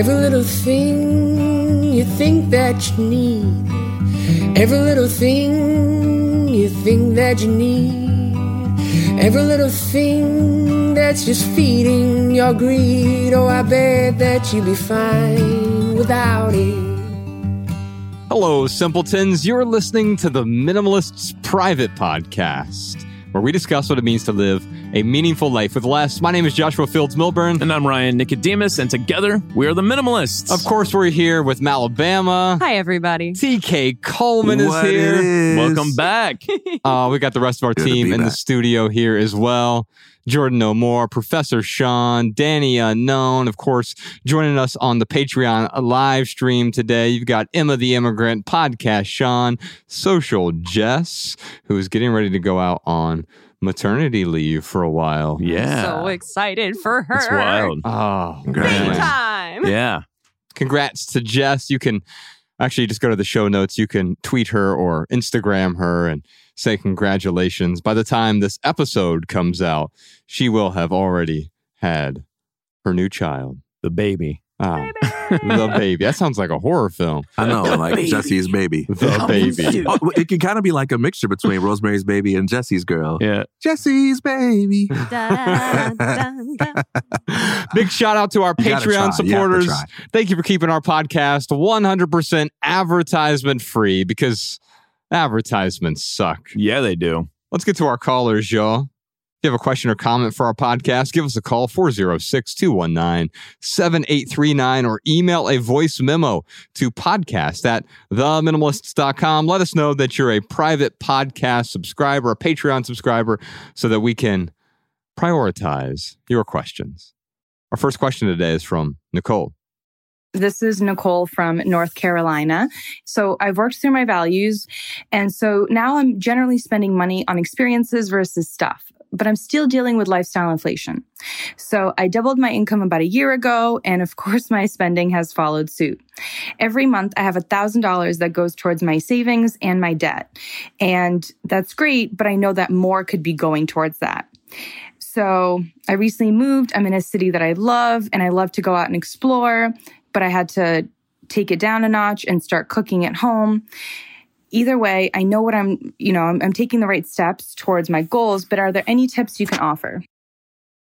Every little thing you think that you need. Every little thing you think that you need. Every little thing that's just feeding your greed. Oh, I bet that you'd be fine without it. Hello, simpletons. You're listening to the Minimalist's Private Podcast, where we discuss what it means to live a meaningful life with less. My name is Joshua Fields Millburn. And I'm Ryan Nicodemus, and together we're the Minimalists. Of course, we're here with Malabama. Hi, everybody. TK Coleman is What here. is? Welcome back. Uh, we got the rest of our Good to team be in the back. studio here as well. Jordan No More, Professor Sean, Danny Unknown, of course, joining us on the Patreon live stream today. You've got Emma the Immigrant, Podcast Sean, Social Jess, who is getting ready to go out on maternity leave for a while. Yeah. So excited for her. It's wild. Oh, Big Congrats. time. Yeah. congrats to Jess. You can actually just go to the show notes. You can tweet her or Instagram her and say congratulations. By the time this episode comes out, she will have already had her new child. The baby. Ah, the baby. That sounds like a horror film. I know, like Jesse's baby. The baby. Oh, it can kind of be like a mixture between Rosemary's Baby and Jesse's girl. Yeah. Jesse's baby. Da, da, da, da. Big shout out to our You. Patreon You have to supporters. try. Thank you for keeping our podcast 100% advertisement free because advertisements suck. Yeah, they do. Let's get to our callers, y'all. If you have a question or comment for our podcast, give us a call 406 219 7839 or email a voice memo to podcast at theminimalists.com. Let us know that you're a private podcast subscriber, a Patreon subscriber, so that we can prioritize your questions. Our first question today is from Nicole. This is Nicole from North Carolina. So I've worked through my values. And so now I'm generally spending money on experiences versus stuff, but I'm still dealing with lifestyle inflation. So I doubled my income about a year ago. And of course, my spending has followed suit. Every month I have $1,000 that goes towards my savings and my debt. And that's great, but I know that more could be going towards that. So I recently moved. I'm in a city that I love and I love to go out and explore, but I had to take it down a notch and start cooking at home. Either way, I know what I'm, you know, I'm, I'm taking the right steps towards my goals, but are there any tips you can offer?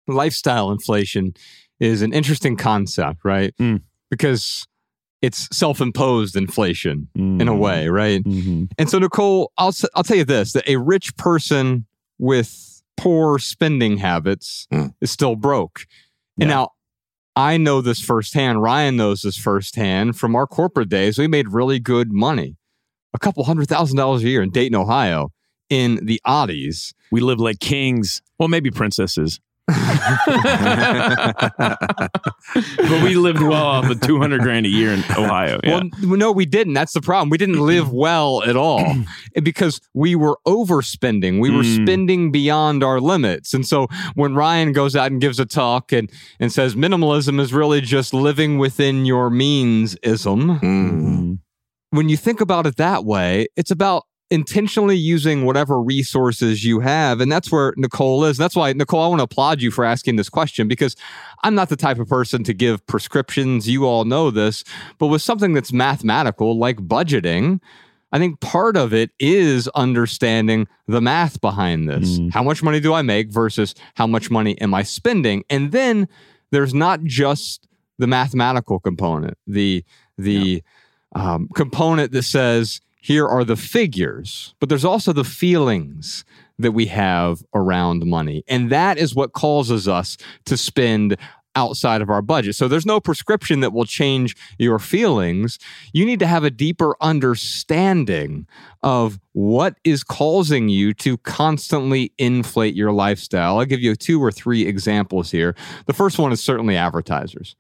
Lifestyle inflation is an interesting concept, right? Mm. Because it's self imposed inflation in a way, right? Mm-hmm. And so, Nicole, I'll I'll tell you this: that a rich person with poor spending habits Mm. is still broke. And now, I know this firsthand. Ryan knows this firsthand from our corporate days. We made really good money, a couple hundred thousand dollars a year in Dayton, Ohio, in the oddies. We live like kings. Well, maybe princesses. But we lived well off of 200 grand a year in Ohio. Yeah. Well, no, we didn't. That's the problem. We didn't live well at all because we were overspending. We were Mm. spending beyond our limits. And so when Ryan goes out and gives a talk and, and says minimalism is really just living within your means ism, Mm. when you think about it that way, it's about intentionally using whatever resources you have. And that's where Nicole is. That's why, Nicole, I want to applaud you for asking this question because I'm not the type of person to give prescriptions. You all know this. But with something that's mathematical, like budgeting, I think part of it is understanding the math behind this. Mm. How much money do I make versus how much money am I spending? And then there's not just the mathematical component, the the um, component that says here are the figures, but there's also the feelings that we have around money, and that is what causes us to spend outside of our budget. So there's no prescription that will change your feelings. You need to have a deeper understanding of what is causing you to constantly inflate your lifestyle. I'll give you two or three examples here. The first one is certainly advertisers.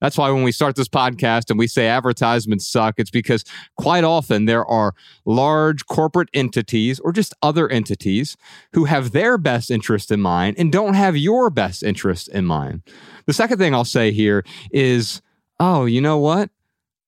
That's why when we start this podcast and we say advertisements suck, it's because quite often there are large corporate entities or just other entities who have their best interest in mind and don't have your best interest in mind. The second thing I'll say here is oh, you know what?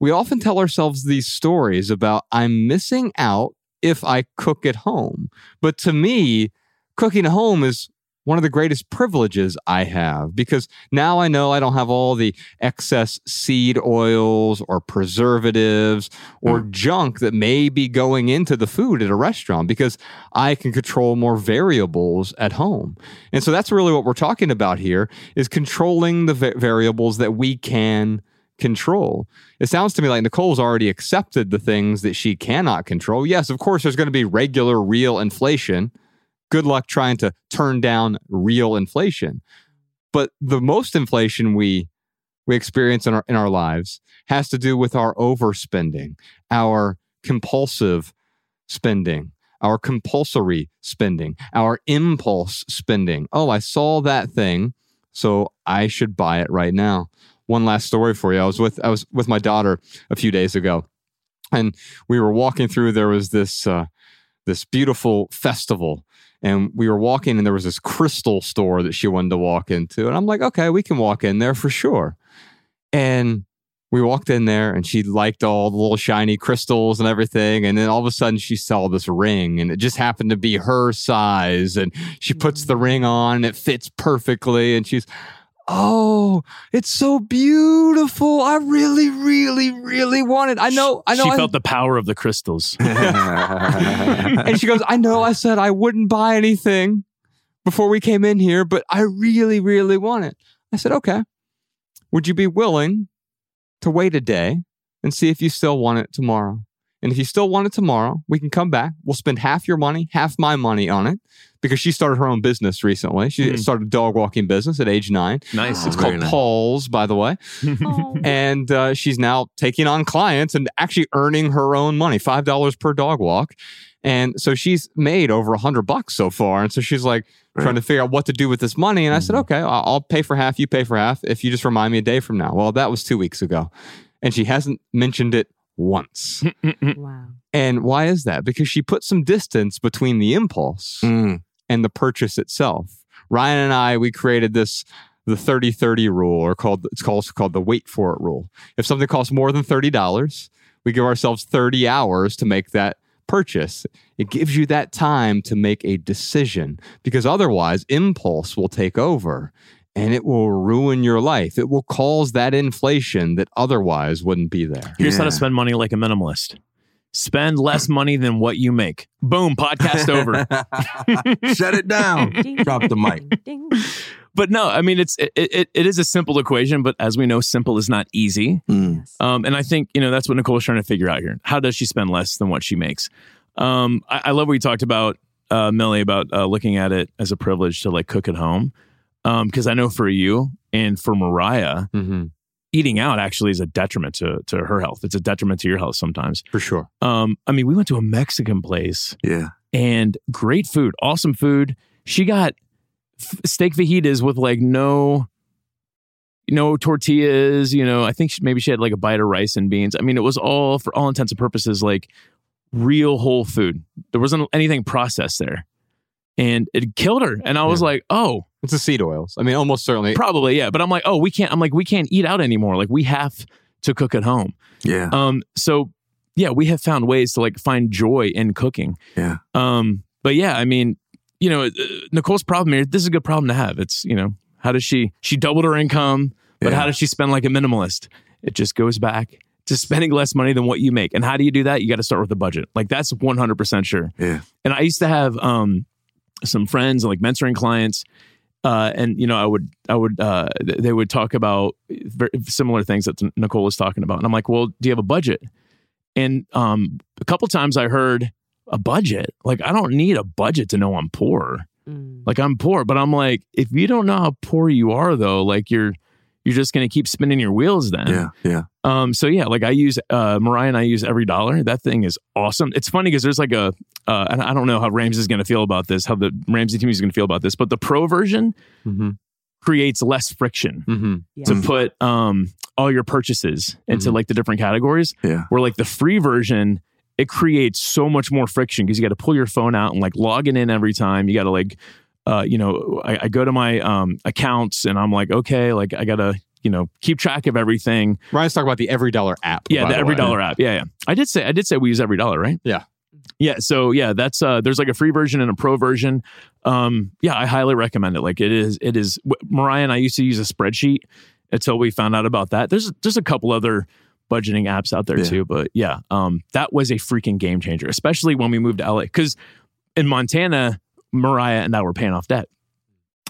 We often tell ourselves these stories about I'm missing out if I cook at home. But to me, cooking at home is one of the greatest privileges I have because now I know I don't have all the excess seed oils or preservatives or mm. junk that may be going into the food at a restaurant because I can control more variables at home. And so that's really what we're talking about here is controlling the va- variables that we can control. It sounds to me like Nicole's already accepted the things that she cannot control. Yes, of course there's going to be regular real inflation good luck trying to turn down real inflation. But the most inflation we we experience in our in our lives has to do with our overspending, our compulsive spending, our compulsory spending, our impulse spending. Oh, I saw that thing, so I should buy it right now. One last story for you. I was with I was with my daughter a few days ago, and we were walking through. There was this uh, this beautiful festival and we were walking and there was this crystal store that she wanted to walk into and i'm like okay we can walk in there for sure. And we walked in there and she liked all the little shiny crystals and everything and then all of a sudden she saw this ring and it just happened to be her size and she puts mm. the ring on and it fits perfectly and she's oh it's so beautiful i really really really want it i know i know She I- felt the power of the crystals. and she goes, I know I said I wouldn't buy anything before we came in here, but I really, really want it. I said, okay. Would you be willing to wait a day and see if you still want it tomorrow? And if you still want it tomorrow, we can come back. We'll spend half your money, half my money on it because she started her own business recently. She Hmm. started a dog walking business at age nine. nice. It's Oh, very called nice. Paul's, by the way Oh. and uh, she's now taking on clients and actually earning her own money five dollars per dog walk and so she's made over a hundred bucks so far and so she's like trying to figure out what to do with this money and i said okay I'll, I'll pay for half you pay for half if you just remind me a day from now well that was two weeks ago and she hasn't mentioned it once wow. and why is that because she put some distance between the impulse Mm. and the purchase itself. Ryan and I, we created this the 30-30 rule, or called it's also called the wait for it rule. If something costs more than $30, we give ourselves 30 hours to make that purchase. It gives you that time to make a decision because otherwise impulse will take over and it will ruin your life. It will cause that inflation that otherwise wouldn't be there. Here's how to spend money like a minimalist. Spend less money than what you make. Boom, podcast over. Shut it down. Drop the mic. But no, I mean it's it, it, it is a simple equation, but as we know, simple is not easy. Mm. Um, and I think you know that's what Nicole's trying to figure out here. How does she spend less than what she makes? Um, I, I love what you talked about, uh, Millie, about uh, looking at it as a privilege to like cook at home. Because I know for you and for Mariah, Mm-hmm. eating out actually is a detriment to to her health. It's a detriment to your health sometimes. For sure. Um, I mean, we went to a Mexican place Yeah. and great food, awesome food. She got f- steak fajitas with like no, no tortillas. You know, I think she, maybe she had like a bite of rice and beans. I mean, it was all for all intents and purposes like real whole food. There wasn't anything processed there, and it killed her. And I was Yeah. like, oh, It's the seed oils. I mean, almost certainly. probably yeah. But I'm like, oh, we can't. I'm like, we can't eat out anymore. Like we have to cook at home. Yeah. Um, so yeah, we have found ways to like find joy in cooking. Yeah. Um, but yeah, I mean, you know, uh, Nicole's problem here. This is a good problem to have. It's you know, how does she she doubled her income, but Yeah. how does she spend like a minimalist? It just goes back to spending less money than what you make. And how do you do that? You got to start with a budget. Like that's one hundred percent sure. Yeah. And I used to have um some friends and like mentoring clients. Uh, and you know, I would, I would, uh, they would talk about very similar things that Nicole was talking about, and I'm like, "Well, do you have a budget?" And um, a couple times I heard a budget. Like, I don't need a budget to know I'm poor. Mm. Like, I'm poor, but I'm like, if you don't know how poor you are, though, like you're, you're just gonna keep spinning your wheels. Then, Yeah. Yeah. um, so yeah, like I use uh Mariah and I use EveryDollar. That thing is awesome. It's funny because there's like a uh and I don't know how Ramsey is gonna feel about this, how the Ramsey team is gonna feel about this, but the pro version Mm-hmm. creates less friction Mm-hmm. Yes. to put um all your purchases into Mhm. like the different categories. Yeah. Where like the free version, it creates so much more friction because you got to pull your phone out and like log it in every time. You got to like uh, you know, I, I go to my um accounts and I'm like, okay, like I gotta, you know, keep track of everything. Ryan's talking about the EveryDollar app. Yeah, by the every way. dollar app. Yeah, yeah. I did say I did say we use EveryDollar, right? Yeah, Yeah. so yeah, that's uh there's like a free version and a pro version. Um yeah, I highly recommend it. Like it is it is Mariah and I used to use a spreadsheet until we found out about that. There's there's a couple other budgeting apps out there Yeah. too, but yeah, um that was a freaking game changer, especially when we moved to LA cuz in Montana, Mariah and I were paying off debt.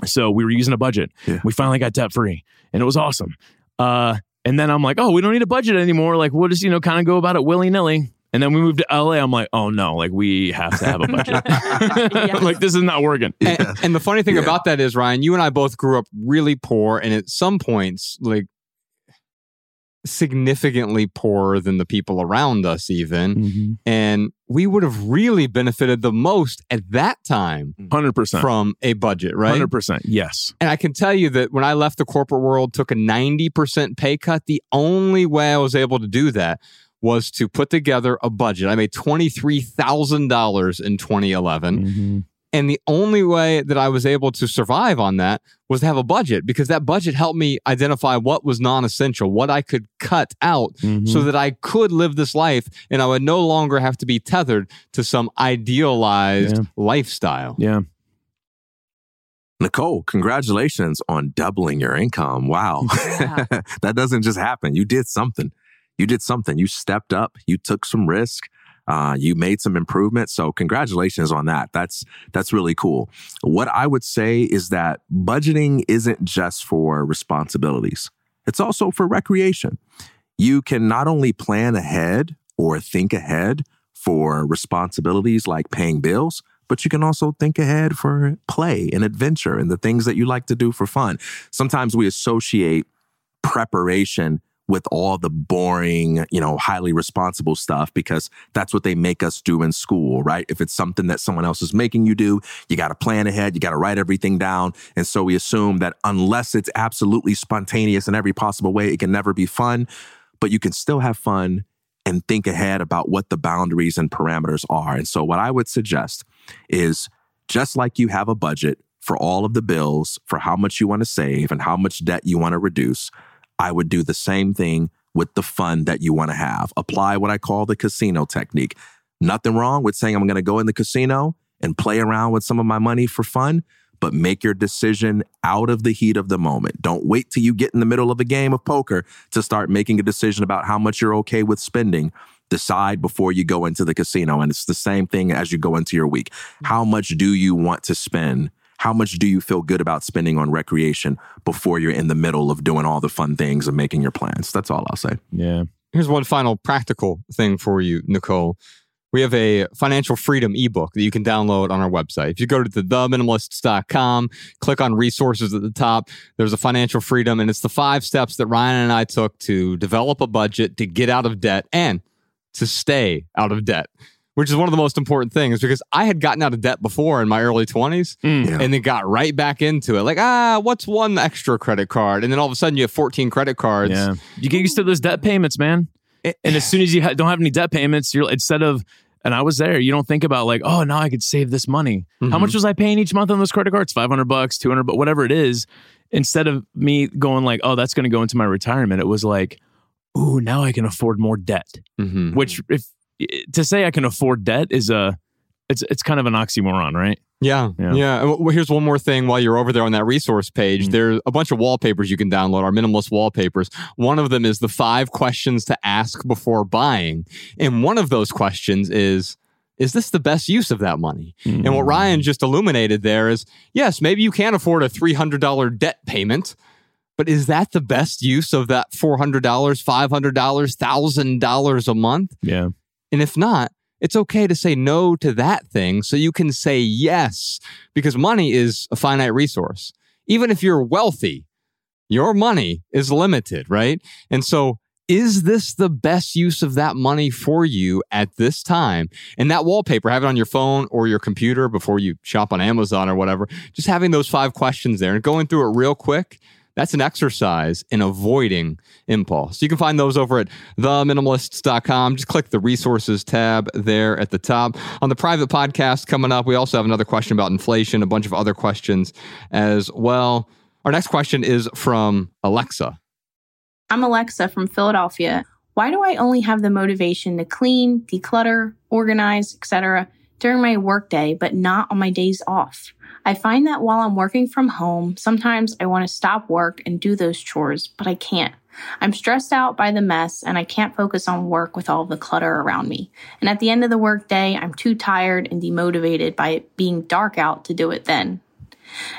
So we were using a budget. Yeah. We finally got debt free and it was awesome. Uh and then I'm like, "Oh, we don't need a budget anymore. Like we'll just, you know, kind of go about it willy-nilly." And then we moved to LA. I'm like, oh no, like we have to have a budget. like this is not working. And, and the funny thing Yeah. about that is, Ryan, you and I both grew up really poor, and at some points, like significantly poorer than the people around us, even. And we would have really benefited the most at that time Hundred percent. from a budget, right? Hundred percent. Yes. And I can tell you that when I left the corporate world, took a 90% pay cut, the only way I was able to do that was to put together a budget. I made $23,000 in 2011. Mm-hmm. And the only way that I was able to survive on that was to have a budget because that budget helped me identify what was non essential, what I could cut out Mm-hmm. so that I could live this life and I would no longer have to be tethered to some idealized Yeah. lifestyle. yeah. Nicole, congratulations on doubling your income. Wow. Yeah. that doesn't just happen. You did something. You did something. You stepped up. You took some risk. Uh, you made some improvements. So congratulations on that. That's that's really cool. What I would say is that budgeting isn't just for responsibilities. It's also for recreation. You can not only plan ahead or think ahead for responsibilities like paying bills, but you can also think ahead for play and adventure and the things that you like to do for fun. Sometimes we associate preparation with all the boring, you know, highly responsible stuff because that's what they make us do in school, right? If it's something that someone else is making you do, you got to plan ahead, you got to write everything down. And so we assume that unless it's absolutely spontaneous in every possible way, it can never be fun, but you can still have fun and think ahead about what the boundaries and parameters are. And so what I would suggest is just like you have a budget for all of the bills, for how much you want to save and how much debt you want to reduce, I would do the same thing with the fun that you want to have. Apply what I call the casino technique. Nothing wrong with saying I'm going to go in the casino and play around with some of my money for fun, but make your decision out of the heat of the moment. Don't wait till you get in the middle of a game of poker to start making a decision about how much you're okay with spending. Decide before you go into the casino. And it's the same thing as you go into your week. Hmm. How much do you want to spend? How much do you feel good about spending on recreation before you're in the middle of doing all the fun things and making your plans? That's all I'll say. Yeah. Here's one final practical thing for you, Nicole. We have a financial freedom ebook that you can download on our website. If you go to the theminimalists.com, click on resources at the top, there's a financial freedom, and it's the five steps that Ryan and I took to develop a budget, to get out of debt, and to stay out of debt, which is one of the most important things because I had gotten out of debt before in my early 20s Yeah. and then got right back into it. Like, ah, what's one extra credit card? And then all of a sudden you have 14 credit cards. Yeah. You get used to those debt payments, man. It- and as soon as you ha- don't have any debt payments, you're instead of and I was there. You don't think about like, oh, now I could save this money. How Mhm. much was I paying each month on those credit cards? Five hundred bucks, two hundred, but whatever it is. Instead of me going like, oh, that's going to go into my retirement, it was like, ooh, now I can afford more debt. Mhm. Which, if to say I can afford debt is a, it's it's kind of an oxymoron, right? Yeah, Yeah. yeah. And w- here's one more thing while you're over there on that resource page. Mhm. There's a bunch of wallpapers you can download, our minimalist wallpapers. One of them is the five questions to ask before buying. And one of those questions is, is this the best use of that money? And what Ryan just illuminated there is, yes, maybe you can afford a $300 debt payment, but is that the best use of that $400, $500, $1,000 a month? yeah, And if not, it's okay to say no to that thing so you can say yes because money is a finite resource. Even if you're wealthy, your money is limited, right? And so is this the best use of that money for you at this time? And that wallpaper, have it on your phone or your computer before you shop on Amazon or whatever. Just having those five questions there and going through it real quick. That's an exercise in avoiding impulse. You can find those over at theminimalists.com. Just click the resources tab there at the top. On the private podcast coming up, we also have another question about inflation, a bunch of other questions as well. Our next question is from Alexa. I'm Alexa from Philadelphia. Why do I only have the motivation to clean, declutter, organize, etc. during my workday, but not on my days off? I find that while I'm working from home, sometimes I want to stop work and do those chores, but I can't. I'm stressed out by the mess and I can't focus on work with all the clutter around me. And at the end of the workday, I'm too tired and demotivated by it being dark out to do it then.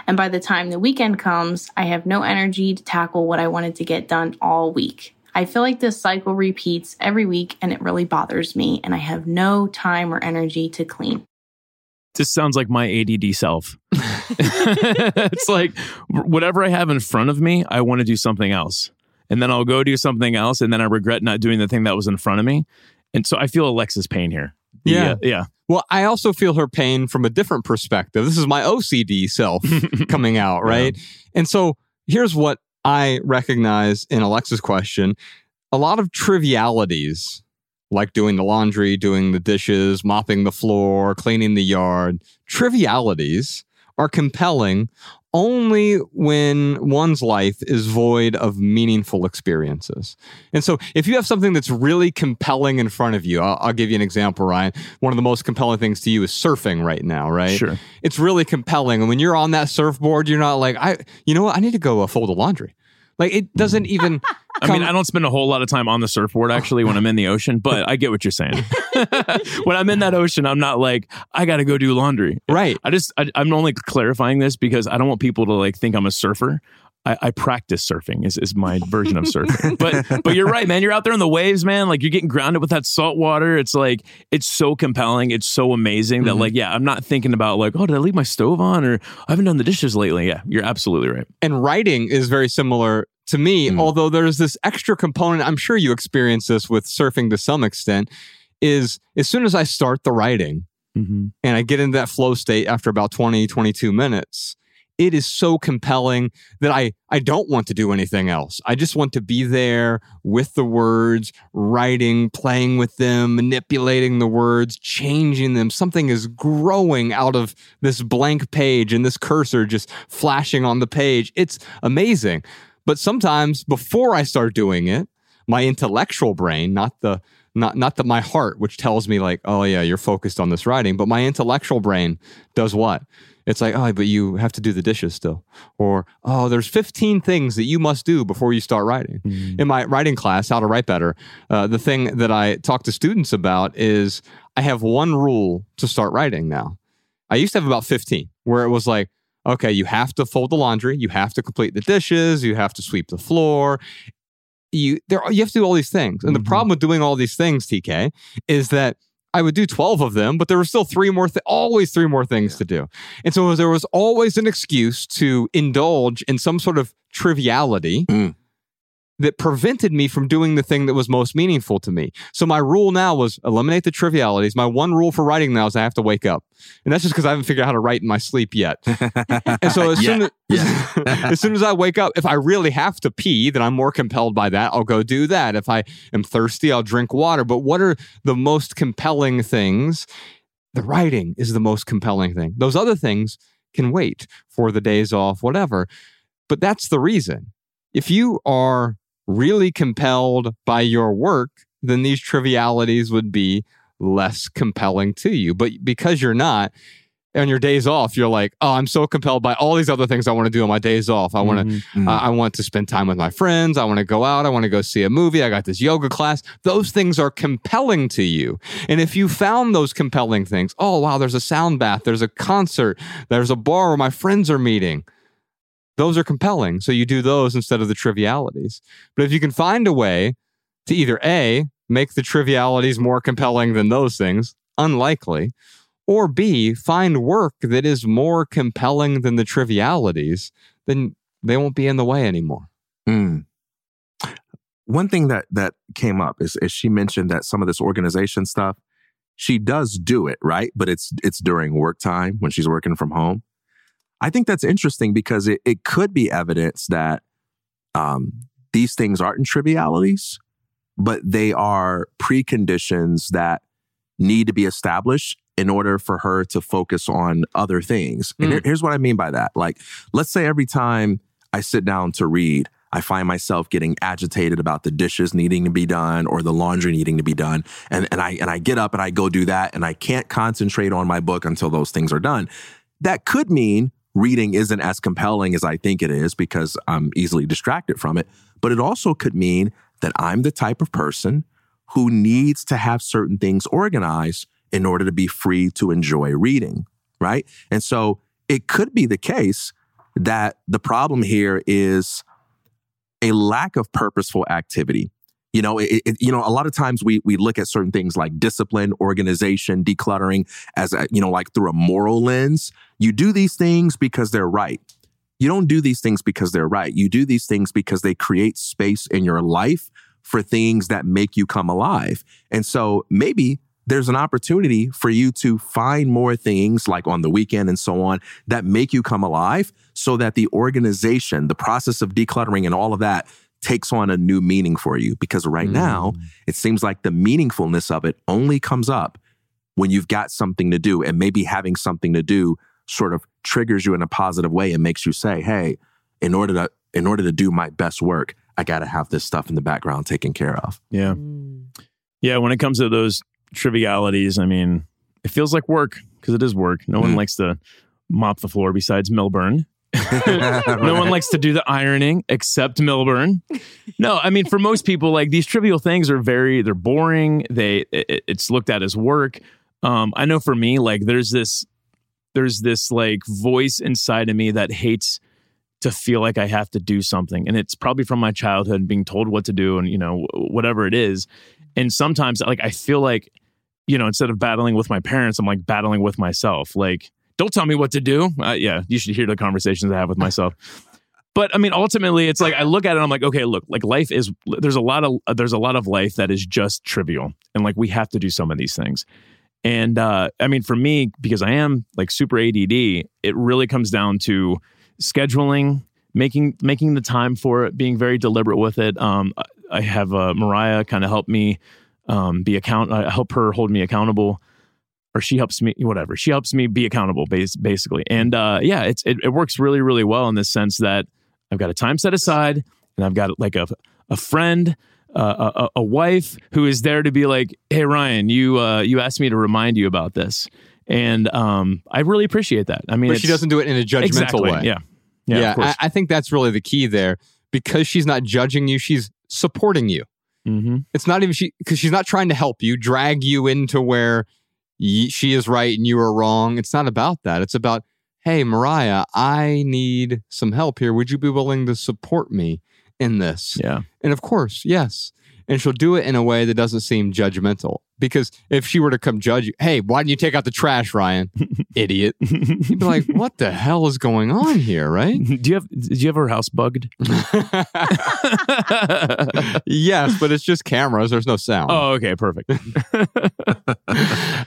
And by the time the weekend comes, I have no energy to tackle what I wanted to get done all week. I feel like this cycle repeats every week and it really bothers me, and I have no time or energy to clean. This sounds like my ADD self. it's like whatever I have in front of me, I want to do something else. And then I'll go do something else. And then I regret not doing the thing that was in front of me. And so I feel Alexa's pain here. The, Yeah. uh, yeah. Well, I also feel her pain from a different perspective. This is my OCD self coming out, right? And so here's what I recognize in Alexa's question a lot of trivialities, like doing the laundry, doing the dishes, mopping the floor, cleaning the yard, trivialities are compelling only when one's life is void of meaningful experiences. And so, if you have something that's really compelling in front of you, I'll, I'll give you an example, Ryan. One of the most compelling things to you is surfing right now, right? Sure. It's really compelling. And when you're on that surfboard, you're not like, I, you know what? I need to go uh, fold the laundry. Like, it doesn't even. I mean, I don't spend a whole lot of time on the surfboard actually when I'm in the ocean, but I get what you're saying. when I'm in that ocean, I'm not like, I got to go do laundry. Right. I just, I, I'm only clarifying this because I don't want people to like think I'm a surfer. I, I practice surfing is, is my version of surfing. but but you're right, man. You're out there in the waves, man. Like you're getting grounded with that salt water. It's like it's so compelling. It's so amazing that Mhm. like yeah, I'm not thinking about like oh did I leave my stove on or I haven't done the dishes lately. Yeah, you're absolutely right. and writing is very similar to me, Mm. although there's this extra component. I'm sure you experience this with surfing to some extent. Is as soon as I start the writing Mm-hmm. and I get into that flow state after about 20, 22 minutes, it is so compelling that I, I don't want to do anything else. I just want to be there with the words, writing, playing with them, manipulating the words, changing them. Something is growing out of this blank page and this cursor just flashing on the page. It's amazing. But sometimes before I start doing it, my intellectual brain, not the not not that my heart, which tells me like, oh yeah, you're focused on this writing, but my intellectual brain does what? It's like, oh, but you have to do the dishes still, or oh, there's 15 things that you must do before you start writing. In my writing class, How to Write Better, uh, the thing that I talk to students about is I have one rule to start writing now. I used to have about 15, where it was like, okay, you have to fold the laundry, you have to complete the dishes, you have to sweep the floor. You there you have to do all these things. And the Mhm. problem with doing all these things, TK, is that I would do 12 of them, but there were still three more, th- always three more things to do. And so there was always an excuse to indulge in some sort of triviality Mm. That prevented me from doing the thing that was most meaningful to me. So my rule now was eliminate the trivialities. My one rule for writing now is I have to wake up. And that's just because I haven't figured out how to write in my sleep yet. And so as soon as, as soon as I wake up, if I really have to pee, then I'm more compelled by that. I'll go do that. If I am thirsty, I'll drink water. But what are the most compelling things? The writing is the most compelling thing. Those other things can wait for the days off, whatever. But that's the reason. If you are really compelled by your work, then these trivialities would be less compelling to you. But because you're not, on your days off, you're like, oh, I'm so compelled by all these other things I want to do on my days off. I want to Mhm. Mm. uh, I want to spend time with my friends. I want to go out. I want to go see a movie. I got this yoga class. Those things are compelling to you. And if you found those compelling things, oh, wow, there's a sound bath, there's a concert, there's a bar where my friends are meeting. Those are compelling. So you do those instead of the trivialities. But if you can find a way to either A, make the trivialities more compelling than those things, unlikely, or B, find work that is more compelling than the trivialities, then they won't be in the way anymore. Mm. One thing that that came up is, is she mentioned that some of this organization stuff, she does do it, right? But it's it's during work time when she's working from home. I think that's interesting because it, it could be evidence that um, these things aren't trivialities, but they are preconditions that need to be established in order for her to focus on other things. And Mm. here- here's what I mean by that. Like, let's say every time I sit down to read, I find myself getting agitated about the dishes needing to be done or the laundry needing to be done. And, and I, and I get up and I go do that and I can't concentrate on my book until those things are done. That could mean reading isn't as compelling as I think it is because I'm easily distracted from it. But it also could mean that I'm the type of person who needs to have certain things organized in order to be free to enjoy reading, right? And so it could be the case that the problem here is a lack of purposeful activity. You know, it, it, you know, a lot of times we we look at certain things like discipline, organization, decluttering as a, you know, like through a moral lens. You do these things because they're right. You don't do these things because they're right. You do these things because they create space in your life for things that make you come alive. And so maybe there's an opportunity for you to find more things like on the weekend and so on that make you come alive so that the organization, the process of decluttering and all of that takes on a new meaning for you. Because right Mm. now, it seems like the meaningfulness of it only comes up when you've got something to do and maybe having something to do sort of triggers you in a positive way and makes you say, "Hey, in order to in order to do my best work, I got to have this stuff in the background taken care of." Yeah. Mm. Yeah. When it comes to those trivialities, I mean, it feels like work because it is work. No one Mm. likes to mop the floor besides Millburn. no one likes to do the ironing except Millburn. No, I mean for most people, like these trivial things are very they're boring. They it, it's looked at as work. Um, I know for me, like there's this there's this like voice inside of me that hates to feel like I have to do something, and it's probably from my childhood being told what to do, and you know whatever it is. And sometimes, like I feel like you know instead of battling with my parents, I'm like battling with myself, like don't tell me what to do. Uh, yeah, you should hear the conversations I have with myself. But I mean, ultimately, it's like I look at it. I'm like, okay, look, like life is. There's a lot of there's a lot of life that is just trivial, and like we have to do some of these things. And uh, I mean, for me, because I am like super ADD, it really comes down to scheduling, making making the time for it, being very deliberate with it. Um, I- have uh, Mariah kind of help me um, be account. I help her hold me accountable or she helps me whatever she helps me be accountable bas- basically and uh yeah it's it, it works really really well in the sense that i've got a time set aside and i've got like a a friend uh, a, a wife who is there to be like hey ryan you uh you asked me to remind you about this and um i really appreciate that i mean but she doesn't do it in a judgmental exactly, way. yeah yeah, of course. I, I think that's really the key there because she's not judging you; she's supporting you. mm-hmm. It's not even she because she's not trying to help you, drag you into where she is right and you are wrong. It's not about that. It's about, hey, Mariah, I need some help here. Would you be willing to support me in this? yeah And of course, yes. And she'll do it in a way that doesn't seem judgmental. Because if she were to come judge you, hey, why didn't you take out the trash, Ryan? Idiot. You'd be like, what the hell is going on here, right? do you have do you have her house bugged yes, but it's just cameras. There's no sound. oh okay perfect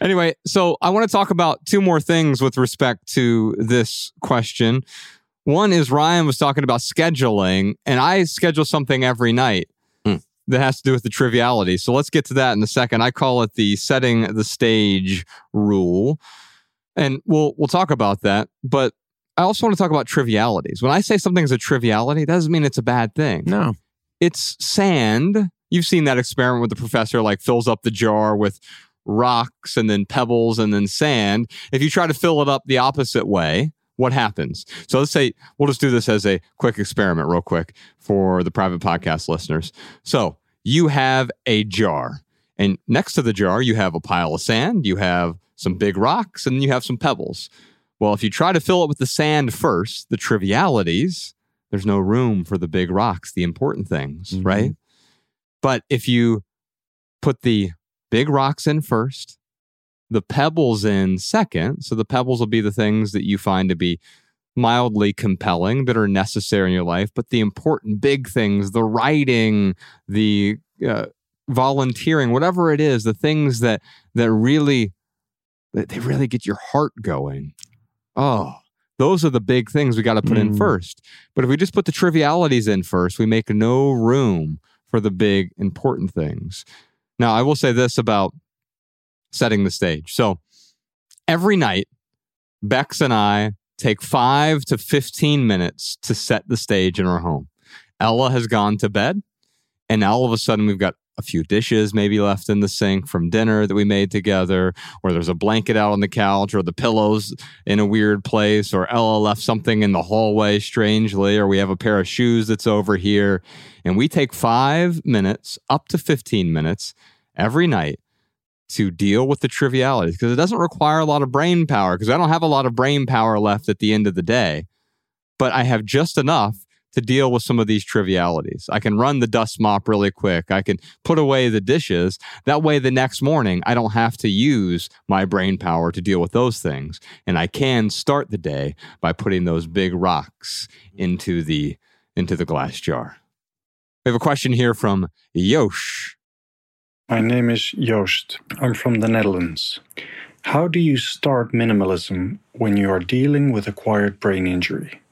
anyway, so I want to talk about two more things with respect to this question. One is Ryan was talking about scheduling, and I schedule something every night. That has to do with the triviality. So let's get to that in a second. I call it the setting the stage rule, and we'll we'll talk about that. But I also want to talk about trivialities. When I say something's a triviality, it doesn't mean it's a bad thing no it's sand. You've seen that experiment with the professor, like fills up the jar with rocks and then pebbles and then sand. If you try to fill it up the opposite way, what happens? So let's say we'll just do this as a quick experiment, real quick, for the private podcast listeners. So you have a jar, and next to the jar, you have a pile of sand, you have some big rocks, and you have some pebbles. Well, if you try to fill it with the sand first, the trivialities, there's no room for the big rocks, the important things, Mhm. right? But if you put the big rocks in first, the pebbles in second, so the pebbles will be the things that you find to be mildly compelling that are necessary in your life, but the important big things, the writing, the uh, volunteering, whatever it is, the things that that really that they really get your heart going. Oh, those are the big things we got to put in Mm. first. But if we just put the trivialities in first, we make no room for the big important things. Now, I will say this about setting the stage. So every night, Bex and I take five to 15 minutes to set the stage in our home. Ella has gone to bed, and now all of a sudden we've got a few dishes maybe left in the sink from dinner that we made together, or there's a blanket out on the couch, or the pillows in a weird place, or Ella left something in the hallway strangely, or we have a pair of shoes that's over here. And we take five minutes, up to 15 minutes every night to deal with the trivialities because it doesn't require a lot of brain power because I don't have a lot of brain power left at the end of the day, but I have just enough to deal with some of these trivialities. I can run the dust mop really quick. I can put away the dishes. That way, the next morning, I don't have to use my brain power to deal with those things. And I can start the day by putting those big rocks into the, into the glass jar. We have a question here from Yosh. My name is Joost. I'm from the Netherlands. How do you start minimalism when you are dealing with acquired brain injury?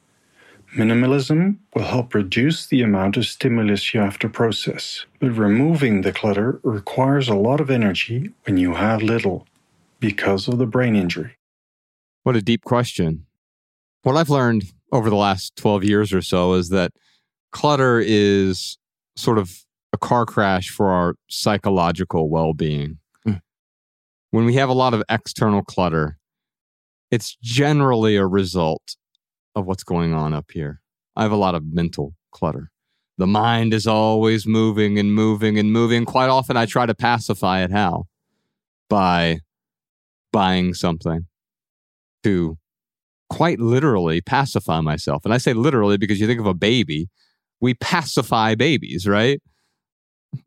Minimalism will help reduce the amount of stimulus you have to process, but removing the clutter requires a lot of energy when you have little because of the brain injury. What a deep question. What I've learned over the last 12 years or so is that clutter is sort of a car crash for our psychological well being. Mm. When we have a lot of external clutter, it's generally a result of what's going on up here. I have a lot of mental clutter. The mind is always moving and moving and moving. Quite often, I try to pacify it how? By buying something to quite literally pacify myself. And I say literally because you think of a baby, we pacify babies, right?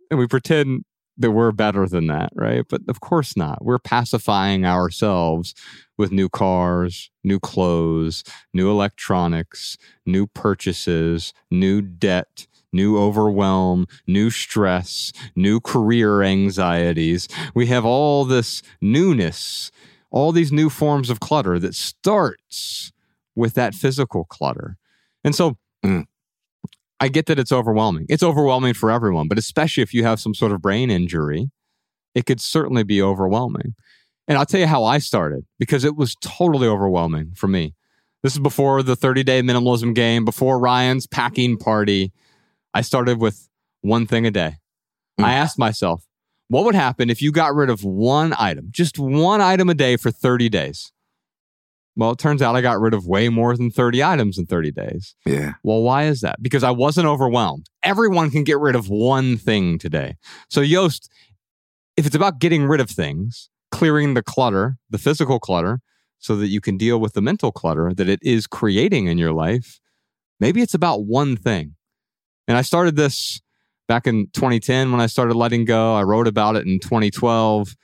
And we pretend that we're better than that, right? But of course not. We're pacifying ourselves with new cars, new clothes, new electronics, new purchases, new debt, new overwhelm, new stress, new career anxieties. We have all this newness, all these new forms of clutter that starts with that physical clutter. And so. I get that it's overwhelming. It's overwhelming for everyone, but especially if you have some sort of brain injury, it could certainly be overwhelming. And I'll tell you how I started because it was totally overwhelming for me. This is before the 30 day minimalism game, before Ryan's packing party. I started with one thing a day. Mm. I asked myself, what would happen if you got rid of one item, just one item a day for 30 days? Well, it turns out I got rid of way more than 30 items in 30 days. Yeah. Well, why is that? Because I wasn't overwhelmed. Everyone can get rid of one thing today. So, Joost, if it's about getting rid of things, clearing the clutter, the physical clutter, so that you can deal with the mental clutter that it is creating in your life, maybe it's about one thing. And I started this back in 2010 when I started letting go. I wrote about it in 2012.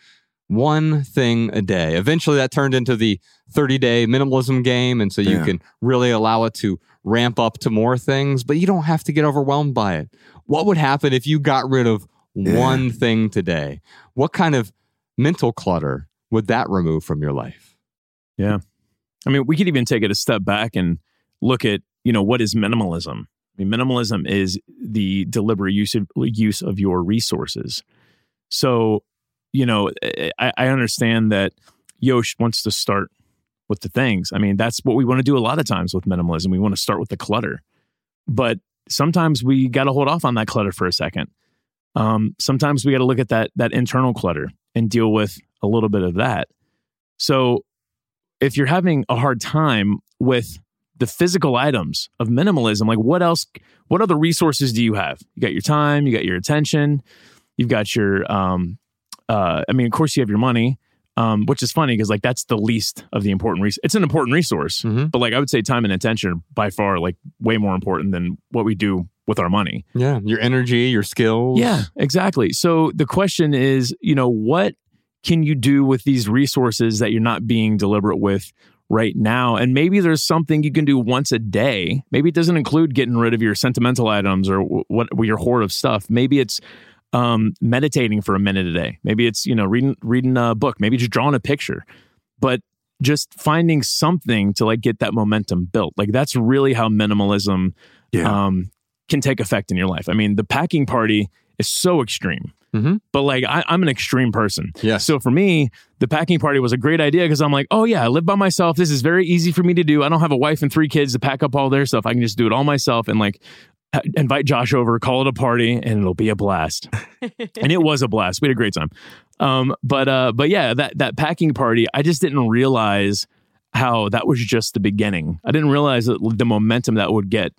One thing a day. Eventually, that turned into the 30 day minimalism game. And so you Yeah. can really allow it to ramp up to more things, but you don't have to get overwhelmed by it. What would happen if you got rid of Yeah. one thing today? What kind of mental clutter would that remove from your life? Yeah. I mean, we could even take it a step back and look at, you know, what is minimalism? I mean, minimalism is the deliberate use of use of your resources. So, you know, I, I understand that Yosh wants to start with the things. I mean, that's what we want to do a lot of times with minimalism. We want to start with the clutter, but sometimes we got to hold off on that clutter for a second. Um, sometimes we got to look at that that internal clutter and deal with a little bit of that. So, if you're having a hard time with the physical items of minimalism, like what else, what other resources do you have? You got your time, you got your attention, you've got your, um, uh, I mean, of course, you have your money, um, which is funny because like that's the least of the important resource. It's an important resource, Mm-hmm. but like I would say, time and attention are by far like way more important than what we do with our money. Yeah. Your energy, your skills. Yeah, exactly. So the question is, you know, what can you do with these resources that you're not being deliberate with right now? And maybe there's something you can do once a day. Maybe it doesn't include getting rid of your sentimental items or what your hoard of stuff. Maybe it's um, meditating for a minute a day. Maybe it's you know reading reading a book. Maybe just drawing a picture. But just finding something to like get that momentum built. Like that's really how minimalism Yeah. um, can take effect in your life. I mean, the packing party is so extreme, Mhm. but like I, I'm an extreme person. Yeah. So for me, the packing party was a great idea because I'm like, oh yeah, I live by myself. This is very easy for me to do. I don't have a wife and three kids to pack up all their stuff. I can just do it all myself. And like, invite Josh over, call it a party, and it'll be a blast. and it was a blast. We had a great time. Um, but uh, but yeah, that that packing party, I just didn't realize how that was just the beginning. I didn't realize that the momentum that would get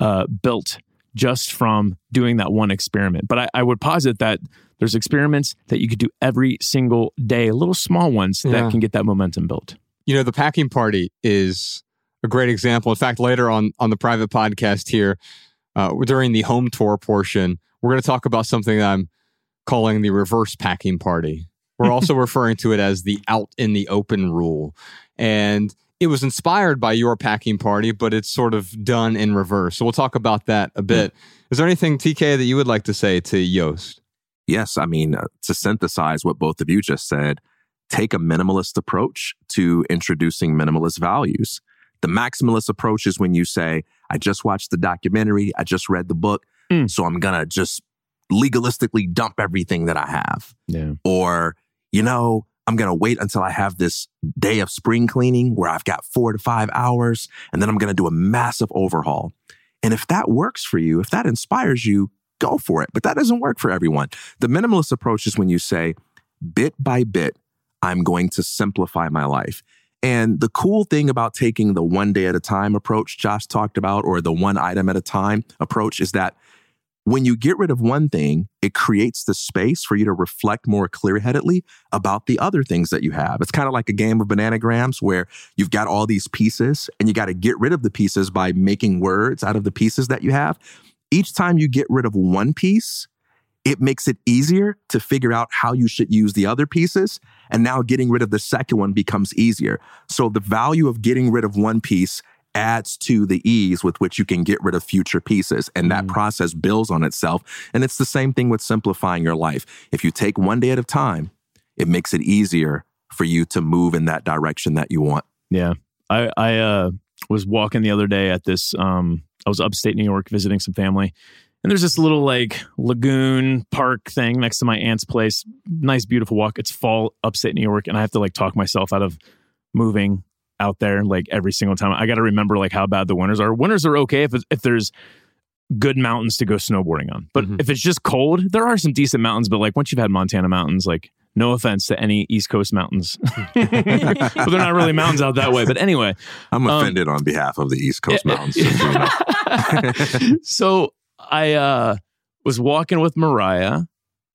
uh, built just from doing that one experiment. But I, I would posit that there's experiments that you could do every single day, little small ones Yeah. that can get that momentum built. You know, the packing party is a great example. In fact, later on on the private podcast here, uh, during the home tour portion, we're going to talk about something that I'm calling the reverse packing party. We're also referring to it as the out in the open rule. And it was inspired by your packing party, but it's sort of done in reverse. So we'll talk about that a bit. Is there anything, TK, that you would like to say to Joost? Yes, I mean, uh, to synthesize what both of you just said, take a minimalist approach to introducing minimalist values. The maximalist approach is when you say, I just watched the documentary, I just read the book, Mm. so I'm going to just legalistically dump everything that I have. Yeah. Or, you know, I'm going to wait until I have this day of spring cleaning where I've got four to five hours, and then I'm going to do a massive overhaul. And if that works for you, if that inspires you, go for it. But that doesn't work for everyone. The minimalist approach is when you say, bit by bit, I'm going to simplify my life. And the cool thing about taking the one day at a time approach Josh talked about, or the one item at a time approach, is that when you get rid of one thing, it creates the space for you to reflect more clear headedly about the other things that you have. It's kind of like a game of bananagrams where you've got all these pieces and you got to get rid of the pieces by making words out of the pieces that you have. Each time you get rid of one piece, it makes it easier to figure out how you should use the other pieces. And now getting rid of the second one becomes easier. So the value of getting rid of one piece adds to the ease with which you can get rid of future pieces. And that Mm. process builds on itself. And it's the same thing with simplifying your life. If you take one day at a time, it makes it easier for you to move in that direction that you want. Yeah. I I uh was walking the other day at this um I was upstate New York visiting some family. And there's this little like lagoon park thing next to my aunt's place. Nice beautiful walk. It's fall upstate New York and I have to like talk myself out of moving out there like every single time. I got to remember like how bad the winters are. Winters are okay if if there's good mountains to go snowboarding on. But Mhm. if it's just cold, there are some decent mountains, but like once you've had Montana mountains, like no offense to any East Coast mountains. but they're not really mountains out that way. But anyway, I'm Um, offended on behalf of the East Coast Mountains. so you know. so I uh, was walking with Mariah,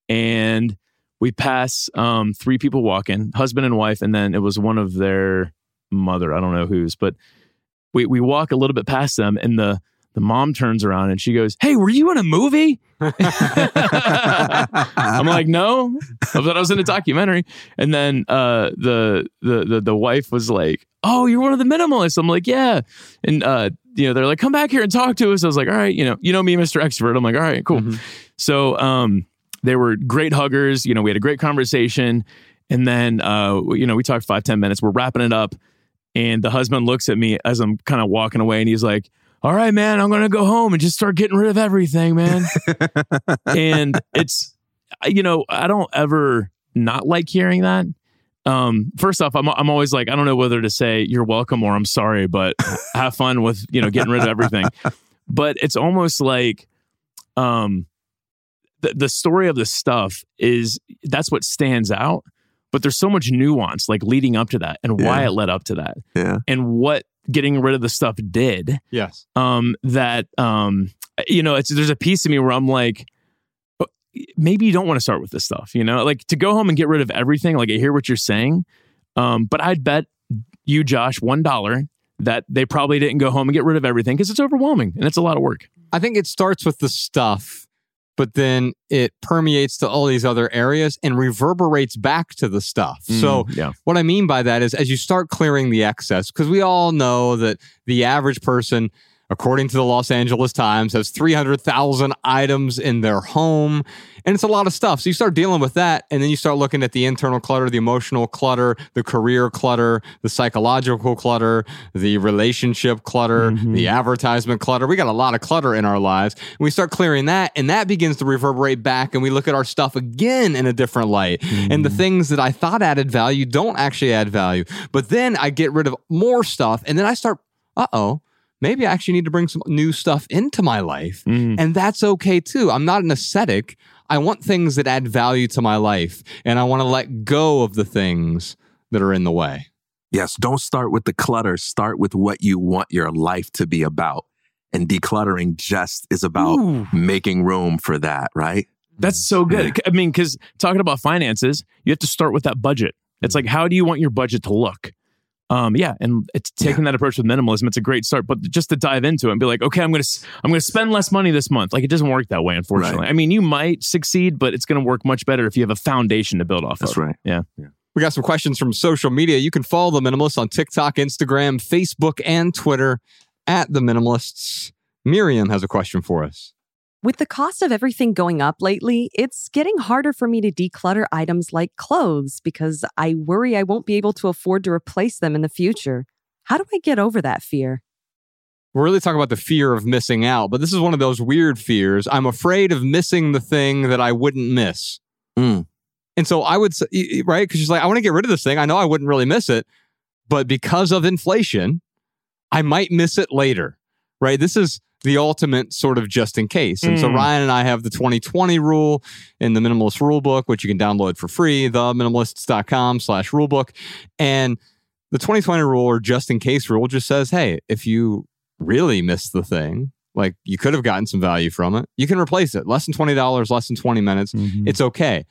and we pass um, three people walking, husband and wife, and then it was one of their mother. I don't know whose, but we we walk a little bit past them, and the the mom turns around and she goes, "Hey, were you in a movie?" I'm like, "No," I thought I was in a documentary, and then uh, the, the the the wife was like, "Oh, you're one of the minimalists." I'm like, "Yeah," and uh, you know, they're like, "Come back here and talk to us." I was like, "All right," you know, you know me, Mr. Extrovert. I'm like, "All right, cool." Mhm. So um, they were great huggers. You know, we had a great conversation, and then uh, you know, we talked five ten minutes. We're wrapping it up, and the husband looks at me as I'm kind of walking away, and he's like. All right, man, I'm going to go home and just start getting rid of everything, man. and it's, you know, I don't ever not like hearing that. Um, first off, I'm, I'm always like, I don't know whether to say you're welcome or I'm sorry, but have fun with, you know, getting rid of everything. But it's almost like, um, the, the story of the stuff is that's what stands out, but there's so much nuance like leading up to that and why Yeah. it led up to that yeah. and what getting rid of the stuff did Yes. um that um you know it's there's a piece of me where i'm like "Oh, maybe you don't want to start with this stuff you know? Like to go home and get rid of everything like i hear what you're saying um but i'd bet you josh one dollar that they probably didn't go home and get rid of everything because it's overwhelming and it's a lot of work. I think it starts with the stuff, but then it permeates to all these other areas and reverberates back to the stuff. So, Mm, yeah. what I mean by that is as you start clearing the excess, because we all know that the average person, according to the Los Angeles Times, has 300,000 items in their home. And it's a lot of stuff. So you start dealing with that. And then you start looking at the internal clutter, the emotional clutter, the career clutter, the psychological clutter, the relationship clutter, Mhm. the advertisement clutter. We got a lot of clutter in our lives. And we start clearing that. And that begins to reverberate back. And we look at our stuff again in a different light. And the things that I thought added value don't actually add value. But then I get rid of more stuff. And then I start, uh oh, maybe I actually need to bring some new stuff into my life. Mm. And that's okay too. I'm not an ascetic. I want things that add value to my life, and I want to let go of the things that are in the way. Yes, don't start with the clutter. Start with what you want your life to be about. And decluttering just is about Ooh. making room for that, right? That's so good. I mean, because talking about finances, you have to start with that budget. It's like, how do you want your budget to look? Um, yeah, and it's taking that approach with minimalism. It's a great start, but just to dive into it and be like, okay, I'm gonna s- I'm gonna spend less money this month. Like it doesn't work that way, unfortunately. Right. I mean, you might succeed, but it's gonna work much better if you have a foundation to build off of. That's of. right. Yeah. We got some questions from social media. You can follow the Minimalists on TikTok, Instagram, Facebook, and Twitter at the Minimalists. Miriam has a question for us. With the cost of everything going up lately, it's getting harder for me to declutter items like clothes because I worry I won't be able to afford to replace them in the future. How do I get over that fear? We're really talking about the fear of missing out, but this is one of those weird fears. I'm afraid of missing the thing that I wouldn't miss. Mm. And so I would say, y- y- right? Because she's like, I want to get rid of this thing. I know I wouldn't really miss it, but because of inflation, I might miss it later, right? This is the ultimate sort of just in case. And so Mm. Ryan and I have the 2020 rule in the minimalist rule book, which you can download for free, theminimalists.com slash rulebook. And the 2020 rule or just in case rule just says, hey, if you really miss the thing, like you could have gotten some value from it, you can replace it. Less than $20, less than 20 minutes. Mhm. It's okay.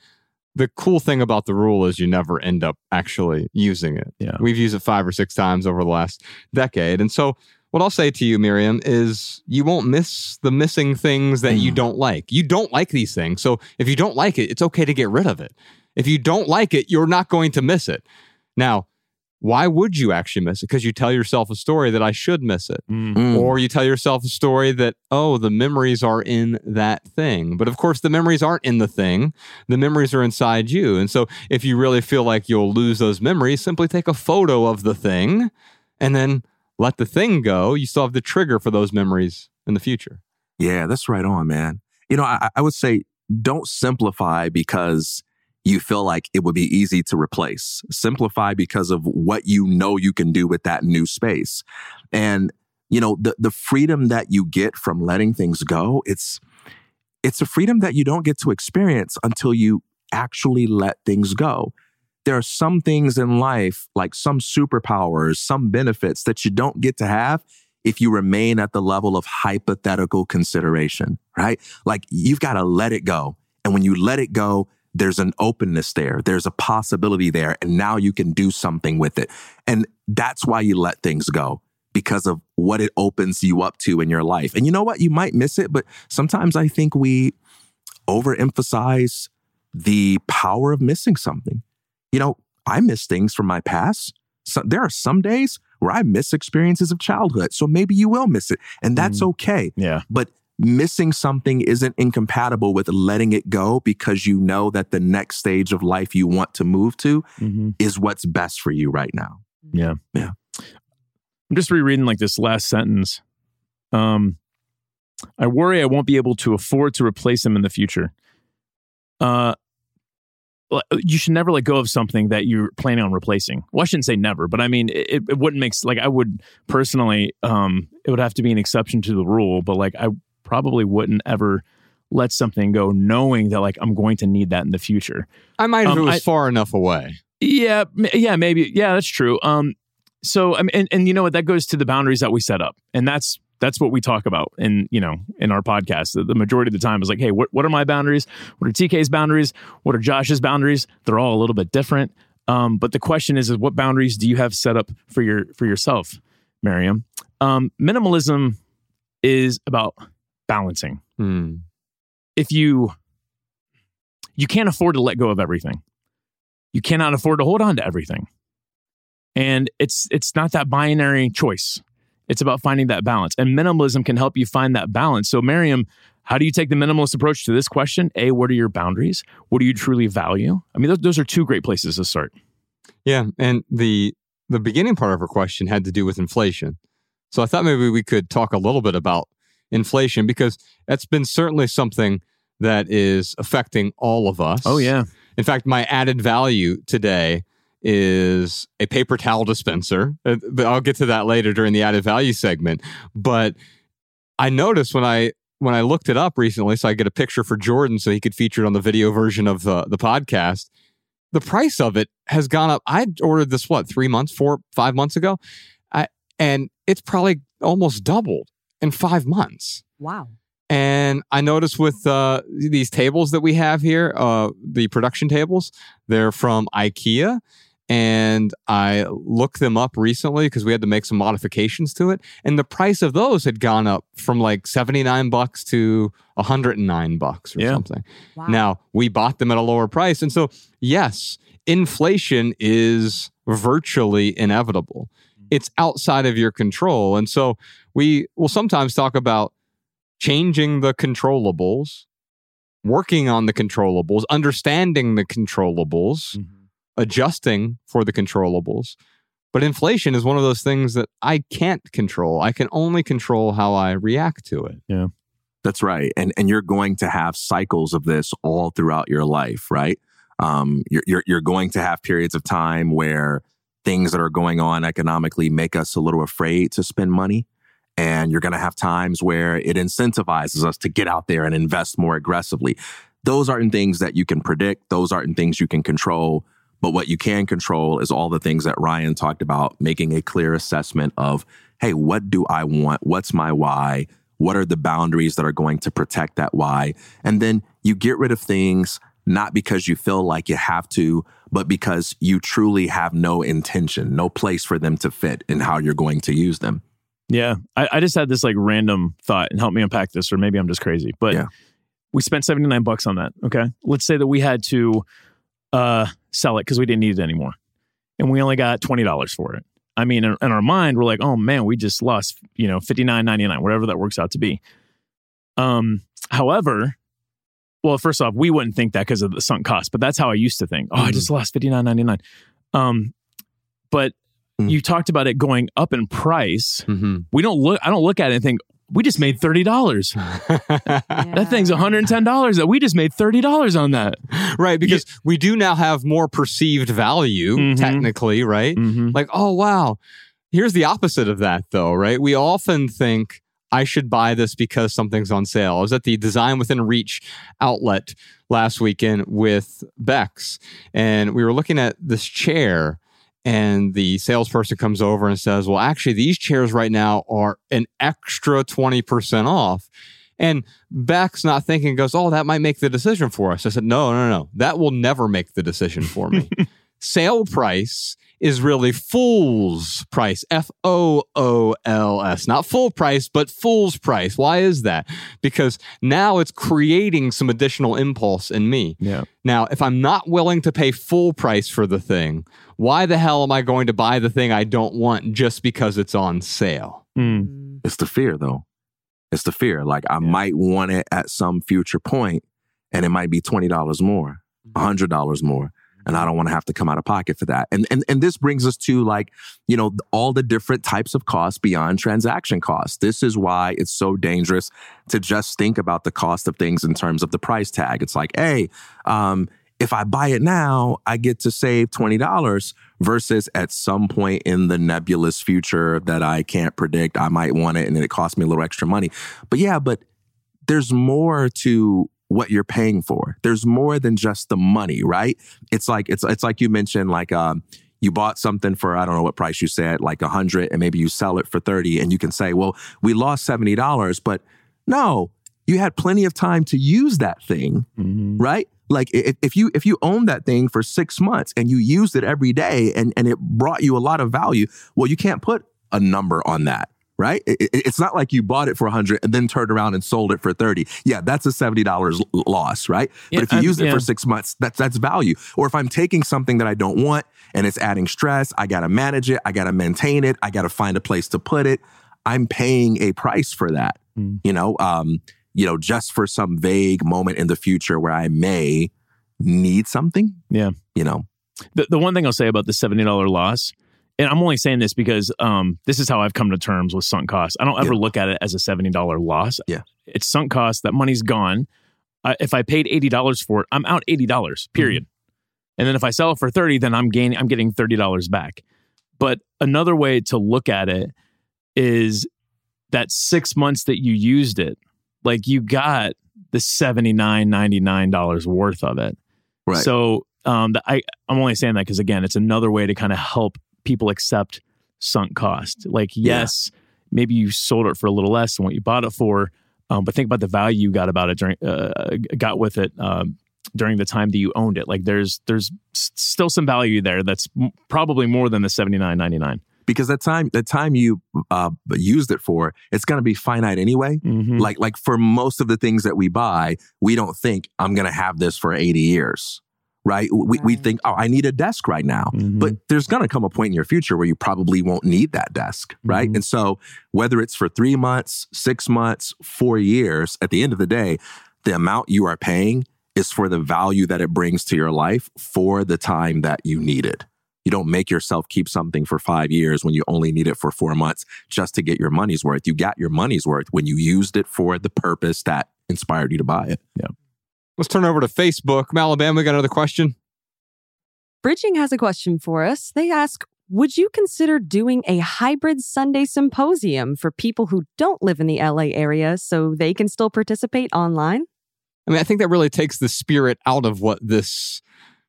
The cool thing about the rule is you never end up actually using it. Yeah. We've used it five or six times over the last decade. And so, what I'll say to you, Miriam, is you won't miss the missing things that you Mm. don't like. You don't like these things. So, if you don't like it, it's okay to get rid of it. If you don't like it, you're not going to miss it. Now, why would you actually miss it? Because you tell yourself a story that I should miss it. Mm. Mm. Or you tell yourself a story that, oh, the memories are in that thing. But of course, the memories aren't in the thing. The memories are inside you. And so if you really feel like you'll lose those memories, simply take a photo of the thing and then let the thing go. You still have the trigger for those memories in the future. Yeah, that's right on, man. You know, I, I would say don't simplify because you feel like it would be easy to replace. Simplify because of what you know you can do with that new space. And, you know, the, the freedom that you get from letting things go, it's, it's a freedom that you don't get to experience until you actually let things go. There are some things in life, like some superpowers, some benefits that you don't get to have if you remain at the level of hypothetical consideration, right? Like you've got to let it go. And when you let it go, there's an openness there. There's a possibility there. And now you can do something with it. And that's why you let things go because of what it opens you up to in your life. And you know what? You might miss it, but sometimes I think we overemphasize the power of missing something. You know, I miss things from my past. So there are some days where I miss experiences of childhood. So maybe you will miss it. And that's okay. Yeah. But missing something isn't incompatible with letting it go because you know that the next stage of life you want to move to Mhm. is what's best for you right now. Yeah. Yeah. I'm just rereading like this last sentence. Um, I worry I won't be able to afford to replace them in the future. Uh, you should never let go of something that you're planning on replacing. Well, I shouldn't say never, but I mean, it, it wouldn't make like I would personally. Um, it would have to be an exception to the rule, but like I probably wouldn't ever let something go knowing that like I'm going to need that in the future. I might if Um, it was I- far enough away. Yeah, yeah, maybe. Yeah, that's true. Um, so I mean, and, and you know what? That goes to the boundaries that we set up, and that's that's what we talk about in you know in our podcast. The, the majority of the time is like, hey, what what are my boundaries? What are TK's boundaries? What are Josh's boundaries? They're all a little bit different. Um, but the question is, is what boundaries do you have set up for your for yourself, Miriam? Um, minimalism is about balancing Hmm. if you you can't afford to let go of everything you cannot afford to hold on to everything and it's it's not that binary choice it's about finding that balance and minimalism can help you find that balance. So miriam how do you take the minimalist approach to this question? A what are your boundaries? What do you truly value? I mean those, those are two great places to start. Yeah, and the the beginning part of her question had to do with inflation. So I thought maybe we could talk a little bit about inflation because that's been certainly something that is affecting all of us. oh yeah. In fact, my added value today is a paper towel dispenser. Uh, I'll get to that later during the added value segment. But I noticed when I when I looked it up recently, so I get a picture for Jordan so he could feature it on the video version of the, the podcast. The price of it has gone up. I ordered this what three months, four, five months ago, I, and it's probably almost doubled in five months. Wow. And I noticed with uh, these tables that we have here, uh, the production tables, they're from IKEA. And I looked them up recently because we had to make some modifications to it. And the price of those had gone up from like 79 bucks to 109 bucks or Yeah. something. Wow. Now, we bought them at a lower price. And so, yes, inflation is virtually inevitable. Mm-hmm. It's outside of your control. And so, we will sometimes talk about changing the controllables, working on the controllables, understanding the controllables, mm-hmm. Adjusting for the controllables. But inflation is one of those things that I can't control. I can only control how I react to it. Yeah. That's right. And and you're going to have cycles of this all throughout your life, right? Um, you're, you're you're going to have periods of time where things that are going on economically make us a little afraid to spend money. And you're going to have times where it incentivizes us to get out there and invest more aggressively. Those aren't things that you can predict. Those aren't things you can control. But what you can control is all the things that Ryan talked about, making a clear assessment of, hey, what do I want? What's my why? What are the boundaries that are going to protect that why? And then you get rid of things not because you feel like you have to, but because you truly have no intention, no place for them to fit in how you're going to use them. Yeah. I, I just had this like random thought and help me unpack this, or maybe I'm just crazy. But Yeah. we spent 79 bucks on that. Okay. Let's say that we had to uh, sell it because we didn't need it anymore. And we only got $20 for it. I mean, in, in our mind, we're like, oh man, we just lost, you know, $59.99, whatever that works out to be. Um, however, well, first off, we wouldn't think that because of the sunk cost, but that's how I used to think. Oh, I just lost $59.99. Um, but Mm. you talked about it going up in price Mm-hmm. we don't look i don't look at it and think we just made $30 that thing's $110 that we just made $30 on that right, because we do now have more perceived value, Mhm. technically, right? mm-hmm. Like, oh, wow. Here's the opposite of that, though, right? We often think, I should buy this because something's on sale. I was at the Design Within Reach outlet last weekend with Bex, and we were looking at this chair. And the salesperson comes over and says, Well, actually, these chairs right now are an extra 20% off. And Beck's not thinking, goes, Oh, that might make the decision for us. I said, No, no, no. That will never make the decision for me. Sale price is really fool's price. F O O L S. Not full price, but fool's price. Why is that? Because now it's creating some additional impulse in me. yeah Now, if I'm not willing to pay full price for the thing, why the hell am I going to buy the thing I don't want just because it's on sale? Mm. It's the fear, though. It's the fear. Like I might want it at some future point, and it might be twenty dollars more, hundred dollars more, and I don't want to have to come out of pocket for that. And and and this brings us to like you know all the different types of costs beyond transaction costs. This is why it's so dangerous to just think about the cost of things in terms of the price tag. It's like, hey, um, if I buy it now, I get to save $20 versus at some point in the nebulous future that I can't predict, I might want it and it costs me a little extra money. But yeah, but there's more to what you're paying for. There's more than just the money, right? It's like it's it's like you mentioned like um you bought something for I don't know what price you said, like a hundred, and maybe you sell it for 30, and you can say, well, we lost $70, but no, you had plenty of time to use that thing Mhm. right? Like if, if you if you own that thing for six months and you used it every day and and it brought you a lot of value, well, you can't put a number on that, right? It- it- it's not like you bought it for a hundred and then turned around and sold it for thirty. Yeah, that's a seventy dollars loss, right? Yeah, but if you I'm- used it yeah. for six months, that's that's value. Or if I'm taking something that I don't want and it's adding stress, I got to manage it, I got to maintain it, I got to find a place to put it. I'm paying a price for that. Mm. You know, um, you know, just for some vague moment in the future where I may need something. Yeah. You know, the, the one thing I'll say about the $70 loss, and I'm only saying this because um, this is how I've come to terms with sunk costs. I don't ever Yeah. look at it as a $70 loss. Yeah. It's sunk cost. That money's gone. Uh, if I paid $80 for it, I'm out $80, period. And then if I sell it for 30, then I'm gaining I'm getting $30 back. But another way to look at it is that 6 months that you used it, like you got the $79.99 worth of it. Right. So um, the, I I'm only saying that because again, it's another way to kind of help people accept sunk cost. Like, Yeah. yes, maybe you sold it for a little less than what you bought it for, um, but think about the value you got about it during uh, got with it um, during the time that you owned it. Like, there's there's still some value there that's m- probably more than the seventy nine ninety nine. because that time the time you uh, used it for, it's going to be finite anyway. Mm-hmm. Like like for most of the things that we buy, we don't think I'm going to have this for 80 years. Right? We, we think, oh, I need a desk right now. Mm-hmm. But there's going to come a point in your future where you probably won't need that desk, right? Mhm. And so, whether it's for three months, six months, four years, at the end of the day, the amount you are paying is for the value that it brings to your life for the time that you need it. You don't make yourself keep something for five years when you only need it for four months just to get your money's worth. You got your money's worth when you used it for the purpose that inspired you to buy it. Let's turn over to Facebook. Malabama, we got another question. Bridging has a question for us. They ask Would you consider doing a hybrid Sunday symposium for people who don't live in the LA area so they can still participate online? I mean, I think that really takes the spirit out of what this.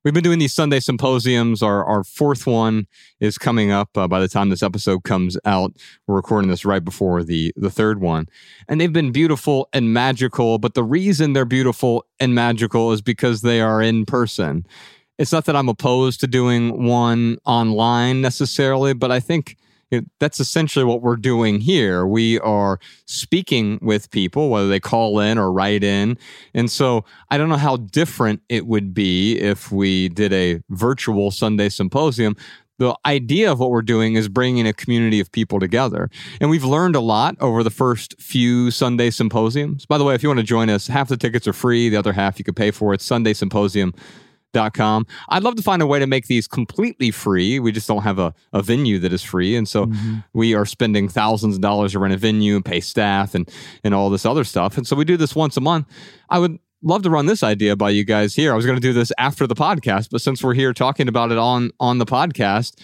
We've been doing these Sunday symposiums. Our our fourth one is coming up uh, by the time this episode comes out. We're recording this right before the the third one, and they've been beautiful and magical. But the reason they're beautiful and magical is because they are in person. It's not that I'm opposed to doing one online necessarily, but I think that's essentially what we're doing here. We are speaking with people, whether they call in or write in. And so I don't know how different it would be if we did a virtual Sunday symposium. The idea of what we're doing is bringing a community of people together. And we've learned a lot over the first few Sunday symposiums. By the way, if you want to join us, half the tickets are free, the other half you could pay for. It's Sunday Symposium com. I'd love to find a way to make these completely free. We just don't have a, a venue that is free. And so mm-hmm. we are spending thousands of dollars to rent a venue and pay staff and, and all this other stuff. And so we do this once a month. I would love to run this idea by you guys here. I was going to do this after the podcast, but since we're here talking about it on on the podcast,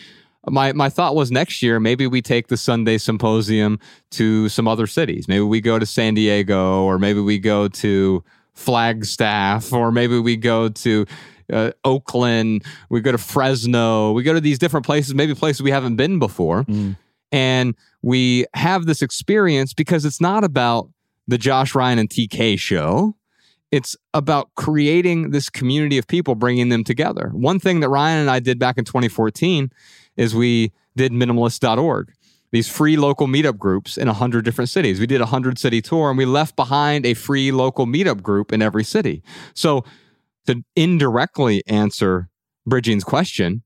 my my thought was next year maybe we take the Sunday symposium to some other cities. Maybe we go to San Diego or maybe we go to Flagstaff or maybe we go to uh, Oakland, we go to Fresno, we go to these different places, maybe places we haven't been before. Mm. And we have this experience because it's not about the Josh Ryan and TK show. It's about creating this community of people, bringing them together. One thing that Ryan and I did back in 2014 is we did minimalist.org, these free local meetup groups in 100 different cities. We did a 100 city tour and we left behind a free local meetup group in every city. So, to indirectly answer Bridging's question,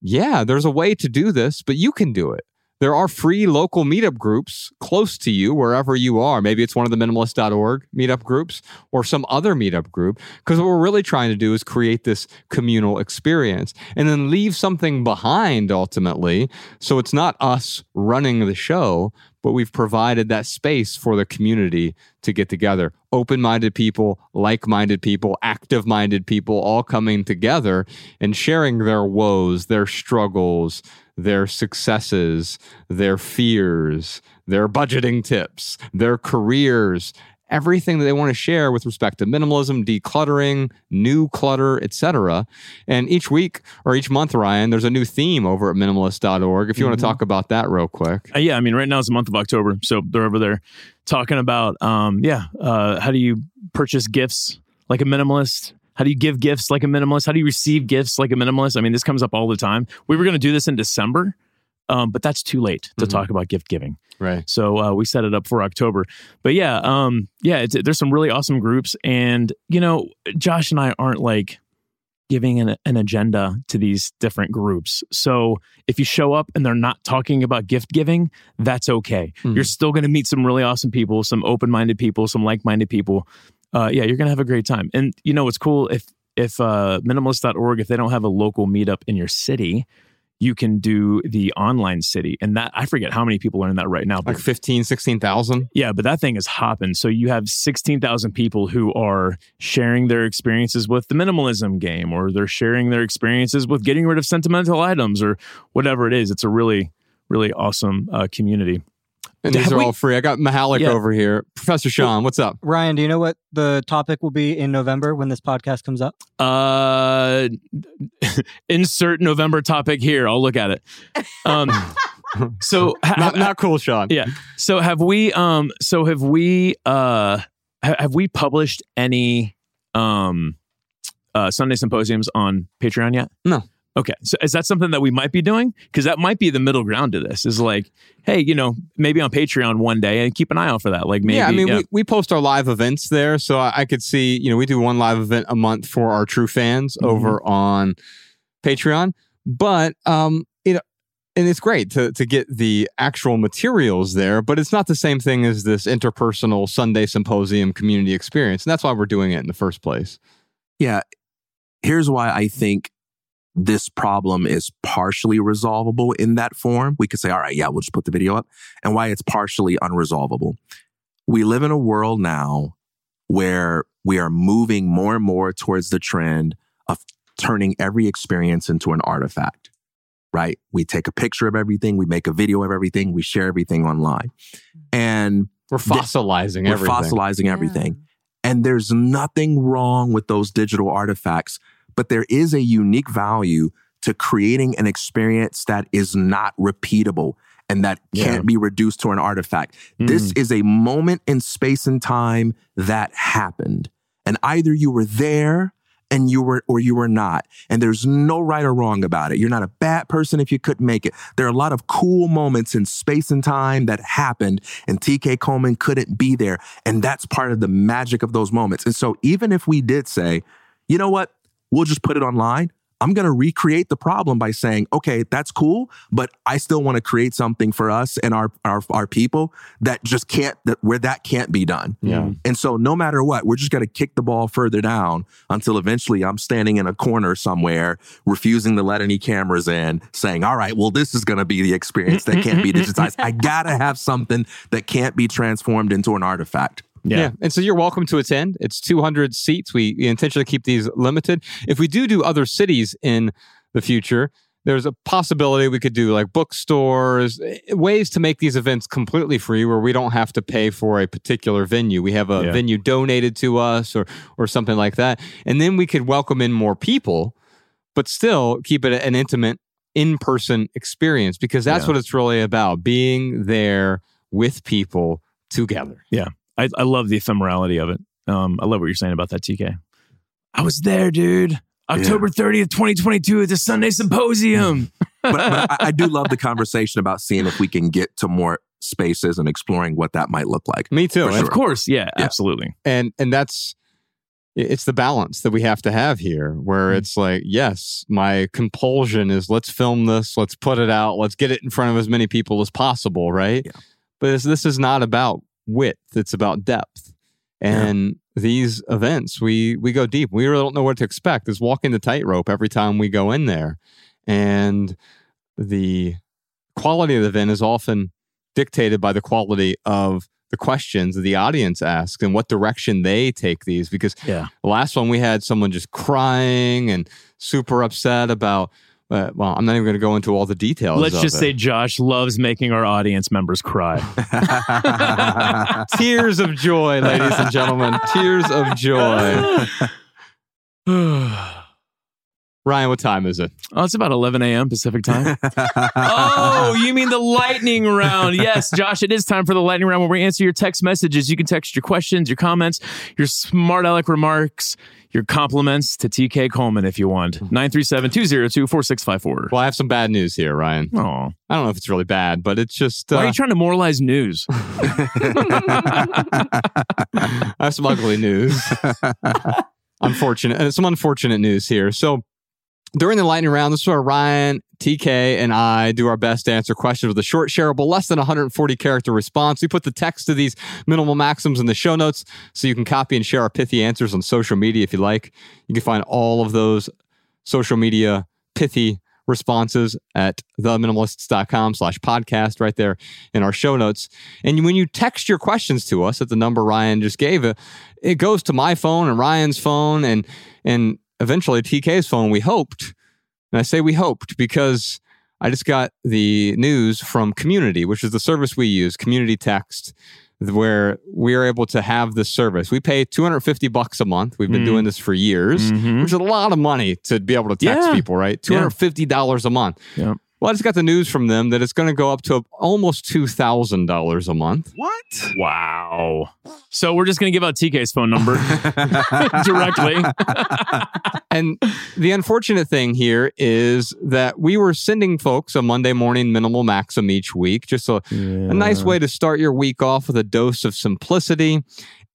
yeah, there's a way to do this, but you can do it. There are free local meetup groups close to you, wherever you are. Maybe it's one of the minimalist.org meetup groups or some other meetup group. Because what we're really trying to do is create this communal experience and then leave something behind ultimately. So it's not us running the show, but we've provided that space for the community to get together. Open minded people, like minded people, active minded people all coming together and sharing their woes, their struggles, their successes, their fears, their budgeting tips, their careers, everything that they want to share with respect to minimalism, decluttering, new clutter, etc. And each week or each month, Ryan, there's a new theme over at minimalist.org. If you want to talk about that real quick. Uh, yeah, I mean, right now it's the month of October, so they're over there talking about, um, yeah, uh, how do you purchase gifts like a minimalist? How do you give gifts like a minimalist? How do you receive gifts like a minimalist? I mean, this comes up all the time. We were going to do this in December, um, but that's too late to Mhm. talk about gift giving. Right. So uh, we set it up for October. But yeah, um, yeah, it's, there's some really awesome groups, and you know, Josh and I aren't like giving an, an agenda to these different groups. So if you show up and they're not talking about gift giving, that's okay. Mhm. You're still going to meet some really awesome people, some open minded people, some like minded people. Uh, yeah, you're going to have a great time. And you know, what's cool if if uh, minimalist.org if they don't have a local meetup in your city. You can do the online city. And that, I forget how many people are in that right now. But Like 15, 16,000. yeah, but that thing is hopping. So you have 16,000 people who are sharing their experiences with the minimalism game, or they're sharing their experiences with getting rid of sentimental items, or whatever it is. It's a really, really awesome uh, community. And these Have are we- all free. I got Mahalik Yeah. over here. Professor Sean, what's up? Ryan, do you know what the topic will be in November when this podcast comes up? Uh, insert November topic here. I'll look at it. Um, so ha- Not, not cool, Sean. Yeah. So have we um so have we uh ha- have we published any um uh Sunday symposiums on Patreon yet? No. Okay. So is that something that we might be doing? Because that might be the middle ground to this. Is like, hey, you know, maybe on Patreon one day and keep an eye out for that. Like maybe yeah, I mean, We, we post our live events there. So I, I could see, you know, we do one live event a month for our true fans Mhm. over on Patreon. But, um, you know, and it's great to, to get the actual materials there, but it's not the same thing as this interpersonal Sunday symposium community experience. And that's why we're doing it in the first place. Yeah. Here's why I think this problem is partially resolvable in that form. We could say, all right, yeah, we'll just put the video up, and why it's partially unresolvable. We live in a world now where we are moving more and more towards the trend of turning every experience into an artifact, right? We take a picture of everything, we make a video of everything, we share everything online. Mm-hmm. And We're fossilizing everything. we're everything. fossilizing everything. And there's nothing wrong with those digital artifacts, but there is a unique value to creating an experience that is not repeatable and that Yeah. can't be reduced to an artifact. This mm. is a moment in space and time that happened. And either you were there and you were or you were not. And there's no right or wrong about it. You're not a bad person if you couldn't make it. There are a lot of cool moments in space and time that happened and TK Coleman couldn't be there. And that's part of the magic of those moments. And so even if we did say, you know what, we'll just put it online. I'm going to recreate the problem by saying, okay, that's cool, but I still want to create something for us and our, our, our people that just can't, that where that can't be done. Yeah. Mm-hmm. And so no matter what, we're just going to kick the ball further down until eventually I'm standing in a corner somewhere, refusing to let any cameras in, saying, all right, well, this is going to be the experience that can't be digitized. I got to have something that can't be transformed into an artifact. Yeah. And so you're welcome to attend. It's 200 seats. We, intentionally keep these limited. If we do do other cities in the future, there's a possibility we could do like bookstores, eh, ways to make these events completely free where we don't have to pay for a particular venue. We have a Yeah. venue donated to us or or something like that. And then we could welcome in more people, but still keep it an intimate in-person experience because that's Yeah. what it's really about, being there with people together. I, I love the ephemerality of it. Um, I love what you're saying about that, TK. I was there, dude. October 30th, 2022 at the Sunday Symposium. but, but I, I do love the conversation about seeing if we can get to more spaces and exploring what that might look like. Me too. For And- Of course. Yeah, Yeah. absolutely. and and that's it's the balance that we have to have here where Mm. it's like yes my compulsion is let's film this let's put it out let's get it in front of as many people as possible right Yeah. but this, this is not about width it's about depth and these events we we go deep we really don't know what to expect it's walking the tightrope every time we go in there and the quality of the event is often dictated by the quality of the questions that the audience asks and what direction they take these. Because Yeah. the last one we had someone just crying and super upset about. Uh, well, I'm not even going to go into all the details. Let's of just it. say Josh loves making our audience members cry. tears of joy, ladies and gentlemen, tears of joy. Ryan, what time is it? Oh, it's about 11 a.m. Pacific time. oh, you mean the lightning round? Yes, Josh, it is time for the lightning round where we answer your text messages. You can text your questions, your comments, your smart aleck remarks, your compliments to TK Coleman if you want. 937 202 4654. Well, I have some bad news here, Ryan. Oh, I don't know if it's really bad, but it's just. why are uh, you trying to moralize news? I have some ugly news. unfortunate, uh, some unfortunate news here. So during the lightning round, this is where Ryan, TK, and I do our best to answer questions with a short, shareable, less than 140 character response. We put the text to these minimal maxims in the show notes so you can copy and share our pithy answers on social media if you like. You can find all of those social media pithy responses at theminimalists.com slash podcast right there in our show notes. And when you text your questions to us at the number Ryan just gave it, it goes to my phone and Ryan's phone and and eventually TK's phone. We hoped, and I say we hoped because I just got the news from Community, which is the service we use, Community Text, where we are able to have this service. We pay 250 bucks a month. We've been Mm. doing this for years, Mhm. which is a lot of money to be able to text Yeah. people, right? $250 a month. Yeah. Well, I just got the news from them that it's going to go up to almost $2,000 a month. What? Wow. So we're just going to give out TK's phone number directly. and the unfortunate thing here is that we were sending folks a Monday morning minimal maxim each week, just a, a nice way to start your week off with a dose of simplicity.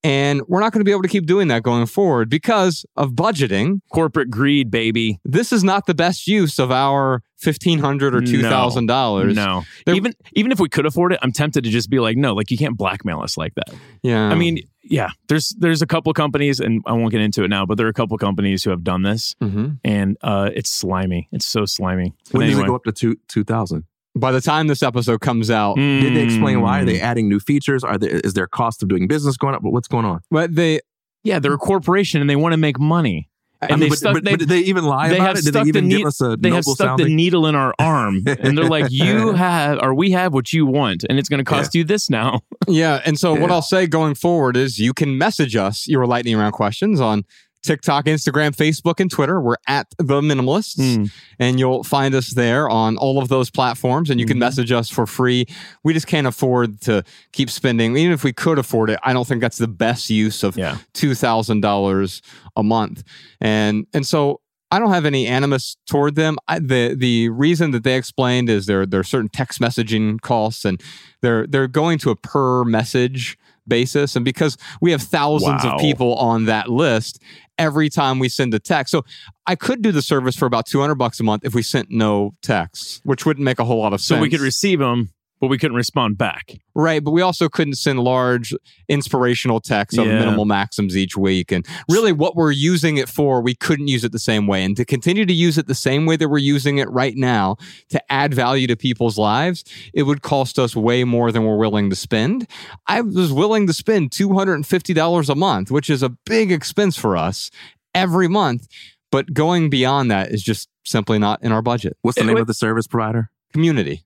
And we're not going to be able to keep doing that going forward because of budgeting. Corporate greed, baby. This is not the best use of our fifteen hundred or two thousand dollars. No. There- even even if we could afford it, I'm tempted to just be like, no, like you can't blackmail us like that. Yeah. I mean, yeah, there's there's a couple companies, and I won't get into it now, but there are a couple companies who have done this, Mhm. and uh, it's slimy. It's so slimy. But When does it go up to two two thousand? By the time this episode comes out, Did they explain why? Are Mm. they adding new features? Are there is their cost of doing business going up? What's going on? but they Yeah, they're a corporation and they want to make money. And I mean, they but, stuck, but, they, but did they even lie they about have it? Did they even the give ne- us a they have stuck the needle in our arm, and they're like, "You have, or we have what you want, and it's going to cost you this now." Yeah. And so what I'll say going forward is you can message us your lightning round questions on TikTok, Instagram, Facebook, and Twitter. We're at the minimalists Mm. and you'll find us there on all of those platforms and you can Mhm. message us for free. We just can't afford to keep spending. Even if we could afford it, I don't think that's the best use of Yeah. $2,000 a month. And, and so I don't have any animus toward them. I, the the reason that they explained is there there are certain text messaging costs, and they're they're going to a per message basis, and because we have thousands Wow. of people on that list, every time we send a text, so I could do the service for about two hundred bucks a month if we sent no texts, which wouldn't make a whole lot of sense. So we could receive them, but we couldn't respond back. Right, but we also couldn't send large inspirational texts of Yeah. minimal maxims each week. And really, what we're using it for, we couldn't use it the same way. And to continue to use it the same way that we're using it right now to add value to people's lives, it would cost us way more than we're willing to spend. I was willing to spend $250 a month, which is a big expense for us every month. But going beyond that is just simply not in our budget. What's the It name would- of the service provider? Community.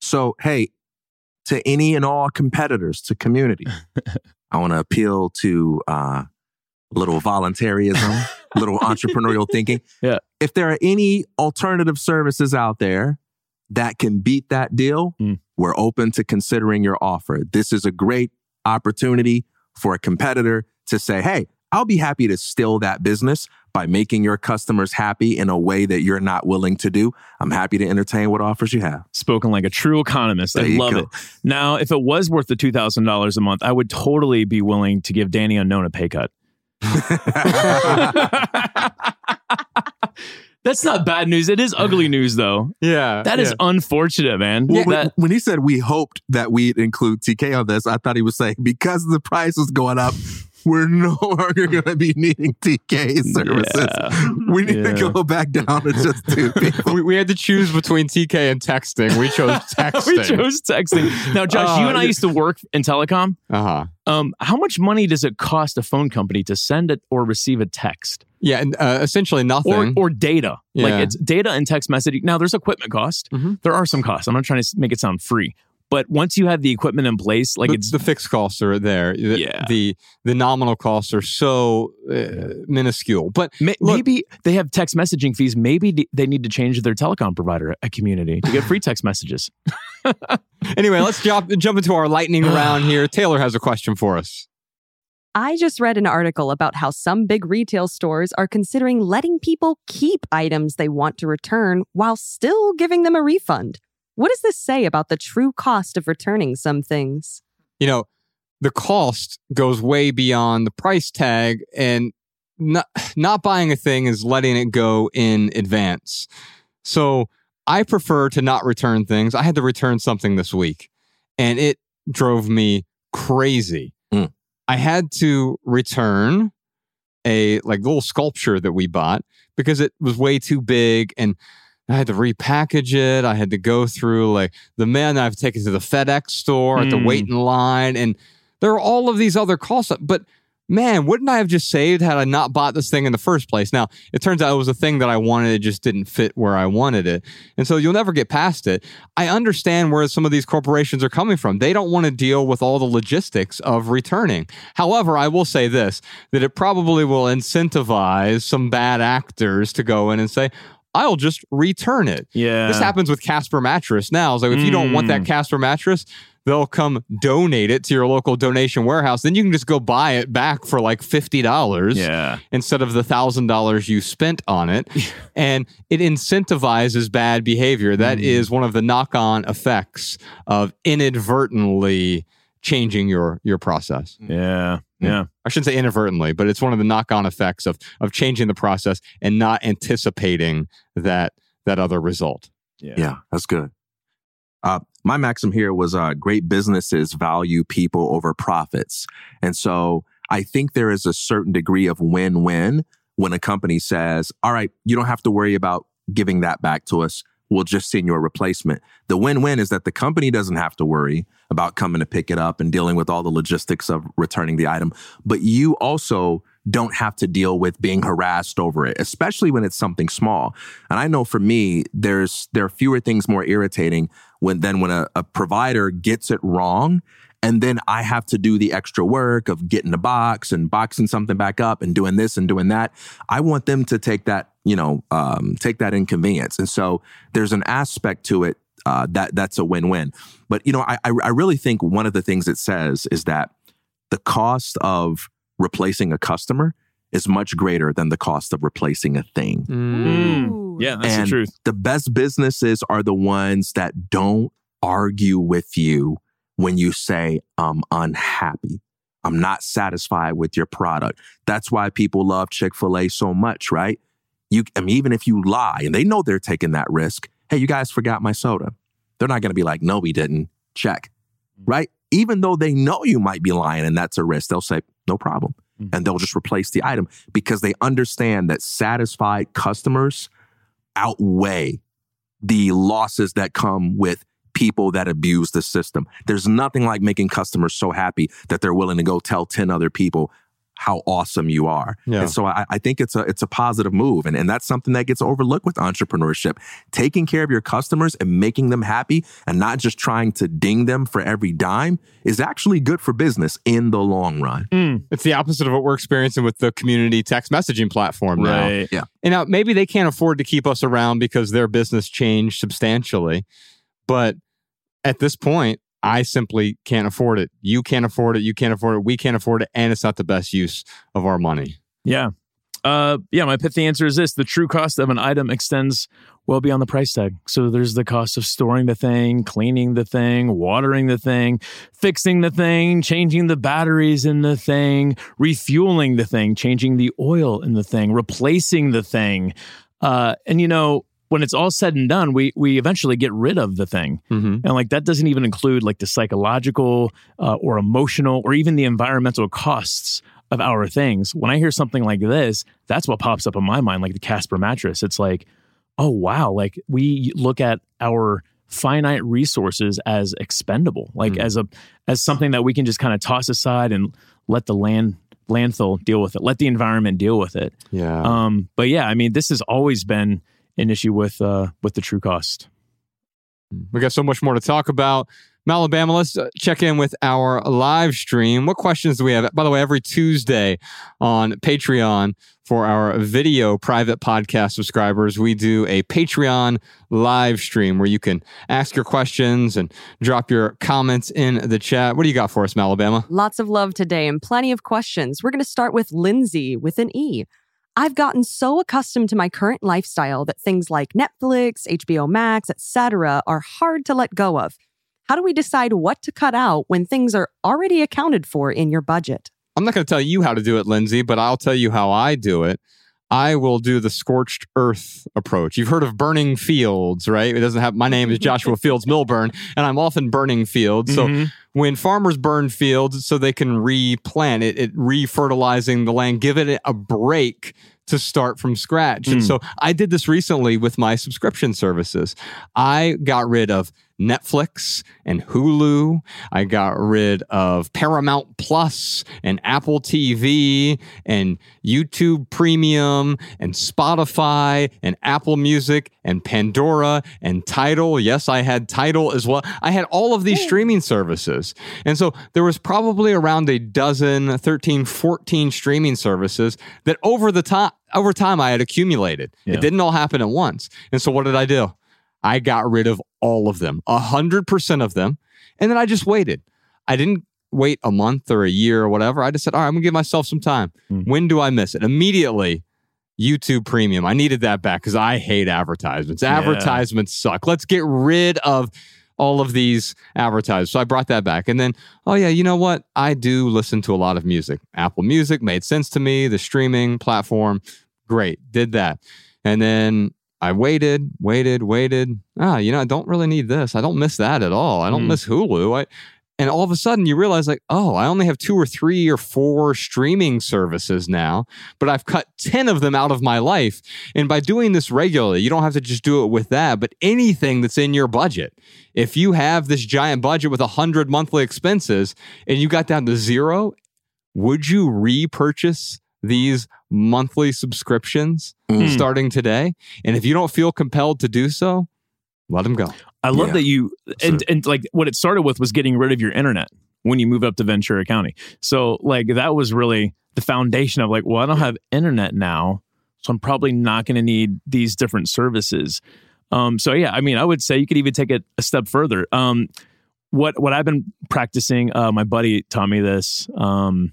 So, hey, to any and all competitors, to community, I want to appeal to uh, little voluntarism, little entrepreneurial thinking. Yeah. If there are any alternative services out there that can beat that deal, Mm. we're open to considering your offer. This is a great opportunity for a competitor to say, hey, I'll be happy to steal that business by making your customers happy in a way that you're not willing to do. I'm happy to entertain what offers you have. Spoken like a true economist. I There you love go. it. Now, if it was worth the two thousand dollars a month, I would totally be willing to give Danny Unknown a pay cut. That's not bad news. It is ugly news, though. Yeah. That is unfortunate, man. Well, when, That- when he said we hoped that we'd include TK on this, I thought he was saying because the price was going up, we're no longer going to be needing TK services. Yeah. We need Yeah. to go back down to just two people. we, we had to choose between TK and texting. We chose texting. we chose texting. Now, Josh, you Uh, and I used to work in telecom. Uh huh. Um, how much money does it cost a phone company to send it or receive a text Yeah, and uh, essentially nothing. or or data? Like it's data and text messaging. Now, there's equipment cost. Mhm. There are some costs. I'm not trying to make it sound free, but once you have the equipment in place, like the, it's the fixed costs are there. The, Yeah. The the nominal costs are so uh, minuscule. But ma- look- maybe they have text messaging fees. Maybe they need to change their telecom provider at Community to get free text messages. anyway, let's jump jump into our lightning round here. Taylor has a question for us. I just read an article about how some big retail stores are considering letting people keep items they want to return while still giving them a refund. What does this say about the true cost of returning some things? You know, the cost goes way beyond the price tag, and not not buying a thing is letting it go in advance. So I prefer to not return things. I had to return something this week, and it drove me crazy. Mm. I had to return a like little sculpture that we bought because it was way too big and I had to repackage it. I had to go through like the man I've taken to the FedEx store, I had to Mm. wait in line, and there are all of these other costs. But man, wouldn't I have just saved had I not bought this thing in the first place? Now, it turns out it was a thing that I wanted, it just didn't fit where I wanted it. And so you'll never get past it. I understand where some of these corporations are coming from. They don't want to deal with all the logistics of returning. However, I will say this that it probably will incentivize some bad actors to go in and say, I'll just return it. Yeah. This happens with Casper mattress now. It's like if you don't want that Mm. Casper mattress, they'll come donate it to your local donation warehouse. Then you can just go buy it back for like fifty dollars Yeah. instead of the thousand dollars you spent on it. and it incentivizes bad behavior. That Mm. is one of the knock-on effects of inadvertently changing your your process. Yeah. Yeah. I shouldn't say inadvertently, but it's one of the knock-on effects of of changing the process and not anticipating that that other result. Yeah. Yeah, that's good. Uh, my maxim here was uh, great businesses value people over profits. And so I think there is a certain degree of win win when a company says, all right, you don't have to worry about giving that back to us. We'll just send you a replacement. The win win is that the company doesn't have to worry about coming to pick it up and dealing with all the logistics of returning the item. But you also don't have to deal with being harassed over it, especially when it's something small. And I know for me, there's there are fewer things more irritating when than when a, a provider gets it wrong. And then I have to do the extra work of getting a box and boxing something back up and doing this and doing that. I want them to take that, you know, um, take that inconvenience. And so there's an aspect to it uh, that that's a win-win. But you know, I I I really think one of the things it says is that the cost of replacing a customer is much greater than the cost of replacing a thing. Mm. Yeah, that's And the truth. The best businesses are the ones that don't argue with you when you say, I'm unhappy. I'm not satisfied with your product. That's why people love Chick fil A so much, right? You, I mean, even if you lie and they know they're taking that risk, hey, you guys forgot my soda. They're not going to be like, no, we didn't. Check, right? Even though they know you might be lying and that's a risk, they'll say, no problem. Mhm. And they'll just replace the item because they understand that satisfied customers outweigh the losses that come with people that abuse the system. There's nothing like making customers so happy that they're willing to go tell 10 other people how awesome you are. Yeah. And so I, I think it's a it's a positive move. And, and that's something that gets overlooked with entrepreneurship. Taking care of your customers and making them happy and not just trying to ding them for every dime is actually good for business in the long run. Mm. It's the opposite of what we're experiencing with the community text messaging platform now. Yeah. And now maybe they can't afford to keep us around because their business changed substantially. But at this point, I simply can't afford it. You can't afford it. You can't afford it. We can't afford it. And it's not the best use of our money. Yeah. Uh, yeah, my pithy answer is this the true cost of an item extends well beyond the price tag. So there's the cost of storing the thing, cleaning the thing, watering the thing, fixing the thing, changing the batteries in the thing, refueling the thing, changing the oil in the thing, replacing the thing. Uh, and you know, when it's all said and done, we we eventually get rid of the thing. Mm-hmm. And like that doesn't even include like the psychological uh, or emotional or even the environmental costs of our things. When I hear something like this, that's what pops up in my mind, like the Casper mattress. It's like, oh wow, like we look at our finite resources as expendable, like Mm. as a as something that we can just kind of toss aside and let the land landfill deal with it, let the environment deal with it. Yeah. Um, but yeah, I mean, this has always been an issue with uh, with the true cost. We got so much more to talk about. Malabama, let's uh, check in with our live stream. What questions do we have? By the way, every Tuesday on Patreon for our video private podcast subscribers, we do a Patreon live stream where you can ask your questions and drop your comments in the chat. What do you got for us, Malabama? Lots of love today and plenty of questions. We're going to start with Lindsay with an E. I've gotten so accustomed to my current lifestyle that things like Netflix, HBO Max, etc. are hard to let go of. How do we decide what to cut out when things are already accounted for in your budget? I'm not going to tell you how to do it, Lindsay, but I'll tell you how I do it. I will do the scorched earth approach. You've heard of burning fields, right? It doesn't have my name is Joshua Fields Millburn, and I'm often burning fields. So Mhm. When farmers burn fields so they can replant it, it re-fertilizing the land, give it a break to start from scratch. And Mm. so I did this recently with my subscription services. I got rid of Netflix and Hulu. I got rid of Paramount Plus and Apple TV and YouTube Premium and Spotify and Apple Music and Pandora and Tidal. Yes, I had Tidal as well. I had all of these streaming services. And so there was probably around a dozen, 13, 14 streaming services that over the top over time I had accumulated. Yeah. It didn't all happen at once. And so what did I do? I got rid of all of them, a hundred percent of them. And then I just waited. I didn't wait a month or a year or whatever. I just said, all right, I'm gonna give myself some time. Mm. When do I miss it? Immediately, YouTube premium. I needed that back because I hate advertisements. Yeah. Advertisements suck. Let's get rid of all of these advertisers. So I brought that back. And then, oh yeah, you know what? I do listen to a lot of music. Apple Music made sense to me, the streaming platform. Great. Did that. And then I waited, waited, waited. Ah, you know, I don't really need this. I don't miss that at all. I don't Mm. miss Hulu. I and all of a sudden you realize like, oh, I only have two or three or four streaming services now, but I've cut 10 of them out of my life. And by doing this regularly, you don't have to just do it with that, but anything that's in your budget. If you have this giant budget with 100 monthly expenses and you got down to zero, would you repurchase these monthly subscriptions Hmm. starting today? And if you don't feel compelled to do so, let them go. I love Yeah. that you and and like what it started with was getting rid of your internet when you move up to Ventura County. So like that was really the foundation of like, well, I don't have internet now, so I'm probably not going to need these different services. Um, so yeah, I mean, I would say you could even take it a step further. Um, what what I've been practicing, uh, my buddy taught me this. Um,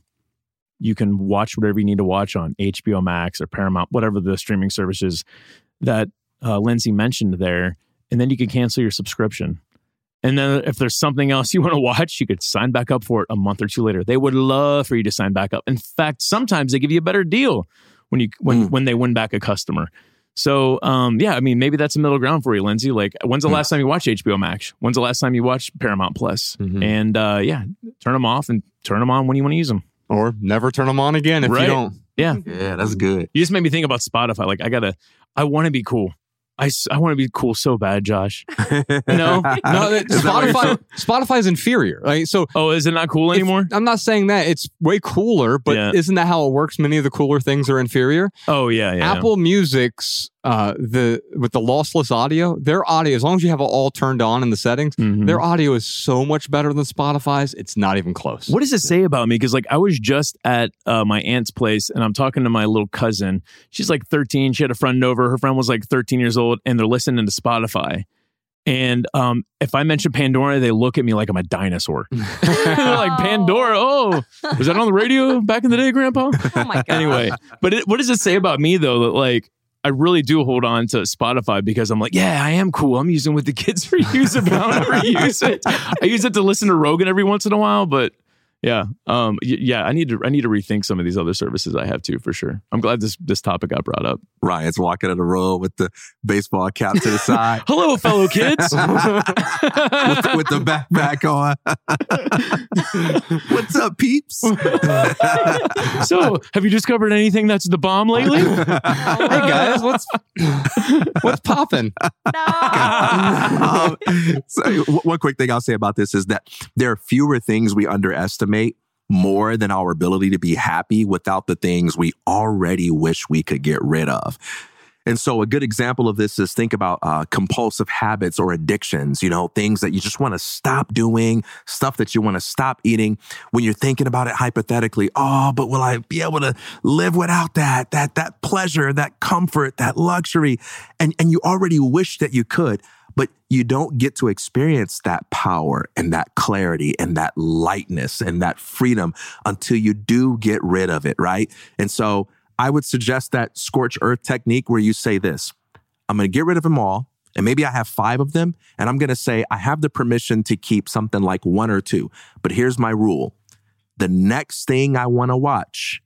you can watch whatever you need to watch on HBO Max or Paramount, whatever the streaming services that uh, Lindsay mentioned there, and then you can cancel your subscription. And then if there's something else you want to watch, you could sign back up for it a month or two later. They would love for you to sign back up. In fact, sometimes they give you a better deal when you when Mm. when they win back a customer. So um, yeah, I mean maybe that's a middle ground for you, Lindsay. Like when's the Yeah. last time you watched HBO Max? When's the last time you watched Paramount Plus? Mhm. And uh, yeah, turn them off and turn them on when you want to use them. Or never turn them on again if Right. you don't. Yeah, Yeah, that's good. you just made me think about Spotify. Like I gotta, I want to be cool. I, I want to be cool so bad, Josh. No, no, that what you're Spotify Spotify is inferior. Like so Oh, is it not cool anymore? I'm not saying that it's way cooler, but Yeah. isn't that how it works? Many of the cooler things are inferior. Oh yeah, yeah. Apple Music's uh the with the lossless audio, their audio, as long as you have it all turned on in the settings, Mhm. their audio is so much better than Spotify's. It's not even close. What does it say about me? Because like I was just at uh, my aunt's place and I'm talking to my little cousin. She's like 13. She had a friend over. Her friend was like 13 years old, and they're listening to Spotify. And um, if I mention Pandora, they look at me like I'm a dinosaur. they're like Pandora. Oh, was that on the radio back in the day, Grandpa? Oh my god. anyway, but it, what does it say about me though? That like I really do hold on to Spotify because I'm like, yeah, I am cool. I'm using what the kids are using, but I'll never use it. I use it to listen to Rogan every once in a while, but yeah, um, y- yeah, I need to I need to rethink some of these other services I have too for sure. I'm glad this this topic got brought up. Ryan's walking in the room with the baseball cap to the side. Hello, fellow kids. with, the, with the backpack on. What's up, peeps? so, have you discovered anything that's the bomb lately? hey guys, what's what's popping? um, so, w- one quick thing I'll say about this is that there are fewer things we underestimate more than our ability to be happy without the things we already wish we could get rid of. And so, a good example of this is think about uh, compulsive habits or addictions, you know, things that you just want to stop doing, stuff that you want to stop eating. When you're thinking about it hypothetically, oh, but will I be able to live without that, that, that pleasure, that comfort, that luxury? And, and you already wish that you could, but you don't get to experience that power and that clarity and that lightness and that freedom until you do get rid of it, right? And so, I would suggest that scorch earth technique where you say this I'm going to get rid of them all. And maybe I have five of them. And I'm going to say I have the permission to keep something like one or two. But here's my rule the next thing I want to watch,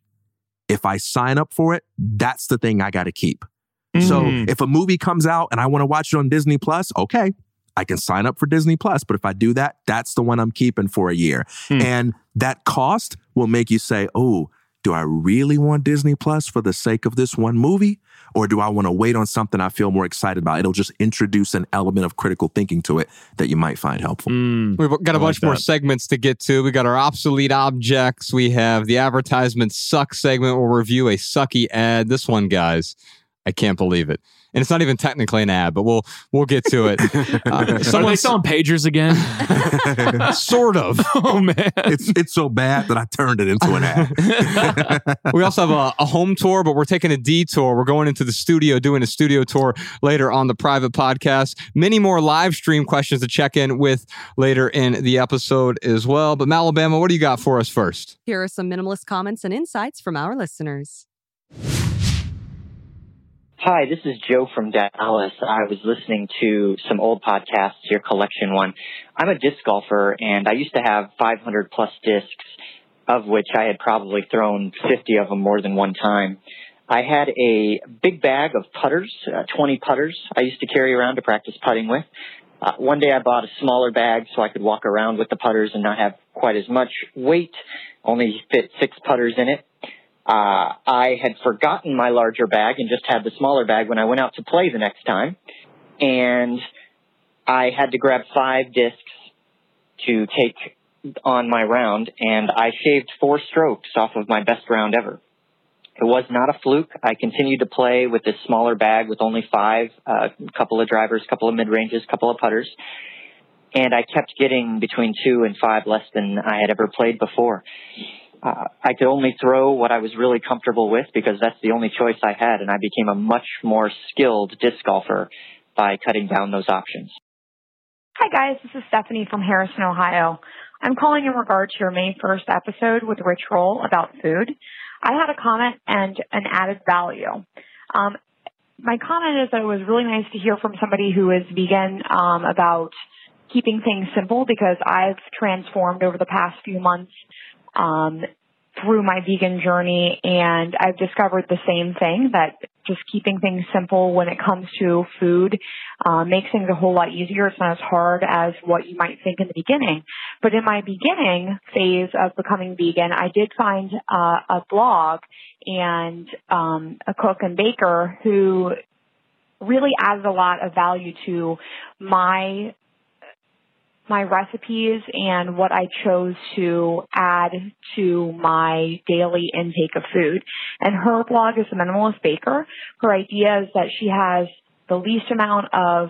if I sign up for it, that's the thing I got to keep. So Mm. if a movie comes out and I want to watch it on Disney Plus, okay, I can sign up for Disney Plus. But if I do that, that's the one I'm keeping for a year. Hmm. And that cost will make you say, oh, do I really want Disney Plus for the sake of this one movie? Or do I want to wait on something I feel more excited about? It'll just introduce an element of critical thinking to it that you might find helpful. Mm. We've got a I like bunch more segments to get to. We got our obsolete objects. We have the advertisement suck segment. We'll review a sucky ad. This one, guys, I can't believe it. And it's not even technically an ad, but we'll we'll get to it. Uh, Are they someone selling pagers again? sort of. oh man. it's it's so bad that I turned it into an ad. We also have a, a home tour, but we're taking a detour. We're going into the studio, doing a studio tour later on the private podcast. Many more live stream questions to check in with later in the episode as well. But Malabama, what do you got for us first? Here are some minimalist comments and insights from our listeners. Hi, this is Joe from Dallas. I was listening to some old podcasts, your collection one. I'm a disc golfer and I used to have 500 plus discs, of which I had probably thrown 50 of them more than one time. I had a big bag of putters, uh, 20 putters I used to carry around to practice putting with. Uh, one day I bought a smaller bag so I could walk around with the putters and not have quite as much weight, only fit six putters in it. Uh, I had forgotten my larger bag and just had the smaller bag when I went out to play the next time. And I had to grab five discs to take on my round and I shaved four strokes off of my best round ever. It was not a fluke. I continued to play with this smaller bag with only five, a couple of drivers, a couple of mid ranges, a couple of putters. And I kept getting between two and five less than I had ever played before uh, I could only throw what I was really comfortable with because that's the only choice I had, and I became a much more skilled disc golfer by cutting down those options. Hi guys, this is Stephanie from Harrison, Ohio. I'm calling in regard to your May 1st episode with Rich Roll about food. I had a comment and an added value. Um, my comment is that it was really nice to hear from somebody who is vegan um, about keeping things simple because I've transformed over the past few months um, through my vegan journey and I've discovered the same thing that just keeping things simple when it comes to food uh, makes things a whole lot easier. It's not as hard as what you might think in the beginning. But in my beginning phase of becoming vegan, I did find uh, a blog and um, a cook and baker who really added a lot of value to my my recipes and what I chose to add to my daily intake of food. And her blog is the Minimalist Baker. Her idea is that she has the least amount of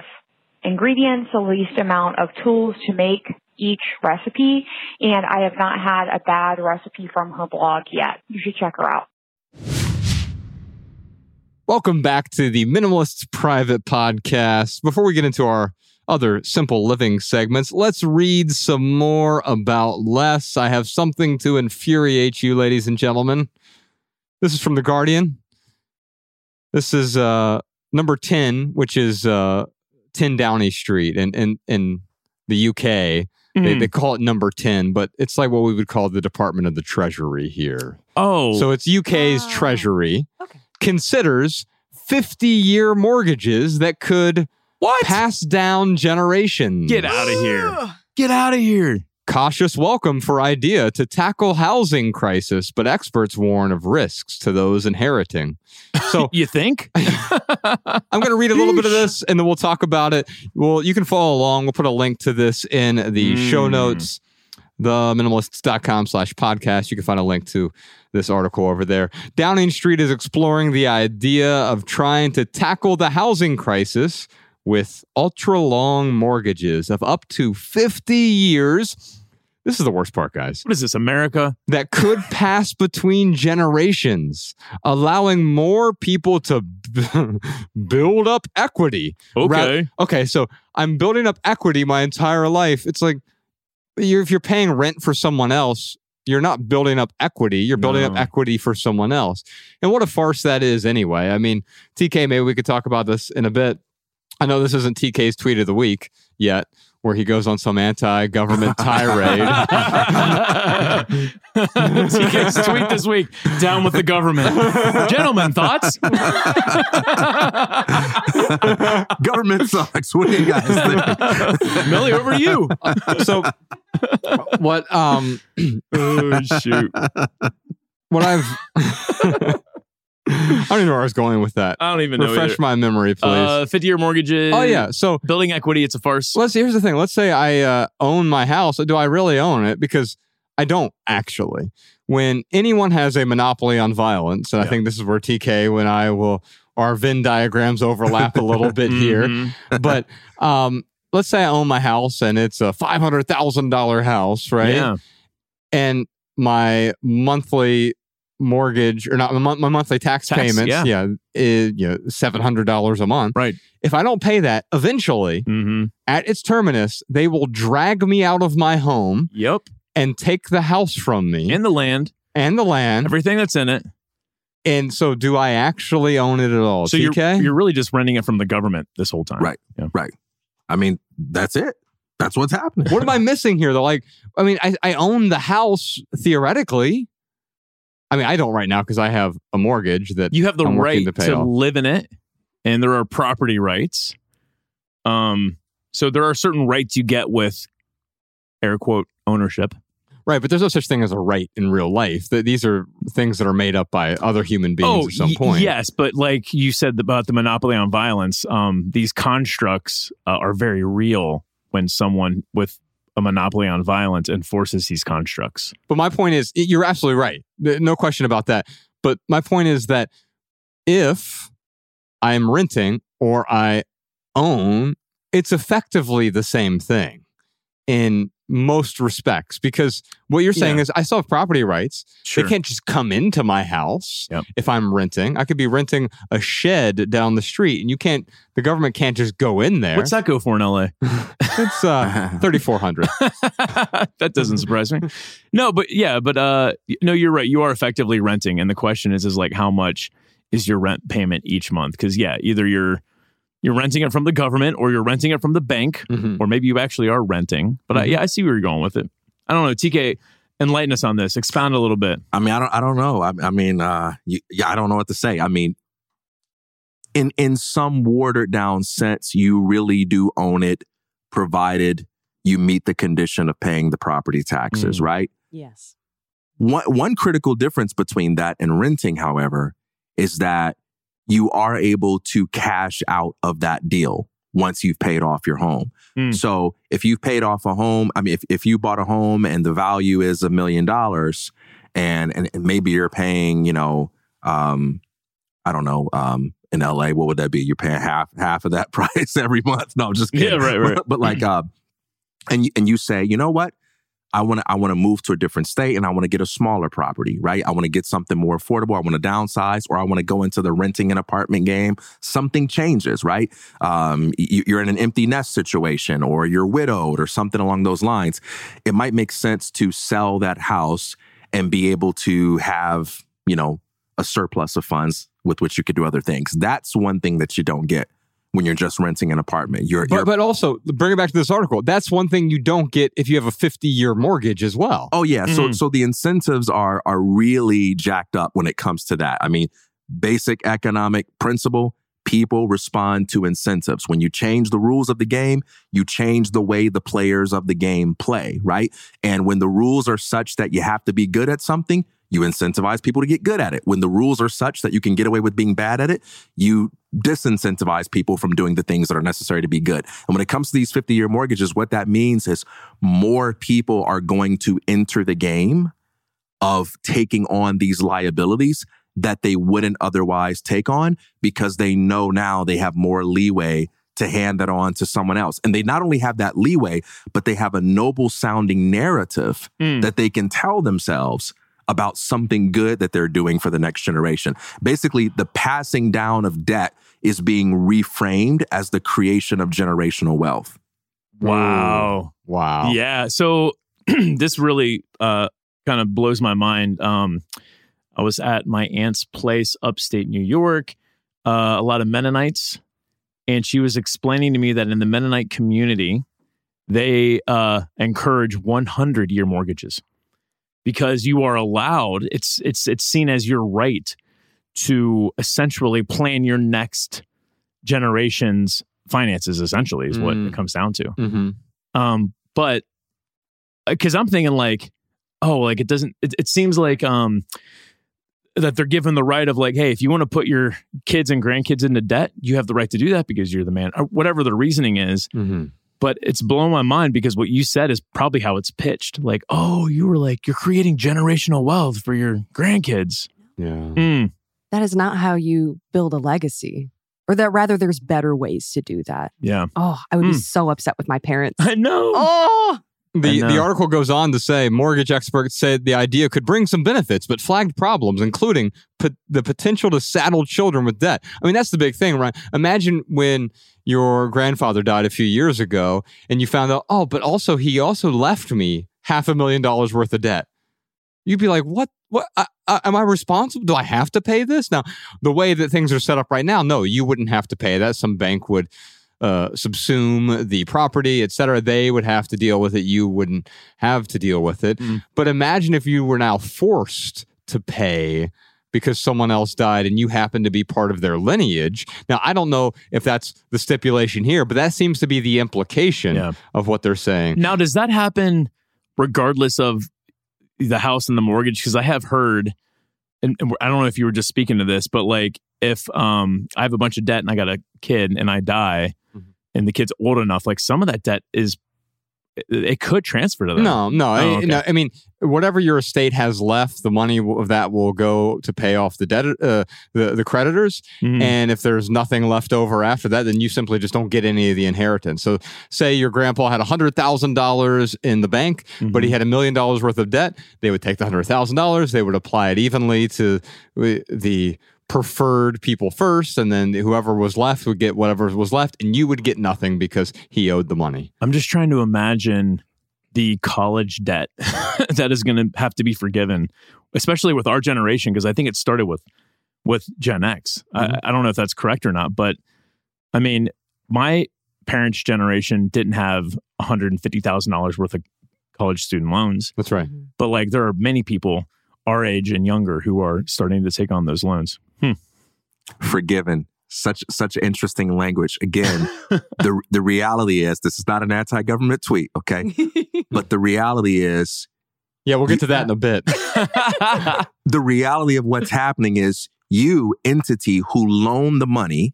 ingredients, the least amount of tools to make each recipe. And I have not had a bad recipe from her blog yet. You should check her out. Welcome back to the Minimalists Private Podcast. Before we get into our other simple living segments, let's read some more about less. I have something to infuriate you, ladies and gentlemen. This is from The Guardian. This is uh, number 10, which is uh, 10 Downing Street in, in, in the UK. They, Mhm. they call it number 10, but it's like what we would call the Department of the Treasury here. Oh, So it's UK's Oh. Treasury Okay. considers 50 year mortgages that could what? pass down generations. Get out of here. Get out of here. Cautious welcome for idea to tackle housing crisis, but experts warn of risks to those inheriting. So You think? I'm going to read a little bit of this and then we'll talk about it. Well, you can follow along. We'll put a link to this in the show Mm. notes, theminimalists.com slash podcast. You can find a link to this article over there. Downing Street is exploring the idea of trying to tackle the housing crisis with ultra long mortgages of up to 50 years. This is the worst part, guys What is this, America? that could pass between generations, allowing more people to b- build up equity. Okay. Ra- okay, so I'm building up equity my entire life. It's like you're, if you're paying rent for someone else, you're not building up equity. You're building up equity for someone else. And what a farce that is, anyway. I mean, TK, maybe we could talk about this in a bit. I know this isn't TK's tweet of the week yet, where he goes on some anti government tirade. TK's tweet this week down with the government. Gentlemen, thoughts? Government sucks. What do you guys think? Millie, over to you. so what um Oh, shoot. what I've I don't even know where I was going with that. I don't even know. Refresh my memory, please. Uh, 50 year mortgages. oh yeah. So Building equity, it's a farce. let's here's the thing. Let's say I uh, own my house. Do I really own it? Because I don't actually. When anyone has a monopoly on violence, and I think this is where TK when I will our Venn diagrams overlap a little bit here. Mhm. But um, let's say I own my house and it's a five hundred thousand dollar house, right? Yeah. and my monthly mortgage or not my, my monthly tax, Tax, payments yeah. yeah is you know $700 a month Right. if i don't pay that eventually Mm-hmm. at its terminus they will drag me out of my home Yep. and take the house from me And the land, and the land everything that's in it. and so do i actually own it at all So you're, you're really just renting it from the government this whole time. Right. Yeah. I mean, that's it. That's what's happening. what am i missing here though like i mean i, I own the house theoretically i mean i don't right now because i have a mortgage that You have the I'm right to to live in it, and there are property rights. Um, so there are certain rights you get with air quote ownership. Right, but there's no such thing as a right in real life. That these are things that are made up by other human beings at some Oh, y- point. yes, but like you said about the monopoly on violence, um, these constructs uh, are very real when someone with a monopoly on violence enforces these constructs. But my point is, you're absolutely right. No question about that. But my point is that if I'm renting or I own, it's effectively the same thing in most respects because what you're saying Yeah. is I still have property rights. Sure. They can't just come into my house Yep. if I'm renting. I could be renting a shed down the street and you can't, the government can't just go in there. What's that go for in LA? It's uh, 3,400. that doesn't surprise me. No, but yeah, but uh no, you're right. You are effectively renting and the question is is like how much is your rent payment each month? Cuz yeah, either you're you're renting it from the government or you're renting it from the bank Mhm. or maybe you actually are renting. But I, Mhm. yeah, I see where you're going with it. I don't know, TK enlighten us on this. Expound a little bit. I mean, I don't, I don't know. I, I mean, uh, you, yeah, I don't know what to say. I mean, in in some watered down sense, you really do own it, provided you meet the condition of paying the property taxes, Mm. right? Yes. One one critical difference between that and renting, however, is that you are able to cash out of that deal once you've paid off your home. Mm. So if you've paid off a home, I mean, if, if you bought a home and the value is a million dollars and, and maybe you're paying, you know, um, I don't know, um, in LA, what would that be? You're paying half half of that price every month. No, I'm just kidding. Yeah, right, right. But, but like, uh, and you, and you say, you know what? I want to I want to move to a different state and I want to get a smaller property, right? I want to get something more affordable. I want to downsize or I want to go into the renting an apartment game. Something changes, right? Um, you, you're in an empty nest situation or you're widowed or something along those lines. It might make sense to sell that house and be able to have, you know, a surplus of funds with which you could do other things. That's one thing that you don't get when you're just renting an apartment. You're, you're But, but also, bring it back to this article. That's one thing you don't get if you have a 50 year mortgage as well. Oh yeah, so Mhm. so the incentives are are really jacked up when it comes to that. I mean, basic economic principle, people respond to incentives. When you change the rules of the game, you change the way the players of the game play, right? And when the rules are such that you have to be good at something, you incentivize people to get good at it. When the rules are such that you can get away with being bad at it, you disincentivize people from doing the things that are necessary to be good. And when it comes to these 50 year mortgages, what that means is more people are going to enter the game of taking on these liabilities that they wouldn't otherwise take on because they know now they have more leeway to hand that on to someone else. And they not only have that leeway, but they have a noble sounding narrative Mm. that they can tell themselves about something good that they're doing for the next generation. Basically, the passing down of debt is being reframed as the creation of generational wealth. Wow. Wow. Yeah. So this really uh, kind of blows my mind. Um, I was at my aunt's place upstate New York, uh, a lot of Mennonites, and she was explaining to me that in the Mennonite community, they uh, encourage 100 year mortgages because you are allowed. It's it's it's seen as your right to essentially plan your next generation's finances. Essentially, is what Mm. it comes down to. Mm-hmm. Um, but because I'm thinking like, oh, like it doesn't. It, it seems like um, that they're given the right of like, hey, if you want to put your kids and grandkids into debt, you have the right to do that because you're the man, or whatever the reasoning is. Mm-hmm. But it's blown my mind because what you said is probably how it's pitched. Like, oh, you were like, you're creating generational wealth for your grandkids. Yeah. Mm. That is not how you build a legacy. Or that rather there's better ways to do that. Yeah. Oh, I would be Mm. so upset with my parents. I know. Oh, The, the article goes on to say mortgage experts said the idea could bring some benefits, but flagged problems, including the potential to saddle children with debt. I mean, that's the big thing, right? Imagine when your grandfather died a few years ago and you found out, oh, but also he also left me half a million dollars worth of debt. You'd be like, what? What? I, I, am I responsible? Do I have to pay this? Now, the way that things are set up right now, no, you wouldn't have to pay that. Some bank would uh, subsume the property, et cetera. They would have to deal with it. You wouldn't have to deal with it. Mm. But imagine if you were now forced to pay because someone else died and you happen to be part of their lineage. Now, I don't know if that's the stipulation here, but that seems to be the implication Yeah. of what they're saying. Now, does that happen regardless of the house and the mortgage? Because I have heard, and, and I don't know if you were just speaking to this, but like if um I have a bunch of debt and I got a kid and I die. And the kid's old enough, like some of that debt is it, could transfer to them. No, no, I, Oh, okay. no. I mean, whatever your estate has left, the money of that will go to pay off the debt, uh, the the creditors. Mhm. And if there's nothing left over after that, then you simply just don't get any of the inheritance. So, say your grandpa had hundred thousand dollars in the bank, but he Mhm. had a million dollars worth of debt. They would take the hundred thousand dollars. They would apply it evenly to uh, the preferred people first, and then whoever was left would get whatever was left, and you would get nothing because he owed the money. I'm just trying to imagine the college debt that is going to have to be forgiven, especially with our generation, because I think it started with with Gen X. I, mm-hmm. I don't know if that's correct or not, but I mean, my parents' generation didn't have $150,000 worth of college student loans, That's right. Mm-hmm. but like there are many people our age and younger who are starting to take on those loans. Hmm. forgiven. Such such interesting language. Again, the the reality is this is not an anti-government tweet, okay? but the reality is Yeah, we'll get to that in a bit. the reality of what's happening is you entity who loaned the money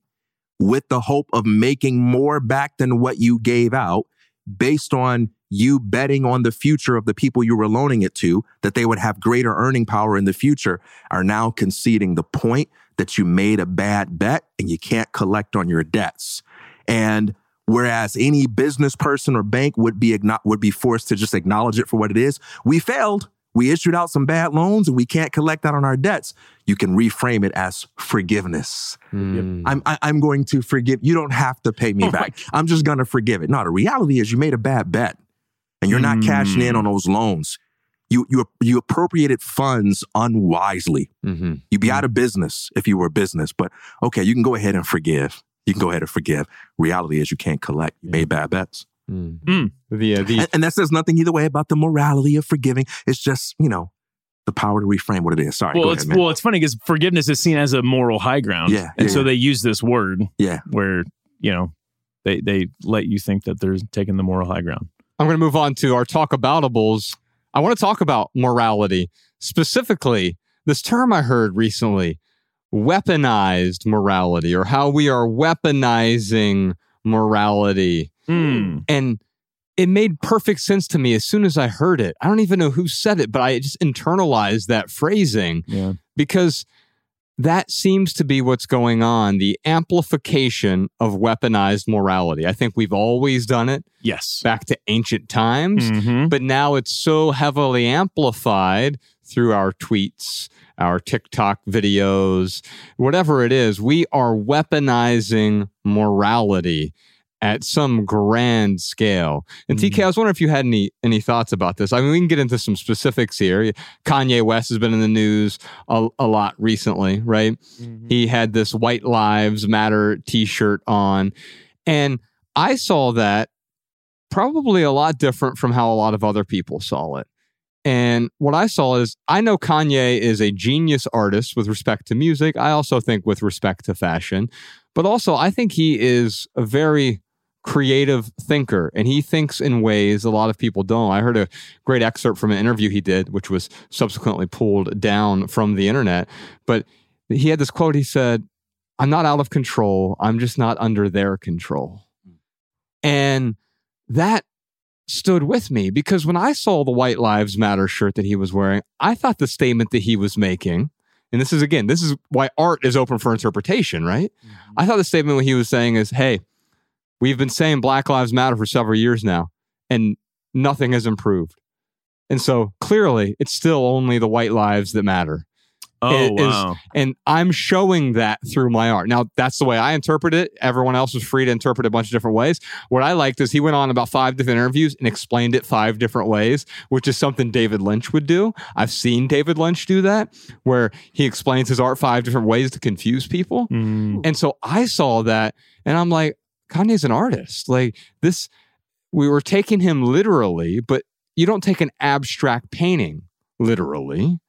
with the hope of making more back than what you gave out based on you betting on the future of the people you were loaning it to that they would have greater earning power in the future are now conceding the point that you made a bad bet and you can't collect on your debts and whereas any business person or bank would be would be forced to just acknowledge it for what it is we failed we issued out some bad loans and we can't collect that on our debts you can reframe it as forgiveness Mm. I'm I, I'm going to forgive. You don't have to pay me Oh back. I'm just going to forgive it. No, the reality is you made a bad bet, and you're not cashing in Mm. on those loans. You you you appropriated funds unwisely. Mhm. You'd be out of business if you were a business. But okay, you can go ahead and forgive. You can go ahead and forgive. Reality is you can't collect. You made bad bets, Mm. Mm. The uh, the and, and that says nothing either way about the morality of forgiving. It's just you know the power to reframe what it is. Sorry, well, go it's ahead, man. well, it's funny because forgiveness is seen as a moral high ground. Yeah, and yeah, so yeah. they use this word yeah. where you know they they let you think that they're taking the moral high ground. I'm going to move on to our talk aboutables. I want to talk about morality, specifically this term I heard recently, weaponized morality, or how we are weaponizing morality. Mm. And it made perfect sense to me as soon as I heard it. I don't even know who said it, but I just internalized that phrasing Yeah. because that seems to be what's going on the amplification of weaponized morality. I think we've always done it Yes. back to ancient times, Mhm. but now it's so heavily amplified through our tweets, our TikTok videos, whatever it is. We are weaponizing morality at some grand scale. And TK, mm. I was wondering if you had any any thoughts about this. I mean, we can get into some specifics here. Kanye West has been in the news a, a lot recently, right? Mm-hmm. He had this White Lives Matter T-shirt on, and I saw that probably a lot different from how a lot of other people saw it. And what I saw is I know Kanye is a genius artist with respect to music. I also think with respect to fashion, but also I think he is a very creative thinker and he thinks in ways a lot of people don't. I heard a great excerpt from an interview he did, which was subsequently pulled down from the internet. But he had this quote he said, I'm not out of control. I'm just not under their control. And that stood with me because when I saw the White Lives Matter shirt that he was wearing, I thought the statement that he was making, and this is again, this is why art is open for interpretation, right? Mm-hmm. I thought the statement what he was saying is, hey, We've been saying Black Lives Matter for several years now, and nothing has improved. And so clearly, it's still only the white lives that matter. Oh, wow. and I'm showing that through my art. Now, that's the way I interpret it. Everyone else was free to interpret it a bunch of different ways. What I liked is he went on about five different interviews and explained it five different ways, which is something David Lynch would do. I've seen David Lynch do that, where he explains his art five different ways to confuse people. Mm. And so I saw that and I'm like, Kanye's an artist. Like this, we were taking him literally, but you don't take an abstract painting literally.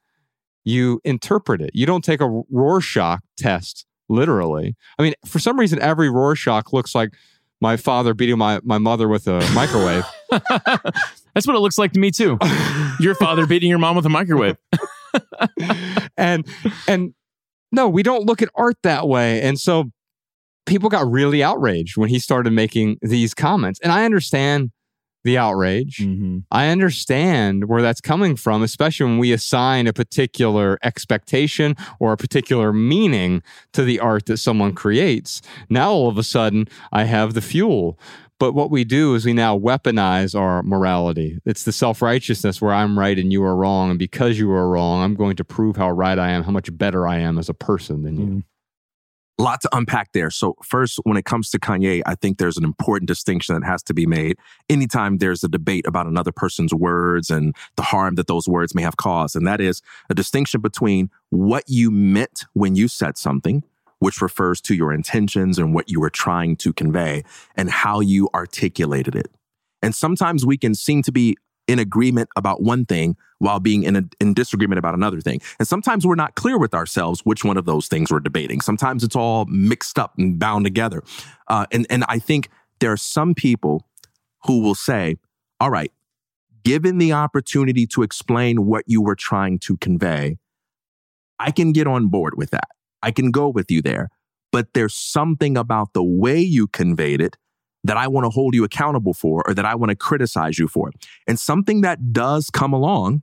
You interpret it. You don't take a Rorschach test literally. I mean, for some reason, every Rorschach looks like my father beating my, my mother with a microwave. That's what it looks like to me too. Your father beating your mom with a microwave. and and no, we don't look at art that way. And so people got really outraged when he started making these comments. And I understand the outrage. Mm-hmm. I understand where that's coming from, especially when we assign a particular expectation or a particular meaning to the art that someone creates. Now, all of a sudden, I have the fuel. But what we do is we now weaponize our morality. It's the self righteousness where I'm right and you are wrong. And because you are wrong, I'm going to prove how right I am, how much better I am as a person than you. Lot to unpack there. So, first, when it comes to Kanye, I think there's an important distinction that has to be made. Anytime there's a debate about another person's words and the harm that those words may have caused, and that is a distinction between what you meant when you said something, which refers to your intentions and what you were trying to convey, and how you articulated it. And sometimes we can seem to be in agreement about one thing while being in, a, in disagreement about another thing. And sometimes we're not clear with ourselves which one of those things we're debating. Sometimes it's all mixed up and bound together. Uh, and, and I think there are some people who will say, all right, given the opportunity to explain what you were trying to convey, I can get on board with that. I can go with you there. But there's something about the way you conveyed it that I want to hold you accountable for or that I want to criticize you for. And something that does come along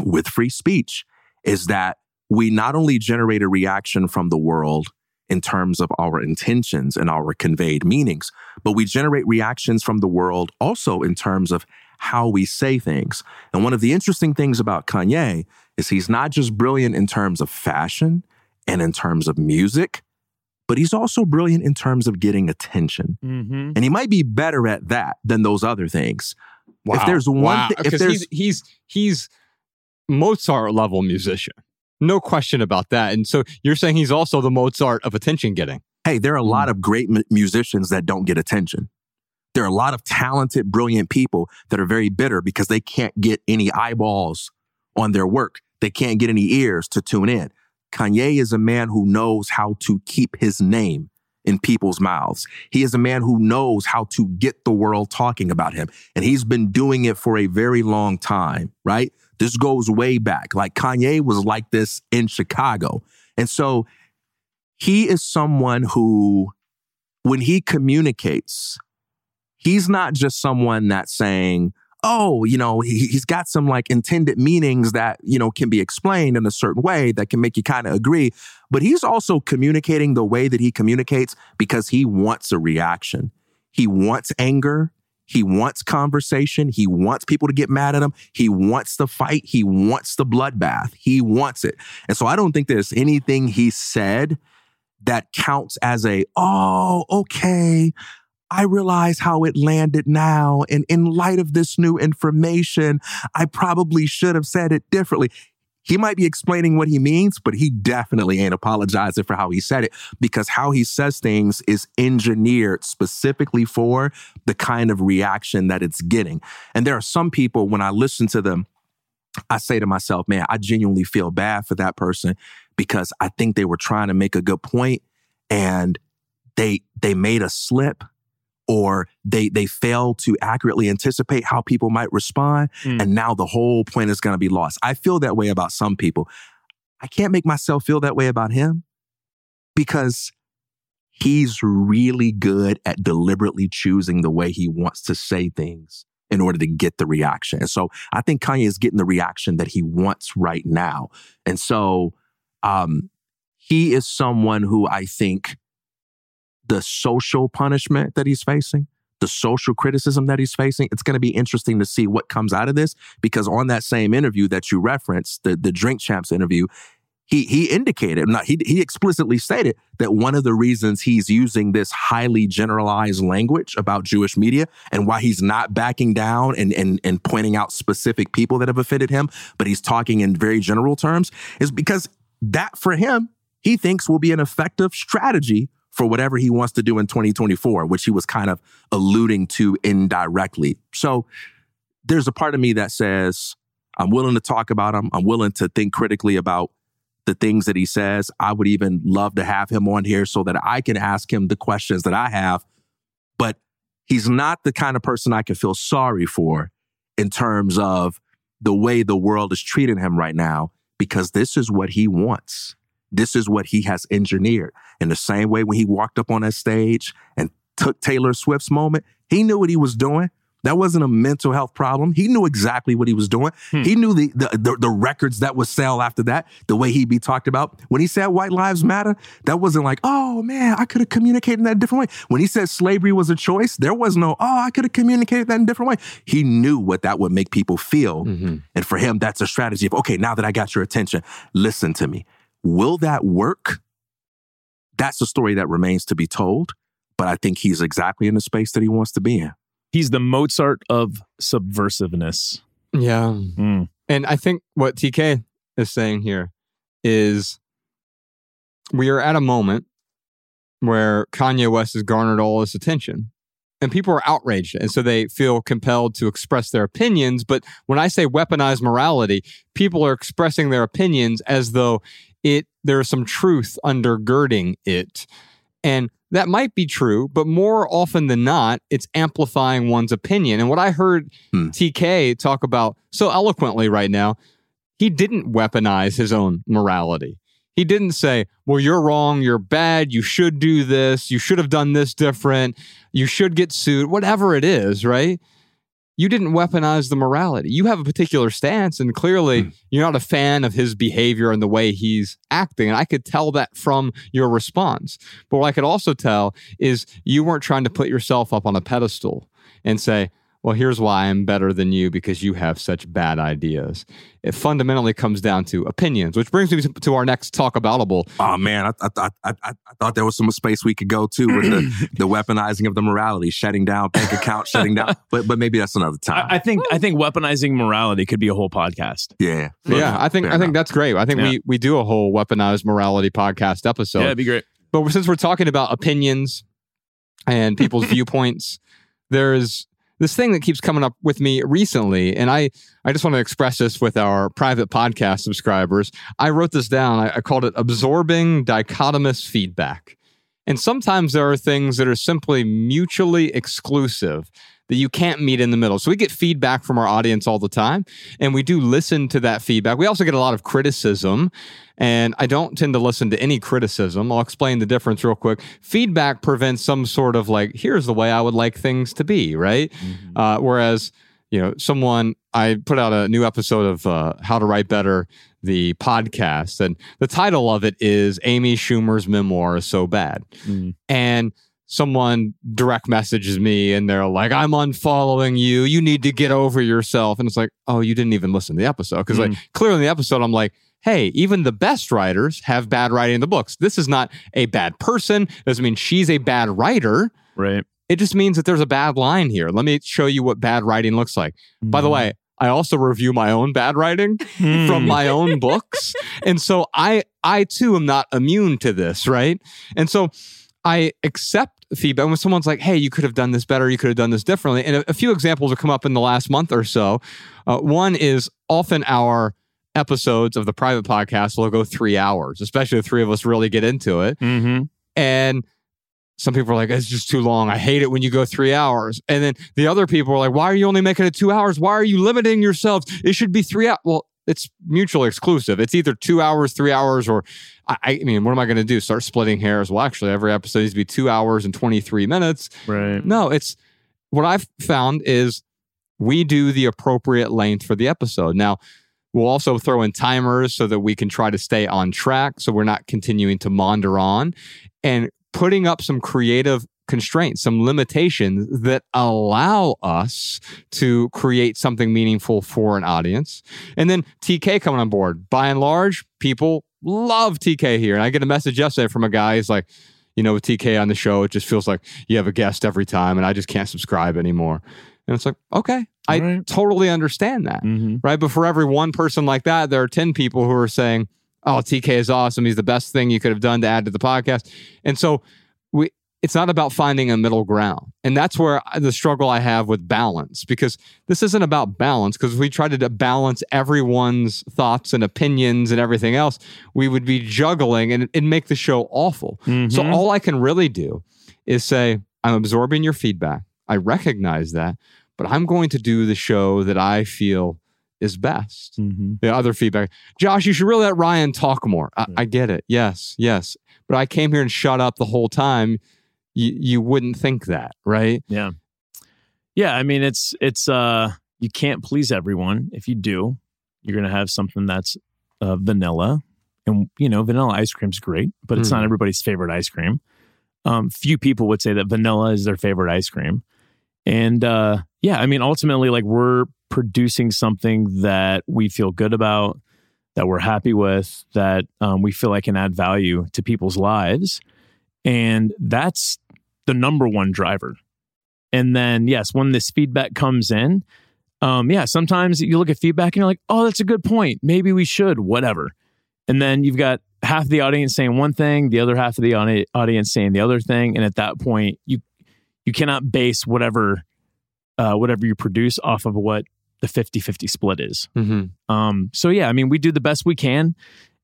with free speech is that we not only generate a reaction from the world in terms of our intentions and our conveyed meanings, but we generate reactions from the world also in terms of how we say things. And one of the interesting things about Kanye is he's not just brilliant in terms of fashion and in terms of music, but he's also brilliant in terms of getting attention. Mm-hmm. And he might be better at that than those other things. Wow. If there's one wow. thing, if there's he's, he's he's Mozart level musician, no question about that. And so you're saying he's also the Mozart of attention getting. hey, there are a lot hmm. of great mu- musicians that don't get attention. There are a lot of talented, brilliant people that are very bitter because they can't get any eyeballs on their work. They can't get any ears to tune in. Kanye is a man who knows how to keep his name in people's mouths. He is a man who knows how to get the world talking about him. And he's been doing it for a very long time, right? This goes way back. Like Kanye was like this in Chicago. And so he is someone who, when he communicates, he's not just someone that's saying, oh, you know, he, he's got some like intended meanings that, you know, can be explained in a certain way that can make you kind of agree. But he's also communicating the way that he communicates because he wants a reaction. He wants anger. He wants conversation. He wants people to get mad at him. He wants the fight. He wants the bloodbath. He wants it. And so I don't think there's anything he said that counts as a, oh, okay. I realize how it landed now. And in light of this new information, I probably should have said it differently. He might be explaining what he means, but he definitely ain't apologizing for how he said it because how he says things is engineered specifically for the kind of reaction that it's getting. And there are some people, when I listen to them, I say to myself, man, I genuinely feel bad for that person because I think they were trying to make a good point and they they made a slip or they they fail to accurately anticipate how people might respond Mm. and now the whole point is going to be lost. I feel that way about some people. I can't make myself feel that way about him because he's really good at deliberately choosing the way he wants to say things in order to get the reaction. And so I think Kanye is getting the reaction that he wants right now. And so um, he is someone who I think the social punishment that he's facing, the social criticism that he's facing, it's going to be interesting to see what comes out of this because on that same interview that you referenced, the, the Drink Champs interview, he he indicated, not he he explicitly stated that one of the reasons he's using this highly generalized language about Jewish media and why he's not backing down and and and pointing out specific people that have offended him, but he's talking in very general terms, is because that for him, he thinks will be an effective strategy for whatever he wants to do in 2024, which he was kind of alluding to indirectly. So there's a part of me that says, I'm willing to talk about him. I'm willing to think critically about the things that he says. I would even love to have him on here so that I can ask him the questions that I have. But he's not the kind of person I can feel sorry for in terms of the way the world is treating him right now, because this is what he wants. This is what he has engineered. In the same way, when he walked up on that stage and took Taylor Swift's moment, he knew what he was doing. That wasn't a mental health problem. He knew exactly what he was doing. Hmm. He knew the, the the the records that would sell after that, the way he'd be talked about. When he said white lives matter, that wasn't like, oh man, I could have communicated in that a different way. When he said slavery was a choice, there was no, oh, I could have communicated that in a different way. He knew what that would make people feel. Mm-hmm. And for him, that's a strategy of, okay, now that I got your attention, listen to me. Will that work? That's a story that remains to be told. But I think he's exactly in the space that he wants to be in. He's the Mozart of subversiveness. Yeah. Mm. And I think what TK is saying here is we are at a moment where Kanye West has garnered all this attention and people are outraged. And so they feel compelled to express their opinions. But when I say weaponized morality, people are expressing their opinions as though it there's some truth undergirding it. And that might be true, but more often than not, it's amplifying one's opinion. And what I heard Hmm. TK talk about so eloquently right now, he didn't weaponize his own morality. He didn't say, well, you're wrong, you're bad, you should do this, you should have done this different, you should get sued, whatever it is, right? You didn't weaponize the morality. You have a particular stance, and clearly hmm. you're not a fan of his behavior and the way he's acting. And I could tell that from your response. But what I could also tell is you weren't trying to put yourself up on a pedestal and say, well, here's why I'm better than you because you have such bad ideas. It fundamentally comes down to opinions, which brings me to, to our next talk aboutable. Oh man, I, I, I, I, I thought there was some space we could go to with the, the weaponizing of the morality, shutting down bank accounts, shutting down. But but maybe that's another time. I, I think I think weaponizing morality could be a whole podcast. yeah, Yeah, I think I think enough. that's great. I think Yeah. we we do a whole weaponized morality podcast episode. yeah, it'd be great. But since we're talking about opinions and people's viewpoints, there's this thing that keeps coming up with me recently, and I I just want to express this with our private podcast subscribers. I wrote this down. I, I called it absorbing dichotomous feedback. And sometimes there are things that are simply mutually exclusive that you can't meet in the middle. So we get feedback from our audience all the time, and we do listen to that feedback. We also get a lot of criticism, and I don't tend to listen to any criticism. I'll explain the difference real quick. Feedback prevents some sort of like, here's the way I would like things to be, right? Uh, whereas, you know, someone, I put out a new episode of uh, How to Write Better, the podcast, and the title of it is Amy Schumer's Memoir is So Bad. Mm. And someone direct messages me and they're like, I'm unfollowing you. You need to get over yourself. And it's like, oh, you didn't even listen to the episode. Because like mm. clearly in the episode, I'm like, hey, even the best writers have bad writing in the books. This is not a bad person. Doesn't mean she's a bad writer. Right. It just means that there's a bad line here. Let me show you what bad writing looks like. By the mm. way, I also review my own bad writing hmm. from my own books. And so I I too am not immune to this, right? And so I accept feedback when someone's like, "Hey, you could have done this better. You could have done this differently." And a, a few examples have come up in the last month or so. Uh, one is often our episodes of the private podcast will go three hours, especially if three of us really get into it. Mm-hmm. And some people are like, it's just too long. I hate it when you go three hours. And then the other people are like, why are you only making it two hours? Why are you limiting yourselves? It should be three hours. Well, it's mutually exclusive. It's either two hours, three hours, or I, I mean, what am I going to do? Start splitting hairs? Well, actually, every episode needs to be two hours and 23 minutes. Right. No, it's what I've found is we do the appropriate length for the episode. Now, we'll also throw in timers so that we can try to stay on track so we're not continuing to maunder on and putting up some creative constraints, some limitations that allow us to create something meaningful for an audience. And then TK coming on board. By and large, people love TK here. And I get a message yesterday from a guy. He's like, you know, with TK on the show, it just feels like you have a guest every time and I just can't subscribe anymore. And it's like, okay, I Right. totally understand that. Mhm. Right. But for every one person like that, there are 10 people who are saying, oh, TK is awesome. He's the best thing you could have done to add to the podcast. And so we, it's not about finding a middle ground. And that's where the struggle I have with balance, because this isn't about balance. Because if we tried to balance everyone's thoughts and opinions and everything else, we would be juggling and it'd make the show awful. So Mhm. all I can really do is say, I'm absorbing your feedback. I recognize that, but I'm going to do the show that I feel is best. Mhm. The other feedback, Josh, you should really let Ryan talk more. I, I get it. Yes, yes. But I came here and shut up the whole time. You, you wouldn't think that, right? Yeah. Yeah. I mean, it's, it's, uh, you can't please everyone. If you do, you're going to have something that's uh, vanilla. And, you know, vanilla ice cream's great, but it's Mm. not everybody's favorite ice cream. Um, few people would say that vanilla is their favorite ice cream. And uh, yeah, I mean, ultimately, like we're producing something that we feel good about, that we're happy with, that um, we feel like can add value to people's lives. And that's the number one driver. And then, yes, when this feedback comes in, um, yeah, sometimes you look at feedback and you're like, oh, that's a good point. Maybe we should, whatever. And then you've got half the audience saying one thing, the other half of the audience saying the other thing. And at that point, you you cannot base whatever uh, whatever you produce off of what the 50-50 split is. Mm-hmm. Um, so yeah, I mean, we do the best we can,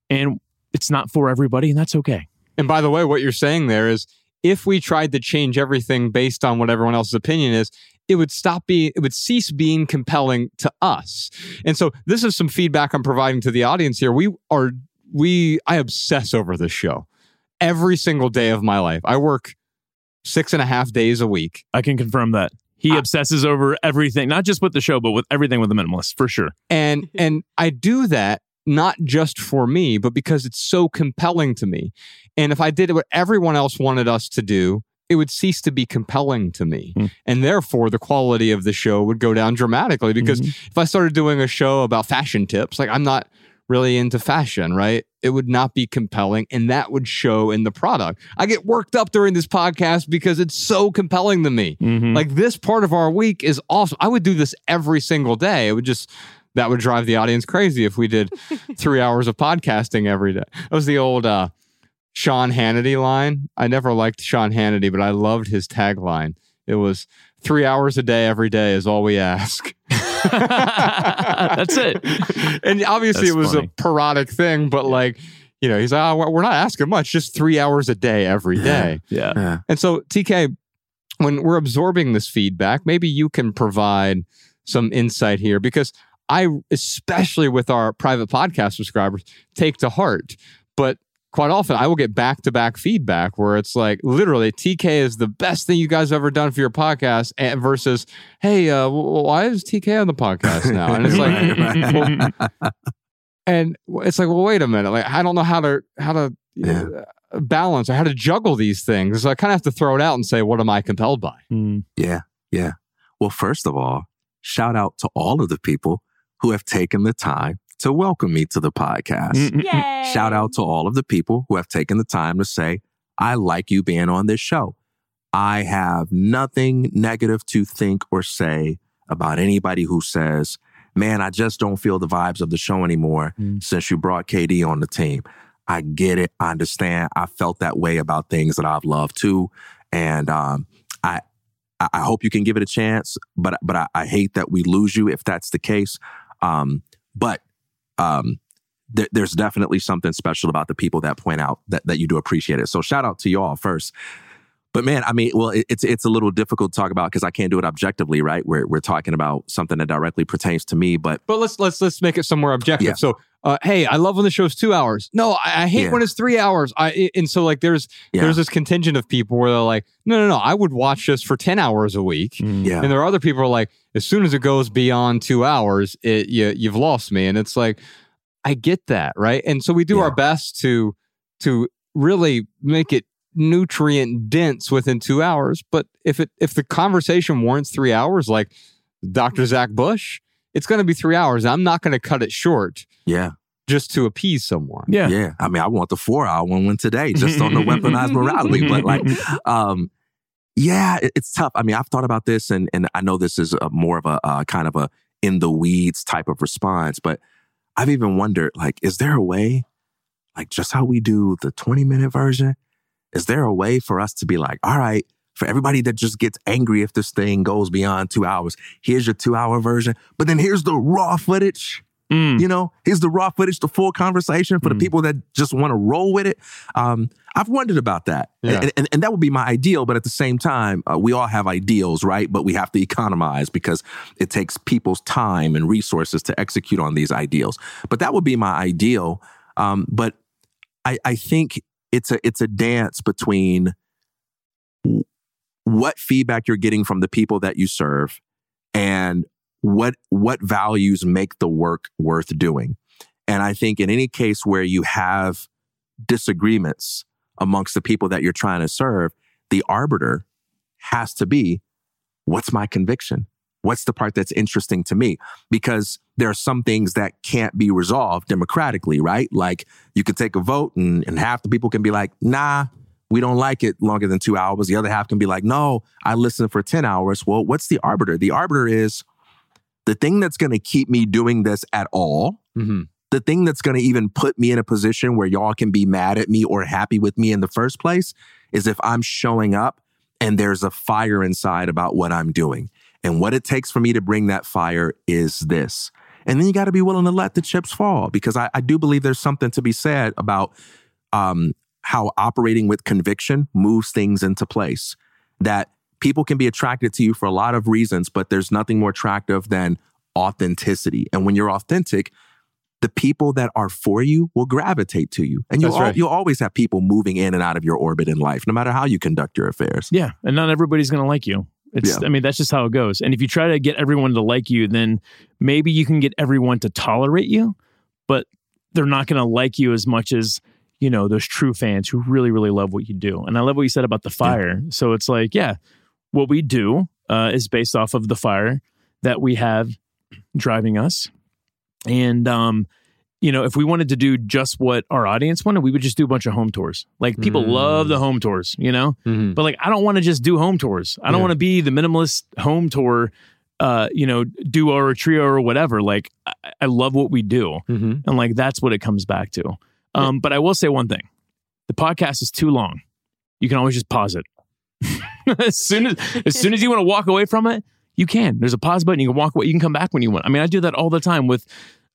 and it's not for everybody, and that's okay. And by the way, what you're saying there is if we tried to change everything based on what everyone else's opinion is, it would stop being, it would cease being compelling to us. And so this is some feedback I'm providing to the audience here. We are, we, I obsess over this show every single day of my life. I work six and a half days a week. I can confirm that. He obsesses over everything, not just with the show, but with everything with the minimalist, for sure. and and I do that not just for me, but because it's so compelling to me. And if I did what everyone else wanted us to do, it would cease to be compelling to me. Hmm. And therefore the quality of the show would go down dramatically because if I started doing a show about fashion tips, like I'm not really into fashion, right? It would not be compelling and that would show in the product. I get worked up during this podcast because it's so compelling to me. Mhm. Like this part of our week is awesome. I would do this every single day. It would just that would drive the audience crazy if we did three hours of podcasting every day. That was the old uh, Sean Hannity line. I never liked Sean Hannity, but I loved his tagline. It was three hours a day every day is all we ask. That's it. And obviously That's it was funny. a parodic thing, but like, you know, he's like, oh, we're not asking much, just three hours a day every day. Yeah. Yeah. And so, TK, when we're absorbing this feedback, maybe you can provide some insight here because I, especially with our private podcast subscribers, take to heart. But quite often, I will get back to back feedback where it's like literally, TK is the best thing you guys have ever done for your podcast, and versus, hey, uh, w- why is TK on the podcast now? And it's like, well, and it's like, well, wait a minute, like I don't know how to how to Yeah. uh, balance or how to juggle these things. So I kind of have to throw it out and say, what am I compelled by? Mm. Yeah. Yeah. Well, first of all, shout out to all of the people who have taken the time to welcome me to the podcast. Yay. Shout out to all of the people who have taken the time to say, I like you being on this show. I have nothing negative to think or say about anybody who says, man, I just don't feel the vibes of the show anymore Mm. since you brought KD on the team. I get it. I understand. I felt that way about things that I've loved too. And um, I, I I hope you can give it a chance, but but I, I hate that we lose you if that's the case. Um, but um, there, there's definitely something special about the people that point out that, that you do appreciate it. So shout out to y'all first. But man, I mean, well, it, it's it's a little difficult to talk about because I can't do it objectively, right? We're we're talking about something that directly pertains to me. But But let's let's let's make it somewhere objective. Yeah. So, uh, hey, I love when the show's two hours. No, I, I hate Yeah. when it's three hours. I and so like there's Yeah. there's this contingent of people where they're like, no, no, no, I would watch this for ten hours a week. yeah, And there are other people who are like, as soon as it goes beyond two hours, it you you've lost me. And it's like, I get that, right? And so we do Yeah. our best to to really make it nutrient dense within two hours. But if it if the conversation warrants three hours, like Dr. Zach Bush, it's going to be three hours. I'm not going to cut it short yeah, just to appease someone. Yeah. yeah. I mean, I want the four hour one one today, just on the weaponized morality. But like, um, yeah, it's tough. I mean, I've thought about this, and and I know this is a, more of a uh, kind of a in the weeds type of response, but I've even wondered, like, is there a way, like, just how we do the twenty minute version? Is there a way for us to be like, all right, for everybody that just gets angry if this thing goes beyond two hours, here's your two hour version, but then here's the raw footage. Mm. You know, here's the raw footage, the full conversation for the Mm. people that just want to roll with it. Um, I've wondered about that. Yeah. And, and, and that would be my ideal. But at the same time, uh, we all have ideals, right? But we have to economize because it takes people's time and resources to execute on these ideals. But that would be my ideal. Um, but I, I think it's a it's a dance between what feedback you're getting from the people that you serve and what what values make the work worth doing. And I think in any case where you have disagreements amongst the people that you're trying to serve, the arbiter has to be what's my conviction? What's the part that's interesting to me? Because there are some things that can't be resolved democratically, right? Like you can take a vote and, and half the people can be like, nah, we don't like it longer than two hours. The other half can be like, no, I listened for 10 hours. Well, what's the arbiter? The arbiter is the thing that's going to keep me doing this at all Mhm. the thing that's going to even put me in a position where y'all can be mad at me or happy with me in the first place is if I'm showing up and there's a fire inside about what I'm doing. And what it takes for me to bring that fire is this. And then you got to be willing to let the chips fall because I, I do believe there's something to be said about um, how operating with conviction moves things into place. That people can be attracted to you for a lot of reasons, but there's nothing more attractive than authenticity. And when you're authentic, the people that are for you will gravitate to you. And you'll, That's al- you'll always have people moving in and out of your orbit in life, no matter how you conduct your affairs. Yeah, and not everybody's going to like you. It's Yeah. I mean that's just how it goes. And if you try to get everyone to like you, then maybe you can get everyone to tolerate you, but they're not going to like you as much as you know those true fans who really really love what you do. And I love what you said about the fire. So it's like, yeah, what we do uh, is based off of the fire that we have driving us, and um, you know, if we wanted to do just what our audience wanted, we would just do a bunch of home tours. Like people Mm. love the home tours, you know. Mhm. But like, I don't want to just do home tours. I don't Yeah. want to be the minimalist home tour, uh, you know, duo or trio or whatever. Like, I, I love what we do, Mhm. and like that's what it comes back to. Um, but I will say one thing: the podcast is too long. You can always just pause it. as soon as as soon as you want to walk away from it, you can. There's a pause button. You can walk away. You can come back when you want. I mean, I do that all the time with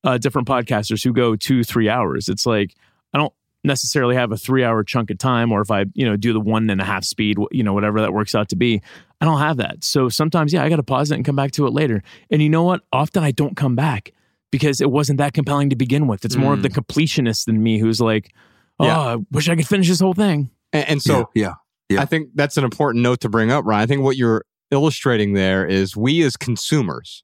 uh, different podcasters who go two, three hours. It's like I don't necessarily have a three hour chunk of time, or if I, you know, do the one and a half speed, you know, whatever that works out to be, I don't have that. So sometimes, yeah, I got to pause it and come back to it later. And you know what? Often I don't come back because it wasn't that compelling to begin with. It's more of the completionist than me who's like, oh, Yeah. I wish I could finish this whole thing. And, and so yeah, yeah. I think that's an important note to bring up, Ryan. I think what you're illustrating there is we as consumers,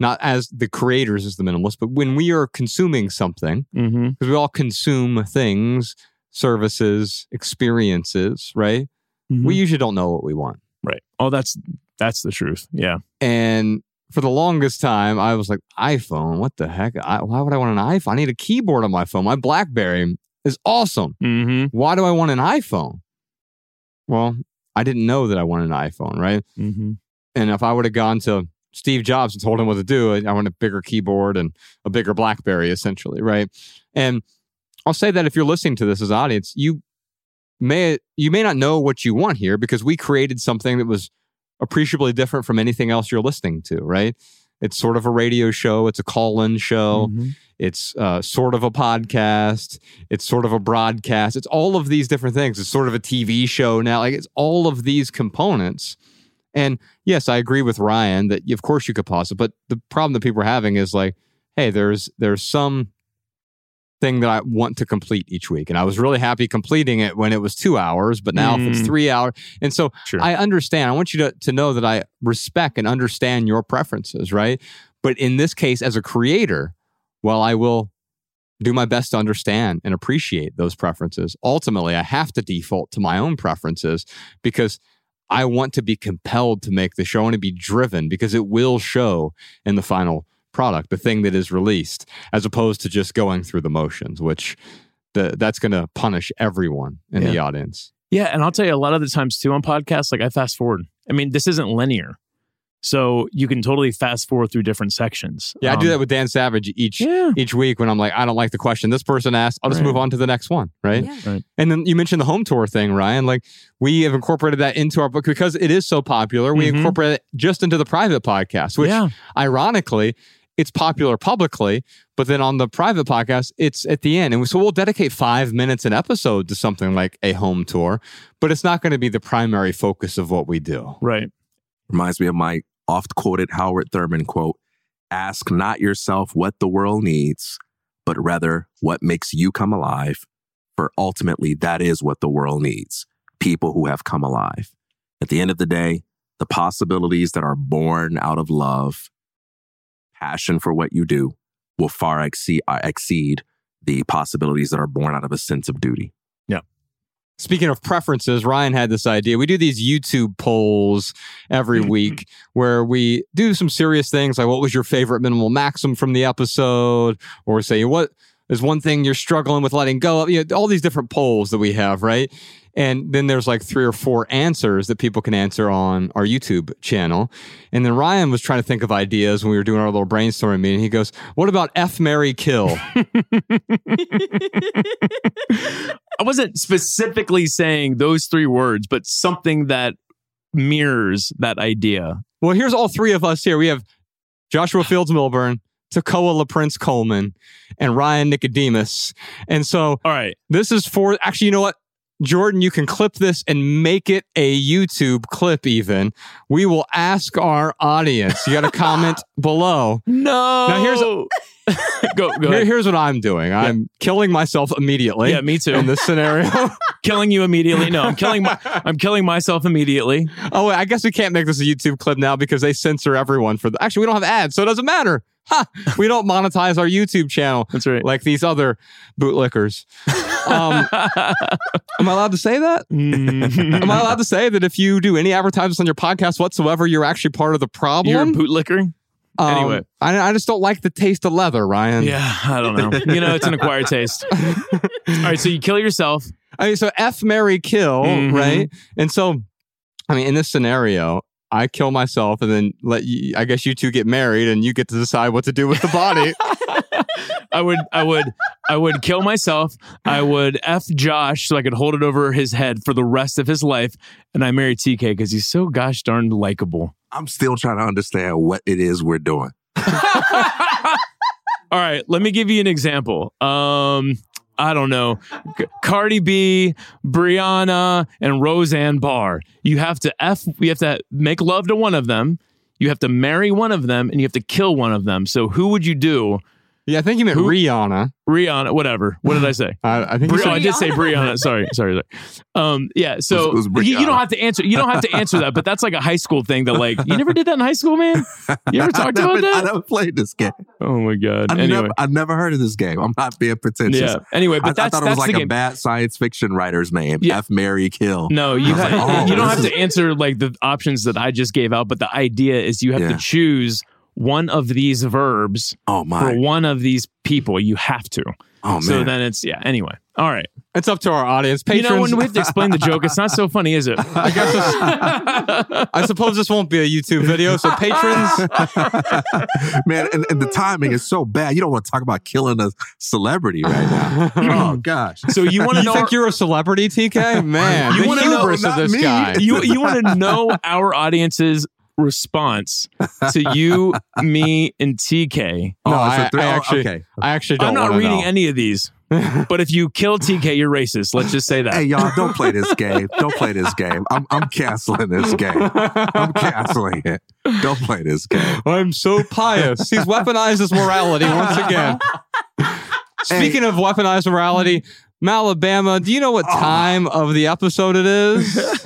not as the creators as the minimalist, but when we are consuming something, Mm-hmm. because we all consume things, services, experiences, right? We usually don't know what we want. right. Oh, that's that's the truth. Yeah. And for the longest time, I was like, iPhone, what the heck? I, why would I want an iPhone? I need a keyboard on my phone. My Blackberry is awesome. Mm-hmm. Why do I want an iPhone? Well, I didn't know that I wanted an iPhone, right? Mm-hmm. And if I would have gone to Steve Jobs and told him what to do, I want a bigger keyboard and a bigger Blackberry, essentially, right? And I'll say that if you're listening to this as an audience, you may you may not know what you want here because we created something that was appreciably different from anything else you're listening to, right? It's sort of a radio show. It's a call-in show. Mm-hmm. It's uh, sort of a podcast. It's sort of a broadcast. It's all of these different things. It's sort of a TV show now. Like it's all of these components. And yes, I agree with Ryan that of course you could pause it, but the problem that people are having is like, hey, there's there's some thing that I want to complete each week. And I was really happy completing it when it was two hours, but now if it's Mm. three hours. And so Sure. I understand. I want you to, to know that I respect and understand your preferences, right? But in this case, as a creator, well, I will do my best to understand and appreciate those preferences, ultimately I have to default to my own preferences because I want to be compelled to make the show. I want to be driven because it will show in the final product, the thing that is released, as opposed to just going through the motions, which the, that's going to punish everyone in the audience. Yeah, and I'll tell you a lot of the times too on podcasts, like I fast forward. I mean, this isn't linear. So you can totally fast forward through different sections. Yeah, I do Um, that with Dan Savage each Yeah. each week when I'm like, I don't like the question this person asked. I'll just Right. move on to the next one, right? Yeah. Right. And then you mentioned the home tour thing, Ryan. Like we have incorporated that into our book because it is so popular. We Mhm. incorporate it just into the private podcast, which yeah. ironically, it's popular publicly, but then on the private podcast, it's at the end. And so we'll dedicate five minutes an episode to something like a home tour, but it's not going to be the primary focus of what we do. Right. Reminds me of my oft quoted Howard Thurman quote Ask not yourself what the world needs, but rather what makes you come alive. For ultimately, that is what the world needs people who have come alive. At the end of the day, the possibilities that are born out of love, passion for what you do, will far exceed, uh, exceed the possibilities that are born out of a sense of duty. Yeah. Speaking of preferences, Ryan had this idea. We do these YouTube polls every week where we do some serious things like what was your favorite minimal maxim from the episode, or say what is one thing you're struggling with letting go of. You know, all these different polls that we have, right? And then there's like three or four answers that people can answer on our YouTube channel. And then Ryan was trying to think of ideas when we were doing our little brainstorming meeting. He goes, What about F Mary Kill? I wasn't specifically saying those three words, but something that mirrors that idea. Well, here's all three of us here. We have Joshua Fields Millburn, Takoa LaPrince Coleman, and Ryan Nicodemus. And so All right. this is for actually, you know what? Jordan, you can clip this and make it a YouTube clip, even. We will ask our audience. You got to comment below. No. Now, here's go go Here- here's what I'm doing I'm killing myself immediately Yeah, me too. in this scenario. killing you immediately. No, I'm killing. My, I'm killing myself immediately. oh, wait, I guess we can't make this a YouTube clip now because they censor everyone for the. Actually, we don't have ads, so it doesn't matter. Ha! We don't monetize our YouTube channel. That's right. like these other bootlickers. Um, am I allowed to say that? Mhm. Am I allowed to say that if you do any advertisements on your podcast whatsoever, you're actually part of the problem? You're a bootlicker. Um, anyway. I, I just don't like the taste of leather, Ryan. Yeah, I don't know. You know, it's an acquired taste. All right, so you kill yourself. I mean, so F, Mary, kill, Mhm. right? And so, I mean, in this scenario, I kill myself and then let you, I guess you two get married and you get to decide what to do with the body. I would, I would, I would kill myself. I would f Josh so I could hold it over his head for the rest of his life, and I marry TK because he's so gosh darn likable. I'm still trying to understand what it is we're doing. All right, let me give you an example. Um, I don't know, Cardi B, Brianna, and Roseanne Barr. You have to f. You have to make love to one of them. You have to marry one of them, and you have to kill one of them. So who would you do? Yeah, I think you meant Who- Rihanna. Rihanna, whatever. What did I say? I, I think you Bri- oh, I did say Brianna. Sorry, sorry. sorry. Um, yeah. So It was- it was you, you don't have to answer. You don't have to answer that. But that's like a high school thing. That like you never did that in high school, man. You ever talked I never, about that? I never played this game. Oh my god. I anyway, never, I never heard of this game. I'm not being pretentious. yeah. Anyway, but I, I that's thought it was like a game. bad science fiction writer's name. Yeah. F Mary Kill. No, you I was ha- like, oh, you don't have is- to answer like the options that I just gave out. But the idea is you have Yeah. to choose one of these verbs Oh for my. one of these people. You have to. Oh man. So then it's yeah. Anyway, all right. it's up to our audience. Patrons. You know when we have to explain the joke, it's not so funny, is it? I guess this- I suppose this won't be a YouTube video. So patrons, man, and, and the timing is so bad. You don't want to talk about killing a celebrity right now. oh gosh. So you want to you know? think you're a celebrity, TK? Man, You the wanna know- of this me. guy. you you want to know our audience's response to you, me, and TK. No, Oh, I, so three- I oh, actually, okay. I actually don't I'm not reading know. any of these. but if you kill TK, you're racist. Let's just say that. Hey, y'all, don't play this game. Don't play this game. I'm, I'm canceling this game. I'm canceling it. Don't play this game. I'm so pious. He's weaponized his morality once again. Speaking of weaponized morality, Malabama, do you know what Oh. time of the episode it is?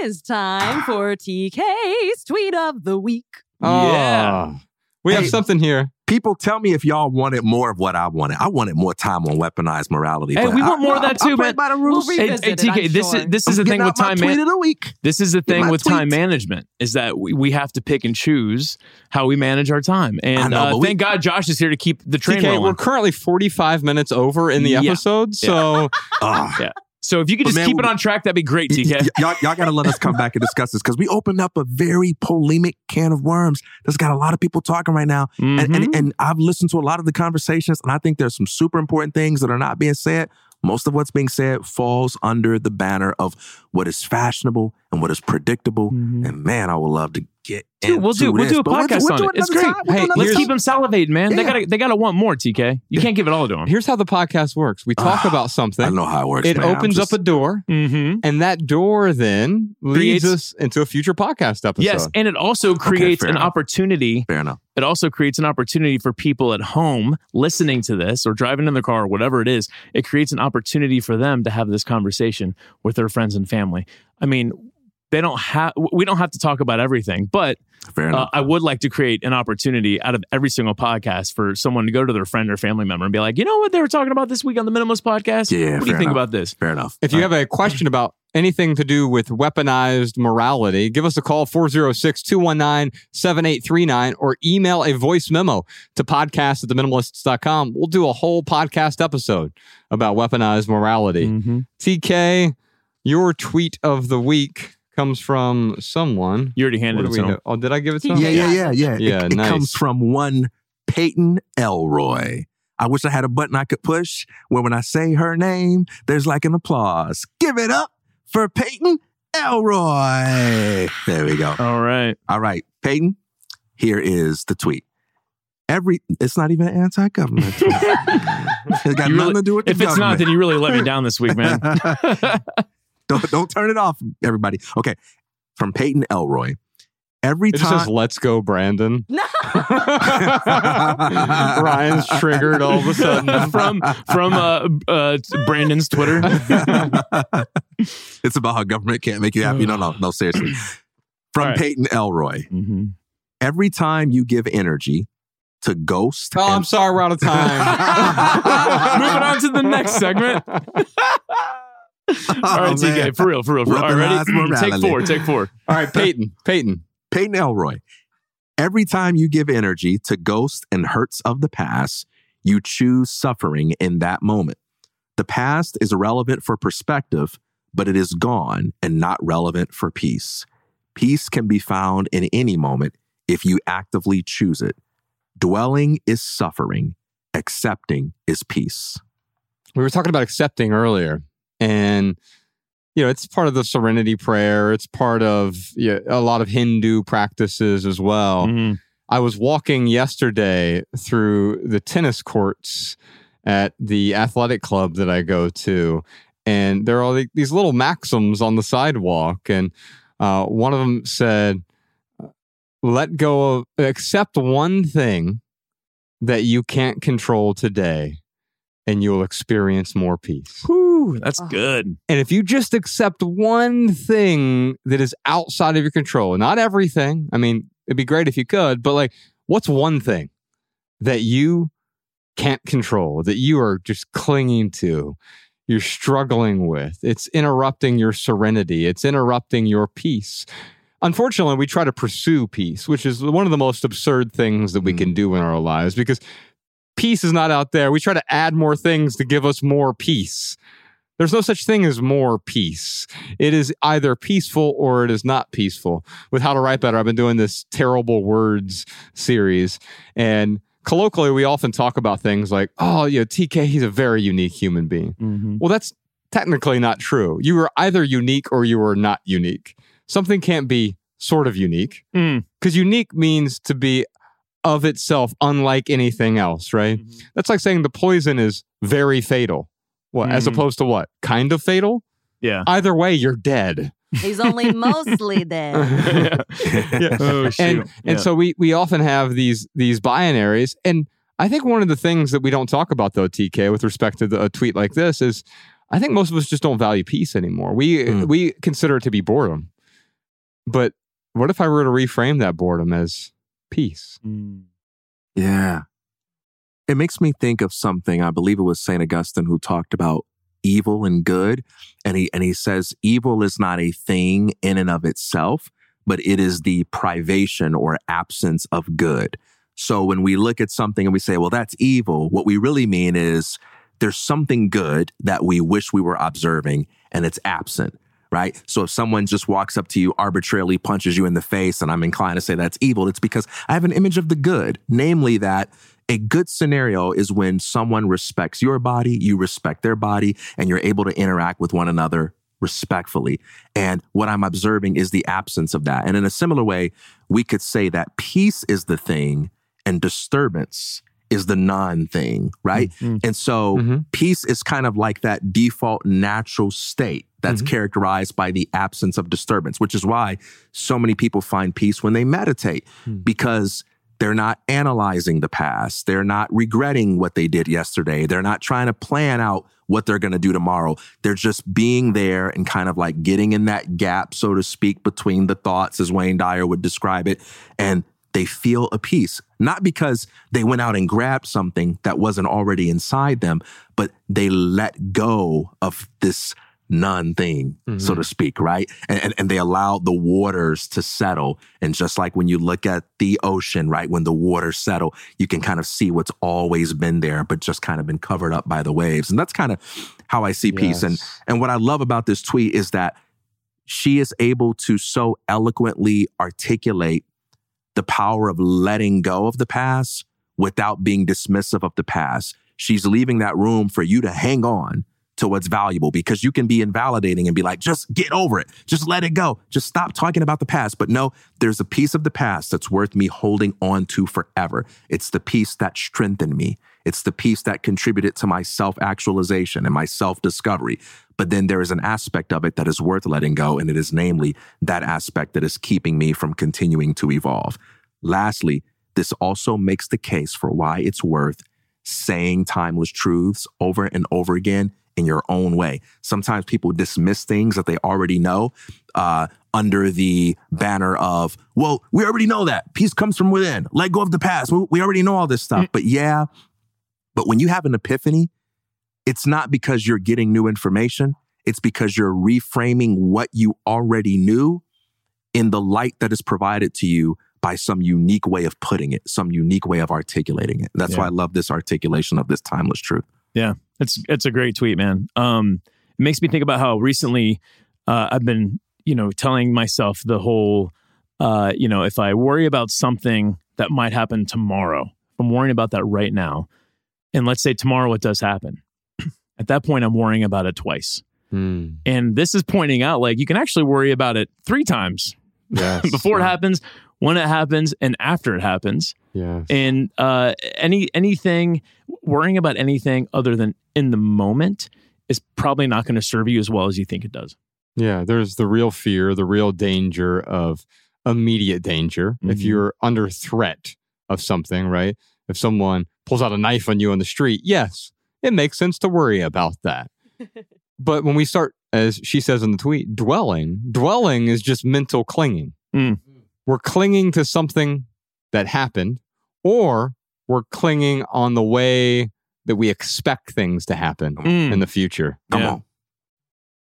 It is time for TK's tweet of the week. Yeah. Oh. We have something here. People tell me if y'all wanted more of what I wanted. I wanted more time on weaponized morality. Hey, but we I- want more of that I- I too, play man. by the rules. We'll Hey, revisit hey, TK, I'm this sure. is this I'm is the thing with time tweet man- of the week. This is the Get thing my with time management is that we, we have to pick and choose how we manage our time. And know, uh, but we- thank God Josh is here to keep the train TK, we're currently 45 minutes over in the Yeah. episode. So Ah. So if you could But just man, keep it on track, that'd be great, TK. y- y'all, y'all got to let us come back and discuss this because we opened up a very polemic can of worms that's got a lot of people talking right now. And, Mhm. and, and I've listened to a lot of the conversations, and I think there's some super important things that are not being said. Most of what's being said falls under the banner of what is fashionable and what is predictable. And man, I would love to get Dude, we'll do we'll do a we'll podcast we'll on do it. It's great. time. We'll Hey, let's keep them salivating, man. They gotta they gotta want more, TK. You can't give it all to them. here's how the podcast works we talk Ah, about something. I know how it works. It man. Opens just- up a door, Mm-hmm. and that door then leads Creates- us into a future podcast episode. Yes, and it also creates fair an enough. opportunity. Fair enough. It also creates an opportunity for people at home listening to this or driving in their car, or whatever it is. It creates an opportunity for them to have this conversation with their friends and family. I mean, they don't have. We don't have to talk about everything, but Fair uh, enough. I would like to create an opportunity out of every single podcast for someone to go to their friend or family member and be like, you know what they were talking about this week on the Minimalist podcast? Yeah, what do you think enough. about this? Fair enough. If you have a question about anything to do with weaponized morality, give us a call 406 219 7839 or email a voice memo to podcast at theminimalists.com. We'll do a whole podcast episode about weaponized morality. Mm-hmm. TK, your tweet of the week comes from someone. You already handed do it to him. Oh, did I give it to him? Yeah, yeah, yeah, yeah. Yeah, it, it comes from one Peyton Elroy. I wish I had a button I could push where when I say her name, there's like an applause. Give it up for Peyton Elroy. There we go. All right. All right, Peyton, here is the tweet. Every it's not even an anti-government tweet. it's got You nothing really- to do with the If it's not, then you really let me down this week, man. don't don't turn it off, everybody. Okay, from Peyton Elroy. Every It just time says, let's go, Brandon. No. Ryan's triggered all of a sudden. from from uh, uh, Brandon's Twitter. it's about how government can't make you happy. No, no, no, seriously. From All right. Peyton Elroy. Mm-hmm. Every time you give energy to Ghost. Oh, I'm sorry, we're out of time. Moving on to the next segment. All right, Oh, man. TK, for real, for real. For real. All right, ready? Take four, take four. All right, Peyton. Peyton. Peyton Elroy. Every time you give energy to ghosts and hurts of the past, you choose suffering in that moment. The past is irrelevant for perspective, but it is gone and not relevant for peace. Peace can be found in any moment if you actively choose it. Dwelling is suffering, accepting is peace. We were talking about accepting earlier, and you know, it's part of the serenity prayer. It's part of yeah, a lot of Hindu practices as well. Mhm. I was walking yesterday through the tennis courts at the athletic club that I go to, and there are all these little maxims on the sidewalk, and uh, one of them said, "Let go of, accept one thing that you can't control today, and you'll experience more peace." Whew, that's Oh. good. And if you just accept one thing that is outside of your control, not everything, I mean, it'd be great if you could, but like, what's one thing that you can't control, that you are just clinging to, you're struggling with? It's interrupting your serenity, it's interrupting your peace. Unfortunately, we try to pursue peace, which is one of the most absurd things that we can mm. do in our lives because peace is not out there. We try to add more things to give us more peace. There's no such thing as more peace. It is either peaceful or it is not peaceful. With How to Write Better, I've been doing this terrible words series. And colloquially, we often talk about things like, oh, you know, TK, he's a very unique human being. Mhm. Well, that's technically not true. You are either unique or you are not unique. Something can't be sort of unique. Mm. Because unique means to be of itself unlike anything else, right? Mm-hmm. That's like saying the poison is very fatal. What, as Mhm. opposed to what? Kind of fatal? Yeah. Either way, you're dead. He's only mostly dead. Yeah. Oh, shoot. and and so we we often have these these binaries and i think one of the things that we don't talk about though tk with respect to the, a tweet like this is i think most of us just don't value peace anymore we Mm. we consider it to be boredom but what if i were to reframe that boredom as peace Mm. Yeah. It makes me think of something. I believe it was St. Augustine who talked about evil and good. And he, and he says, evil is not a thing in and of itself, but it is the privation or absence of good. So when we look at something and we say, well, that's evil, what we really mean is there's something good that we wish we were observing and it's absent. Right. So if someone just walks up to you, arbitrarily punches you in the face, and I'm inclined to say that's evil, it's because I have an image of the good, namely that a good scenario is when someone respects your body, you respect their body, and you're able to interact with one another respectfully. And what I'm observing is the absence of that. And in a similar way, we could say that peace is the thing and disturbance is the non thing, right? Mhm. And so Mhm. peace is kind of like that default natural state that's Mhm. characterized by the absence of disturbance, which is why so many people find peace when they meditate Hmm. because they're not analyzing the past. They're not regretting what they did yesterday. They're not trying to plan out what they're going to do tomorrow. They're just being there and kind of like getting in that gap, so to speak, between the thoughts, as Wayne Dyer would describe it. And they feel a peace, not because they went out and grabbed something that wasn't already inside them, but they let go of this none thing, so mm-hmm. to speak, right? And, and, and they allow the waters to settle. And just like when you look at the ocean, right, when the waters settle, you can kind of see what's always been there, but just kind of been covered up by the waves. And that's kind of how I see peace. And and what I love about this tweet is that she is able to so eloquently articulate the power of letting go of the past without being dismissive of the past. She's leaving that room for you to hang on to what's valuable because you can be invalidating and be like, just get over it. Just let it go. Just stop talking about the past. But no, there's a piece of the past that's worth me holding on to forever. It's the piece that strengthened me. It's the piece that contributed to my self actualization and my self discovery. But then there is an aspect of it that is worth letting go. And it is namely that aspect that is keeping me from continuing to evolve. Lastly, this also makes the case for why it's worth saying timeless truths over and over again in your own way. Sometimes people dismiss things that they already know uh, under the banner of, well, we already know that. Peace comes from within. Let go of the past. We, we already know all this stuff. But yeah, but when you have an epiphany, it's not because you're getting new information. It's because you're reframing what you already knew in the light that is provided to you by some unique way of putting it, some unique way of articulating it. That's Yeah. why I love this articulation of this timeless truth. Yeah, it's it's a great tweet, man. Um, it makes me think about how recently uh, I've been, you know, telling myself the whole, uh, you know, if I worry about something that might happen tomorrow, I'm worrying about that right now, and let's say tomorrow it does happen, at that point I'm worrying about it twice. Hmm. And this is pointing out like you can actually worry about it three times Yes. before it happens, when it happens, and after it happens Yes. and uh, any anything worrying about anything other than in the moment is probably not going to serve you as well as you think it does. Yeah, there's the real fear, the real danger of immediate danger. If Mhm. you're under threat of something, right? If someone pulls out a knife on you on the street, yes, it makes sense to worry about that. but when we start, as she says in the tweet, dwelling, dwelling is just mental clinging. Mm. We're clinging to something that happened, or we're clinging on the way that we expect things to happen Mm. in the future. Come Yeah. on.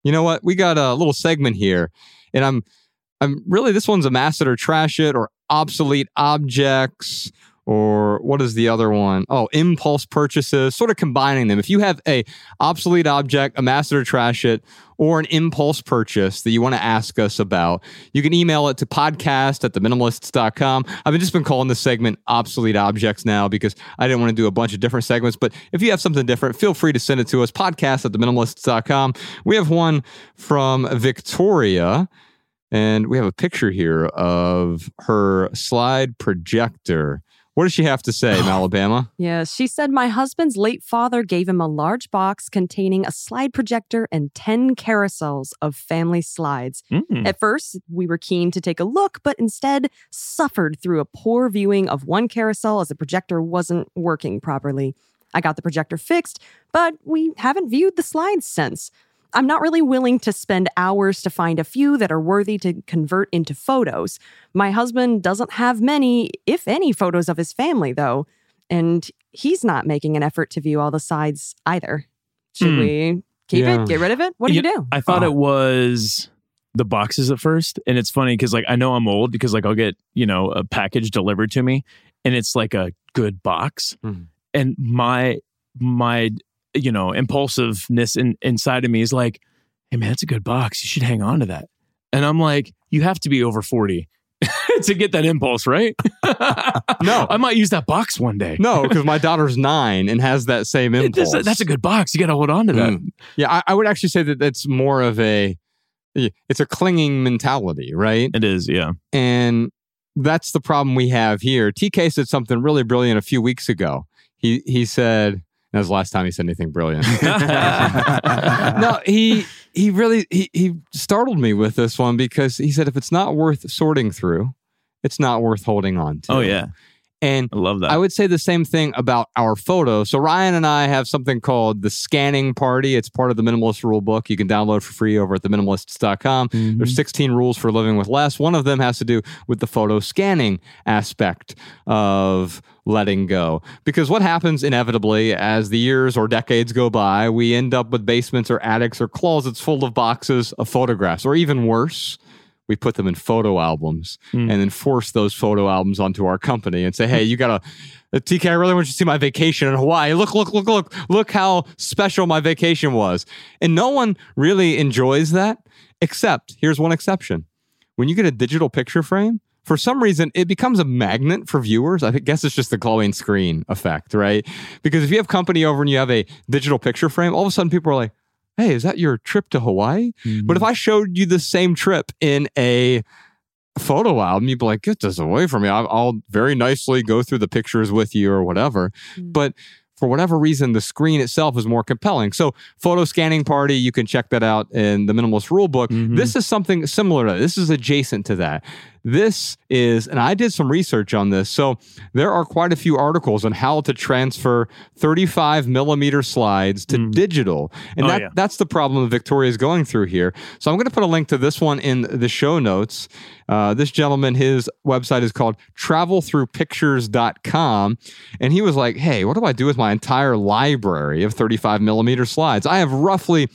You know what? We got a little segment here, and I'm, I'm really this one's a mass it or trash it or obsolete objects or what is the other one? Oh, impulse purchases. Sort of combining them. If you have a obsolete object, a mass it trash it, or an impulse purchase that you want to ask us about, you can email it to podcast at theminimalists.com. I've just been calling this segment obsolete objects now because I didn't want to do a bunch of different segments. But if you have something different, feel free to send it to us, podcast at theminimalists.com. We have one from Victoria. And we have a picture here of her slide projector. What does she have to say, Alabama? Yeah, she said my husband's late father gave him a large box containing a slide projector and 10 carousels of family slides. Mm. At first, we were keen to take a look, but instead suffered through a poor viewing of one carousel as the projector wasn't working properly. I got the projector fixed, but we haven't viewed the slides since. I'm not really willing to spend hours to find a few that are worthy to convert into photos. My husband doesn't have many, if any, photos of his family, though, and he's not making an effort to view all the sides either. Should Hmm. we keep Yeah. it? Get rid of it? What do you, do? I thought it was the boxes at first, and it's funny because like I know I'm old because like I'll get you know a package delivered to me, and it's like a good box, Mhm. and my my you know impulsiveness in, inside of me is like, hey man, that's a good box. You should hang on to that. And I'm like, you have to be over forty to get that impulse, right? No. I might use that box one day. No, because my daughter's nine and has that same impulse. that's, a, that's a good box. You got to hold on to that. Mm. Yeah, I, I would actually say that that's more of a, it's a clinging mentality, right? It is, yeah. And that's the problem we have here. TK said something really brilliant a few weeks ago. He he said, that was the last time he said anything brilliant. no, he he really he, he startled me with this one because he said if it's not worth sorting through, it's not worth holding on to. Oh yeah, And I love that. I would say the same thing about our photos. So Ryan and I have something called the scanning party. It's part of the minimalist rule book. You can download for free over at theminimalists.com. Mm-hmm. There's 16 rules for living with less. One of them has to do with the photo scanning aspect of letting go. Because what happens inevitably as the years or decades go by, we end up with basements or attics or closets full of boxes of photographs, or even worse, we put them in photo albums Mm. and then force those photo albums onto our company and say, hey, you got to, TK, I really want you to see my vacation in Hawaii. Look, look, look, look, look how special my vacation was. And no one really enjoys that, except here's one exception. When you get a digital picture frame, for some reason, it becomes a magnet for viewers. I guess it's just the glowing screen effect, right? Because if you have company over and you have a digital picture frame, all of a sudden people are like, hey, is that your trip to Hawaii? Mm-hmm. But if I showed you the same trip in a photo album, you'd be like, get this away from me. I'll, I'll very nicely go through the pictures with you or whatever. Mm-hmm. But for whatever reason, the screen itself is more compelling. So, photo scanning party, you can check that out in the Minimalist Rule Book. Mm-hmm. This is something similar to that. This is adjacent to that. This is, and I did some research on this. So, there are quite a few articles on how to transfer 35 millimeter slides to digital. And Oh, that, yeah. that's the problem that Victoria is going through here. So, I'm going to put a link to this one in the show notes. Uh, this gentleman, his website is called travelthroughpictures.com. And he was like, hey, what do I do with my entire library of 35 millimeter slides? I have roughly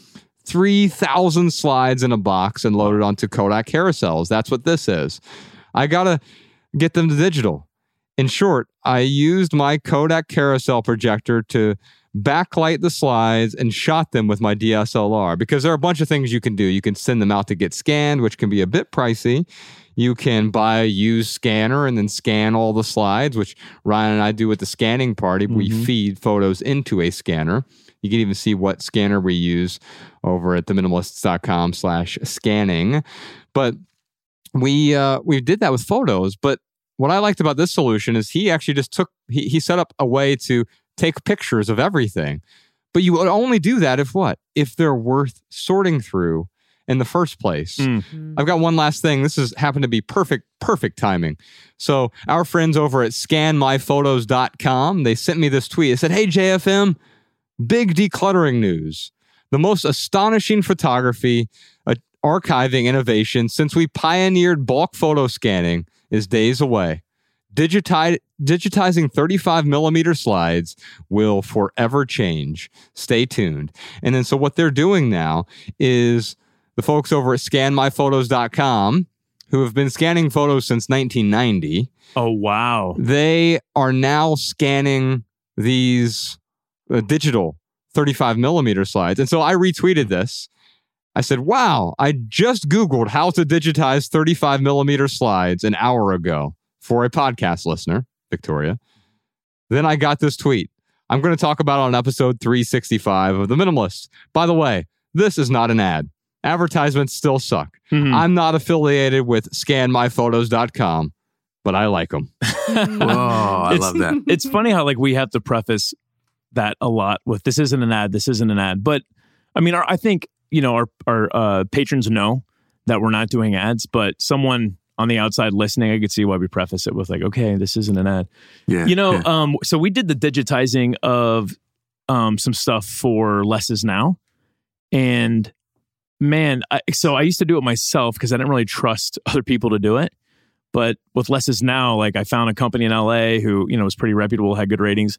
3,000 slides in a box and loaded onto Kodak carousels. That's what this is. I got to get them to digital. In short, I used my Kodak carousel projector to backlight the slides and shot them with my DSLR because there are a bunch of things you can do. You can send them out to get scanned, which can be a bit pricey. You can buy a used scanner and then scan all the slides, which Ryan and I do with the scanning party. We mm-hmm. feed photos into a scanner. You can even see what scanner we use over at theminimalists.com slash scanning. But we uh, we did that with photos. But what I liked about this solution is he actually just took he, he set up a way to take pictures of everything. But you would only do that if what? If they're worth sorting through in the first place. Mm. I've got one last thing. This has happened to be perfect, perfect timing. So our friends over at scanmyphotos.com, they sent me this tweet. It said, Hey JFM, big decluttering news. The most astonishing photography, uh, archiving innovation since we pioneered bulk photo scanning is days away. Digiti- digitizing 35 millimeter slides will forever change. Stay tuned. And then, so what they're doing now is the folks over at scanmyphotos.com, who have been scanning photos since 1990, Oh wow. they are now scanning these uh, digital 35 millimeter slides. And so I retweeted this. I said, wow, I just Googled how to digitize 35 millimeter slides an hour ago for a podcast listener, Victoria. Then I got this tweet. I'm going to talk about it on episode 365 of The Minimalist. By the way, this is not an ad. advertisements still suck. Mhm. I'm not affiliated with scanmyphotos.com, but I like them. Whoa, I love that. it's funny how like we have to preface that a lot with this isn't an ad, this isn't an ad. But I mean, our, I think you know our our uh, patrons know that we're not doing ads, but someone on the outside listening, I could see why we preface it with like, okay, this isn't an ad. Yeah. You know, yeah. um, so we did the digitizing of um, some stuff for Less Is Now, and man, I, so I used to do it myself because I didn't really trust other people to do it. But with Less Is Now, like I found a company in LA who you know was pretty reputable, had good ratings.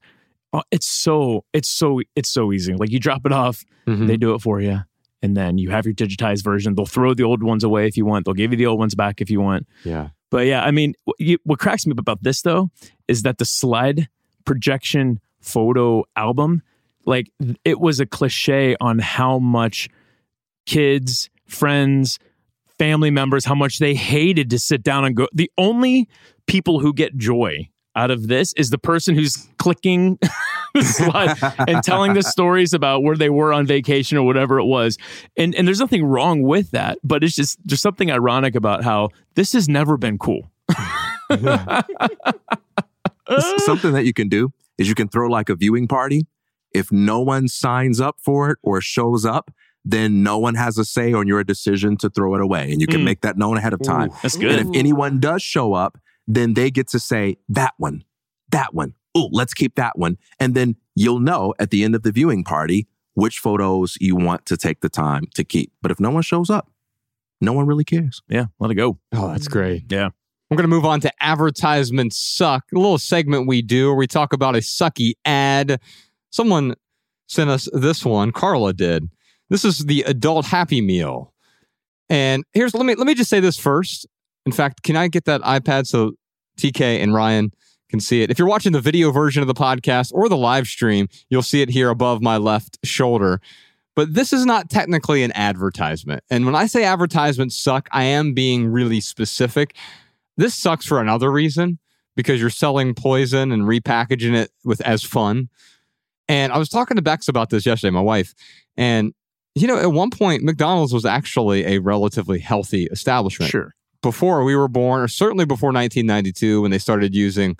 Oh, it's so it's so it's so easy. Like you drop it off, Mhm. they do it for you, and then you have your digitized version. They'll throw the old ones away if you want. They'll give you the old ones back if you want. Yeah. But yeah, I mean, what, you, what cracks me up about this though is that the slide projection photo album, like it was a cliche on how much kids, friends, family members, how much they hated to sit down and go. The only people who get joy out of this is the person who's clicking the slide and telling the stories about where they were on vacation or whatever it was. And and there's nothing wrong with that, but it's just there's something ironic about how this has never been cool. Something that you can do is you can throw like a viewing party. If no one signs up for it or shows up, then no one has a say on your decision to throw it away. And you can Mm. make that known ahead of time. That's And good. if anyone does show up, then they get to say, that one, that one. Oh, let's keep that one. And then you'll know at the end of the viewing party which photos you want to take the time to keep. But if no one shows up, no one really cares. Yeah, let it go. Oh, that's great. Yeah. We're going to move on to advertisements suck. A little segment we do where we talk about a sucky ad. Someone sent us this one. Carla did. This is the adult happy meal. And here's let me let me just say this first. In fact, can I get that iPad so TK and Ryan can see it? If you're watching the video version of the podcast or the live stream, you'll see it here above my left shoulder. But this is not technically an advertisement. And when I say advertisements suck, I am being really specific. This sucks for another reason because you're selling poison and repackaging it with as fun. And I was talking to Bex about this yesterday, my wife, and you know, at one point, McDonald's was actually a relatively healthy establishment. Sure. Before we were born, or certainly before 1992, when they started using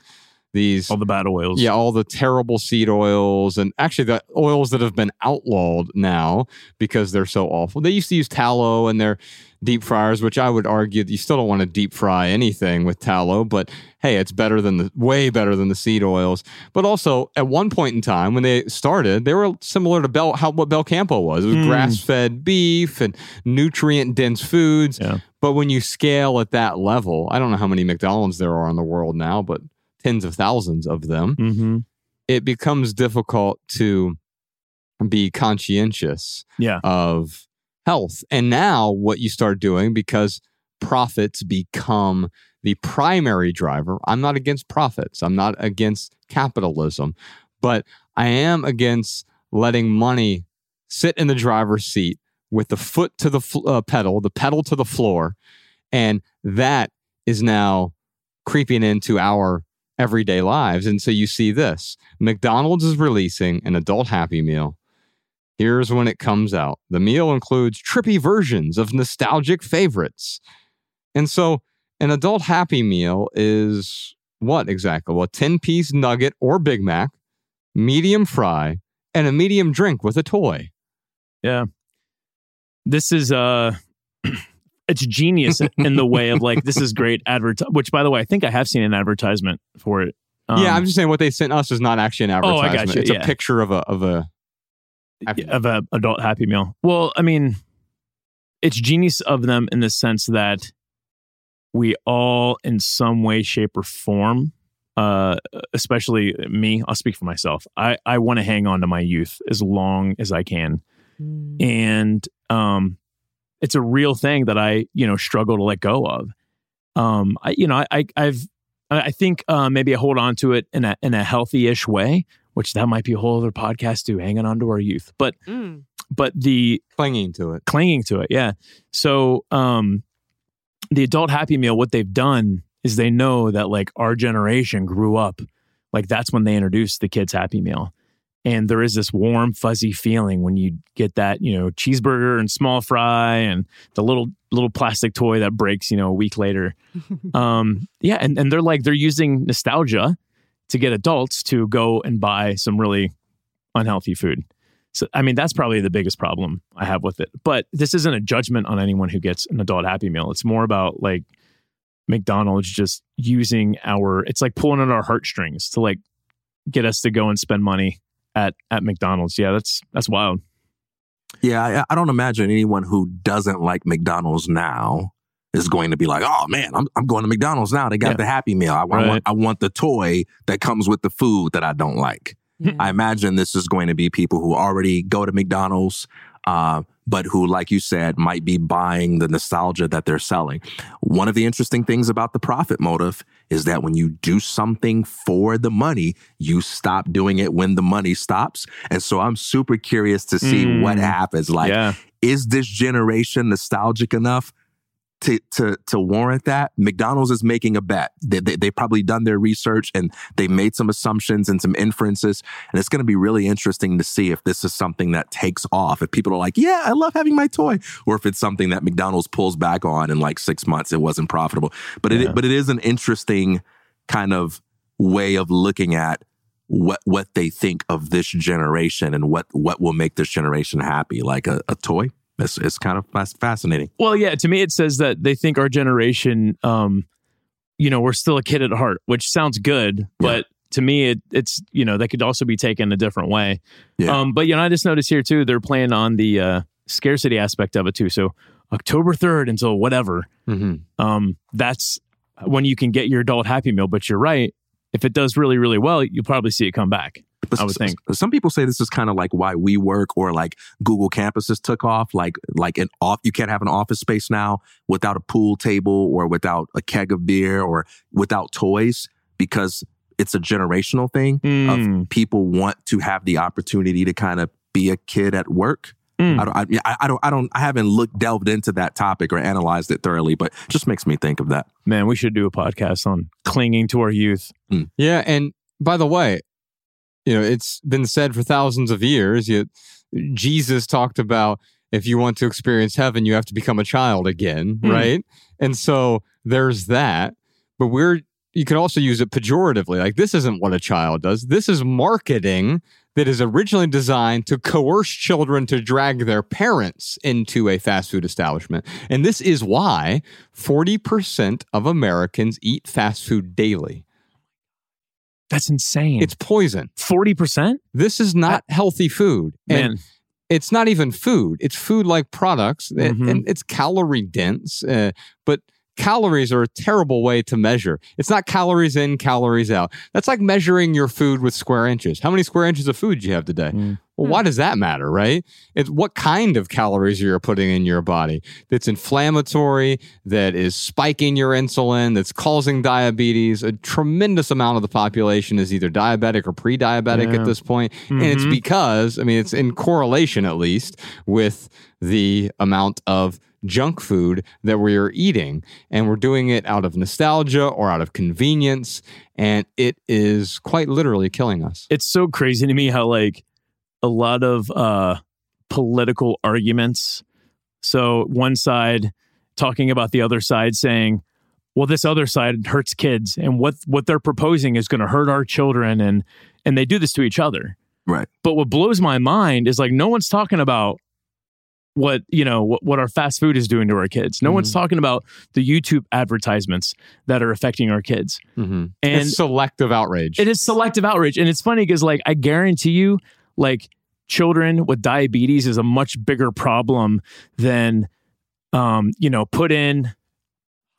these All the bad oils. yeah, all the terrible seed oils and actually the oils that have been outlawed now because they're so awful. They used to use tallow in their deep fryers, which I would argue you still don't want to deep fry anything with tallow, but hey, it's better than the way better than the seed oils. But also at one point in time when they started, they were similar to Bel how what Belcampo was. It was Mm. grass-fed beef and nutrient dense foods. Yeah. But when you scale at that level, I don't know how many McDonald's there are in the world now, but tens of thousands of them, Mm-hmm. it becomes difficult to be conscientious Yeah. of health. And now what you start doing because profits become the primary driver. I'm not against profits. I'm not against capitalism, but I am against letting money sit in the driver's seat with the foot to the fl- uh, pedal, the pedal to the floor, and that is now creeping into our everyday lives. And so you see this McDonald's is releasing an adult Happy Meal. Here's when it comes out. The meal includes trippy versions of nostalgic favorites. And so an adult Happy Meal is what exactly? Well, a 10 piece nugget or Big Mac, medium fry, and a medium drink with a toy. Yeah. This is uh it's genius in the way of like this is great advert which by the way I think I have seen an advertisement for it. Um, yeah, I'm just saying what they sent us is not actually an advertisement. Oh, I advertisement. gotcha, It's yeah. a picture of a of a Happy of a adult happy meal. Well, I mean, it's genius of them in the sense that we all, in some way, shape, or form, uh, especially me, I'll speak for myself. I I want to hang on to my youth as long as I can, and um, it's a real thing that I you know struggle to let go of. Um, I you know I, I I've I I think uh, maybe I hold on to it in a in a healthy-ish way, which that might be a whole other podcast too, hanging on to our youth. But Mm. but the clinging to it. clinging to it, yeah. So um, the adult Happy Meal, what they've done is they know that like our generation grew up, like that's when they introduced the kids Happy Meal, and there is this warm fuzzy feeling when you get that you know cheeseburger and small fry and the little little plastic toy that breaks you know a week later. Um yeah and, and they're like they're using nostalgia to get adults to go and buy some really unhealthy food. So i mean that's probably the biggest problem i have with it. But this isn't a judgment on anyone who gets an adult happy meal. It's more about like mcdonald's just using our it's like pulling on our heartstrings to like get us to go and spend money at at McDonald's. Yeah, that's that's wild. Yeah, I, I don't imagine anyone who doesn't like McDonald's now is going to be like, "Oh man, I'm I'm going to McDonald's now. They got Yeah. the Happy Meal. I, I want I want the toy that comes with the food that I don't like." I imagine this is going to be people who already go to McDonald's, uh, but who, like you said, might be buying the nostalgia that they're selling. One of the interesting things about the profit motive is that when you do something for the money, you stop doing it when the money stops. And so I'm super curious to see Mm. what happens. Like, yeah, is this generation nostalgic enough to to to warrant that? McDonald's is making a bet. They, they they've probably done their research and they made some assumptions and some inferences, and it's going to be really interesting to see if this is something that takes off. If people are like, "Yeah, I love having my toy," or if it's something that McDonald's pulls back on in like six months, it wasn't profitable. But Yeah. it but it is an interesting kind of way of looking at what what they think of this generation and what what will make this generation happy like a, a toy it's, it's kind of fascinating Well, yeah, to me it says that they think our generation um you know, we're still a kid at heart, which sounds good, but to me it it's, you know, that could also be taken a different way. Yeah. Um but you know, I just noticed here too they're playing on the uh scarcity aspect of it too. So October 3rd until whatever. Mhm. Um that's when you can get your adult happy meal, but you're right. If it does really really well, you'll probably see it come back. But I would s- think. some people say this is kind of like why we work or like Google campuses took off. Like like an off, you can't have an office space now without a pool table or without a keg of beer or without toys because it's a generational thing Mm. of people want to have the opportunity to kind of be a kid at work. Mm. I don't, I, I- I don't, I don't, I haven't looked delved into that topic or analyzed it thoroughly, but it just makes me think of that. Man, we should do a podcast on clinging to our youth. Yeah, and by the way, you know, it's been said for thousands of years. You, Jesus talked about if you want to experience heaven, you have to become a child again, Hmm. right? And so there's that. But we're you can also use it pejoratively. Like this isn't what a child does. This is marketing that is originally designed to coerce children to drag their parents into a fast food establishment. And this is why 40% of Americans eat fast food daily. That's insane. It's poison. forty percent. This is not healthy food. And Man, it's not even food. It's food like products and- Mhm. and it's calorie dense. Uh, but calories are a terrible way to measure. It's not calories in, calories out. That's like measuring your food with square inches. How many square inches of food do you have today? Mm. Well, why does that matter, right? It's what kind of calories you're putting in your body that's inflammatory, that is spiking your insulin, that's causing diabetes. A tremendous amount of the population is either diabetic or pre diabetic Yeah. at this point. And it's Mhm. because, I mean, it's in correlation at least with the amount of junk food that we're eating. And we're doing it out of nostalgia or out of convenience. And it is quite literally killing us. it's so crazy to me how like a lot of uh political arguments. So one side talking about the other side saying, well, this other side hurts kids and what what they're proposing is going to hurt our children and and they do this to each other. Right. But what blows my mind is like no one's talking about what you know what, what our fast food is doing to our kids. No one's talking about the YouTube advertisements that are affecting our kids. Mm-hmm. And it's selective outrage. it is selective outrage. And it's funny because, like, I guarantee you, like, children with diabetes is a much bigger problem than, um, you know, put in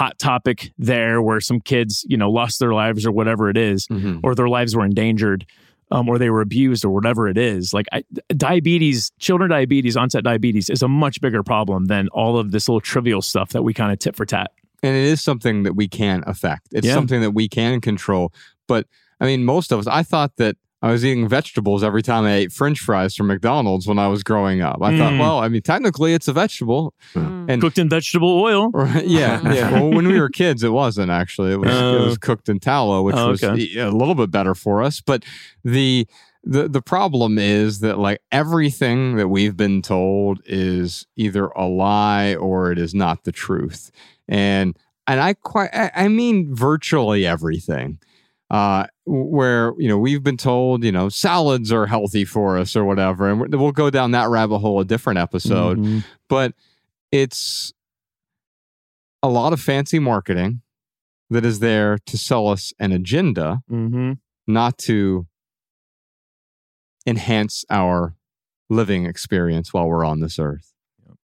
hot topic there where some kids, you know, lost their lives or whatever it is, Mhm. or their lives were endangered. Um, or they were abused or whatever it is. Like I, diabetes, children diabetes, onset diabetes is a much bigger problem than all of this little trivial stuff that we kind of tit for tat. and it is something that we can affect. It's Yeah. something that we can control. But I mean, most of us, I thought that I was eating vegetables every time I ate French fries from McDonald's when I was growing up. I thought, Mm. well, I mean, technically it's a vegetable. And Cooked in vegetable oil. Right, yeah, yeah. Well, when we were kids, it wasn't actually. It was it Oh. was cooked in tallow, which Oh, was okay. a little bit better for us. But the the the problem is that like everything that we've been told is either a lie or it is not the truth and and i quite i, I mean virtually everything uh where you know we've been told you know salads are healthy for us or whatever and we'll go down that rabbit hole a different episode Mhm. but it's a lot of fancy marketing that is there to sell us an agenda Mhm. not to enhance our living experience while we're on this earth.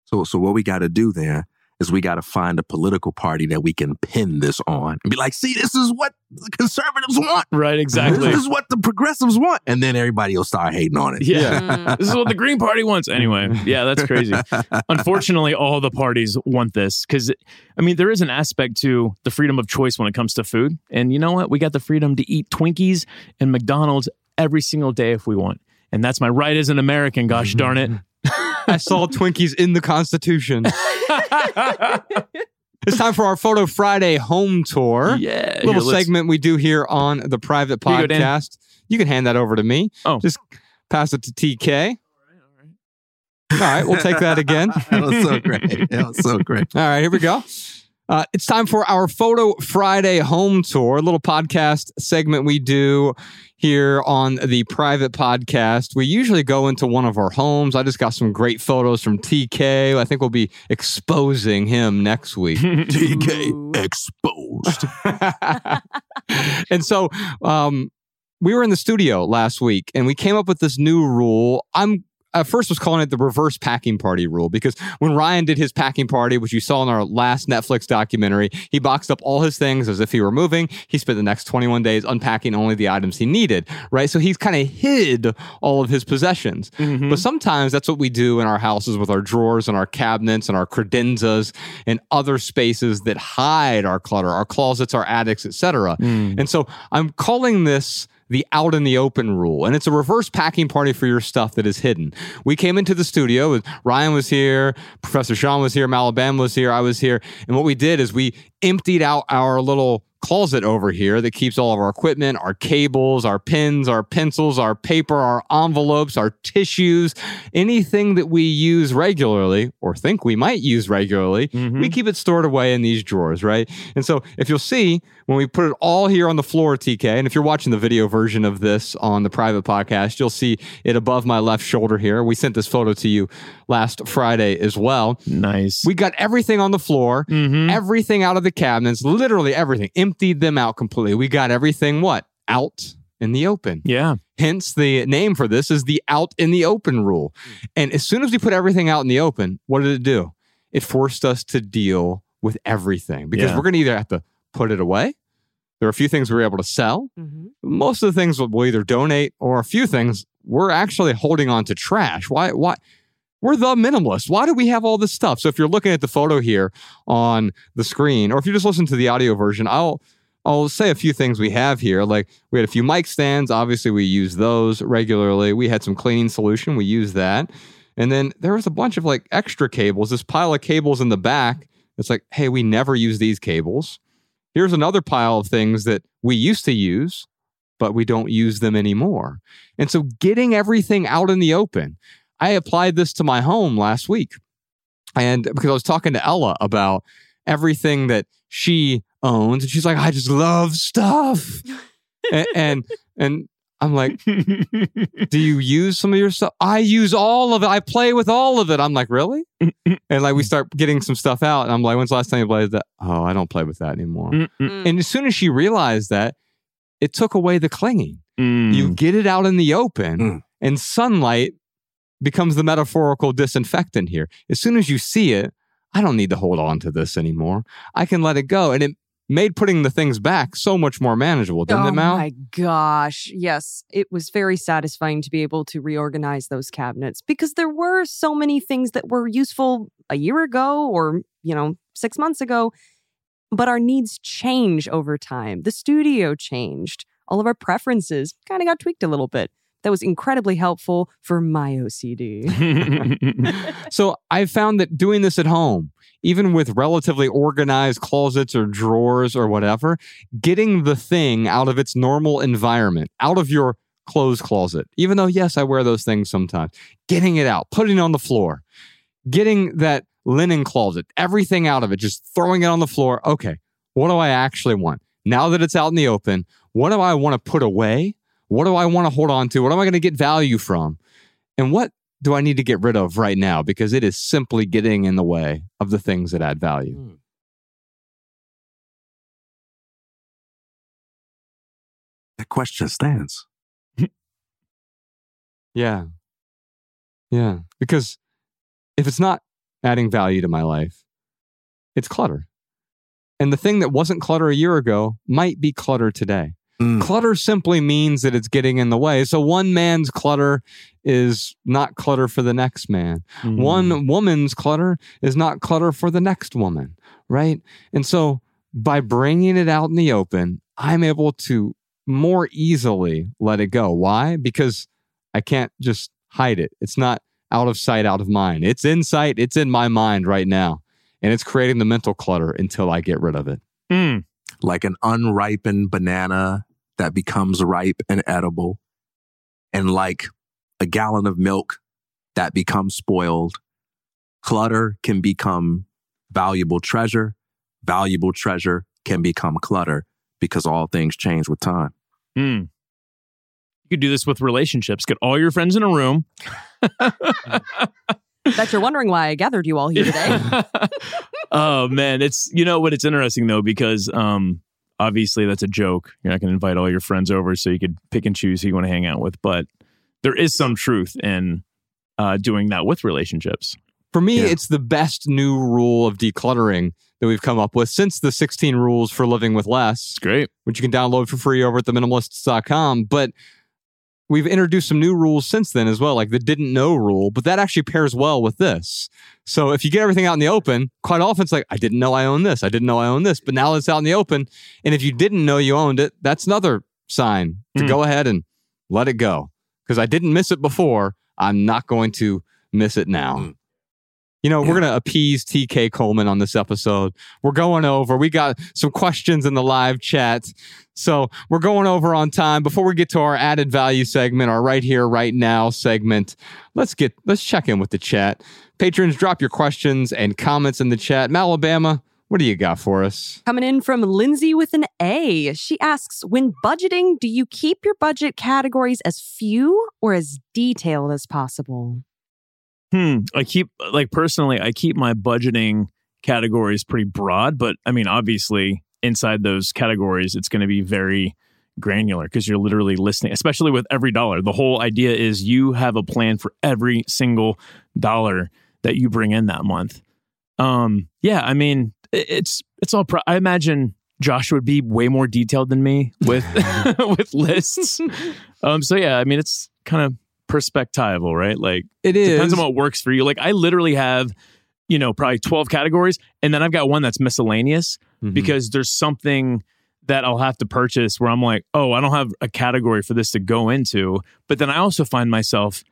So, so what we got to do there is we got to find a political party that we can pin this on and be like, see, this is what the conservatives want. Right, exactly. This is what the progressives want. And then everybody will start hating on it. Yeah. this is what the Green Party wants. Anyway, yeah, that's crazy. Unfortunately, all the parties want this because, I mean, there is an aspect to the freedom of choice when it comes to food. And you know what? We got the freedom to eat Twinkies and McDonald's every single day if we want. And that's my right as an American, gosh darn it. I saw Twinkies in the Constitution. it's time for our Photo Friday home tour. Yeah. Little here, segment we do here on the private Here you go, Dan. podcast. You can hand that over to me. Oh. Just pass it to TK. All right, we'll take that again. That was so great. That was so great. All right, here we go. Uh, it's time for our Photo Friday home tour, a little podcast segment we do here on the private podcast. We usually go into one of our homes. I just got some great photos from TK. I think we'll be exposing him next week. TK exposed. and so um, we were in the studio last week and we came up with this new rule. I'm at first was calling it the reverse packing party rule because when Ryan did his packing party, which you saw in our last Netflix documentary, he boxed up all his things as if he were moving. He spent the next 21 days unpacking only the items he needed, right? So he's kind of hid all of his possessions. Mm-hmm. But sometimes that's what we do in our houses with our drawers and our cabinets and our credenzas and other spaces that hide our clutter, our closets, our attics, etc. Mm. And so I'm calling this the out in the open rule. And it's a reverse packing party for your stuff that is hidden. We came into the studio, Ryan was here, Professor Sean was here, Malabam was here, I was here. And what we did is we emptied out our little closet over here that keeps all of our equipment, our cables, our pins, our pencils, our paper, our envelopes, our tissues, anything that we use regularly or think we might use regularly, we mm-hmm. keep it stored away in these drawers, right? And so if you'll see, when we put it all here on the floor, TK, and if you're watching the video version of this on the private podcast, you'll see it above my left shoulder here. We sent this photo to you last Friday as well. Nice. We got everything on the floor, mm-hmm. everything out of the cabinets, literally everything, emptied them out completely. We got everything what? Out in the open. Yeah. Hence, the name for this is the out in the open rule. Mm. And as soon as we put everything out in the open, what did it do? It forced us to deal with everything because Yeah. we're going to either have to put it away. There are a few things we were able to sell. Mm-hmm. Most of the things we'll either donate or a few things we're actually holding on to trash. Why? Why? We're the minimalist. Why do we have all this stuff? So if you're looking at the photo here on the screen, or if you just listen to the audio version, I'll I'll say a few things we have here. Like we had a few mic stands. Obviously, we use those regularly. We had some cleaning solution. We use that. And then there was a bunch of like extra cables, this pile of cables in the back. It's like, hey, we never use these cables. Here's another pile of things that we used to use, but we don't use them anymore. And so getting everything out in the open, I applied this to my home last week. And because I was talking to Ella about everything that she owns, and she's like, I just love stuff. and, and and I'm like, do you use some of your stuff? I use all of it. I play with all of it. I'm like, really? and like we start getting some stuff out, and I'm like, when's the last time you played that? Oh, I don't play with that anymore. Mm-mm. And as soon as she realized that, it took away the clinging. Mm. You get it out in the open, Mm. and sunlight becomes the metaphorical disinfectant here. As soon as you see it, I don't need to hold on to this anymore. I can let it go. And it made putting the things back so much more manageable, didn't oh it, Mal? my gosh. Yes. It was very satisfying to be able to reorganize those cabinets because there were so many things that were useful a year ago or, you know, six months ago. But our needs change over time. The studio changed. All of our preferences kind of got tweaked a little bit. That was incredibly helpful for my OCD. so I found that doing this at home, even with relatively organized closets or drawers or whatever, getting the thing out of its normal environment, out of your clothes closet, even though, yes, I wear those things sometimes, getting it out, putting it on the floor, getting that linen closet, everything out of it, just throwing it on the floor. Okay, what do I actually want? Now that it's out in the open, what do I want to put away? What do I want to hold on to? What am I going to get value from? And what do I need to get rid of right now? Because it is simply getting in the way of the things that add value. Hmm. That question stands. Yeah. Yeah. Because if it's not adding value to my life, it's clutter. And the thing that wasn't clutter a year ago might be clutter today. Mm. Clutter simply means that it's getting in the way. So one man's clutter is not clutter for the next man. Mm. One woman's clutter is not clutter for the next woman, right? And so by bringing it out in the open, I'm able to more easily let it go. Why? Because I can't just hide it. It's not out of sight, out of mind. It's in sight, it's in my mind right now. And it's creating the mental clutter until I get rid of it. Mm. Like an unripened banana that becomes ripe and edible, and like a gallon of milk that becomes spoiled. Clutter can become valuable treasure. Valuable treasure can become clutter because all things change with time. Mm. You could do this with relationships. Get all your friends in a room. Bet you're wondering why I gathered you all here today. oh man, it's you know what? It's interesting though because um, obviously that's a joke. You're not going to invite all your friends over so you could pick and choose who you want to hang out with, but there is some truth in uh, doing that with relationships. For me, Yeah. it's the best new rule of decluttering that we've come up with since the 16 rules for living with less. It's great. which you can download for free over at theminimalists.com. But we've introduced some new rules since then as well, like the didn't know rule, but that actually pairs well with this. So if you get everything out in the open, quite often it's like, I didn't know I own this. I didn't know I own this, but now it's out in the open. And if you didn't know you owned it, that's another sign to Hmm. go ahead and let it go. Because I didn't miss it before. I'm not going to miss it now. Mm. You know, we're going to appease TK Coleman on this episode. We're going over. We got some questions in the live chat. So we're going over on time. Before we get to our added value segment, our right here, right now segment, let's get let's check in with the chat. Patrons, drop your questions and comments in the chat. Malabama, what do you got for us? Coming in from Lindsay with an A. She asks When budgeting, do you keep your budget categories as few or as detailed as possible? Hmm. I keep like personally, I keep my budgeting categories pretty broad, but I mean, obviously, inside those categories, it's going to be very granular because you're literally listening, especially with EveryDollar. The whole idea is you have a plan for every single dollar that you bring in that month. Um, yeah, I mean, it's it's all. Pro- I imagine Josh would be way more detailed than me with with lists. Um, so yeah, I mean, it's kind of perspectival, right? Like It is. depends on what works for you. Like I literally have, you know, probably 12 categories and then I've got one that's miscellaneous Mhm. because there's something that I'll have to purchase where I'm like, "Oh, I don't have a category for this to go into." But then I also find myself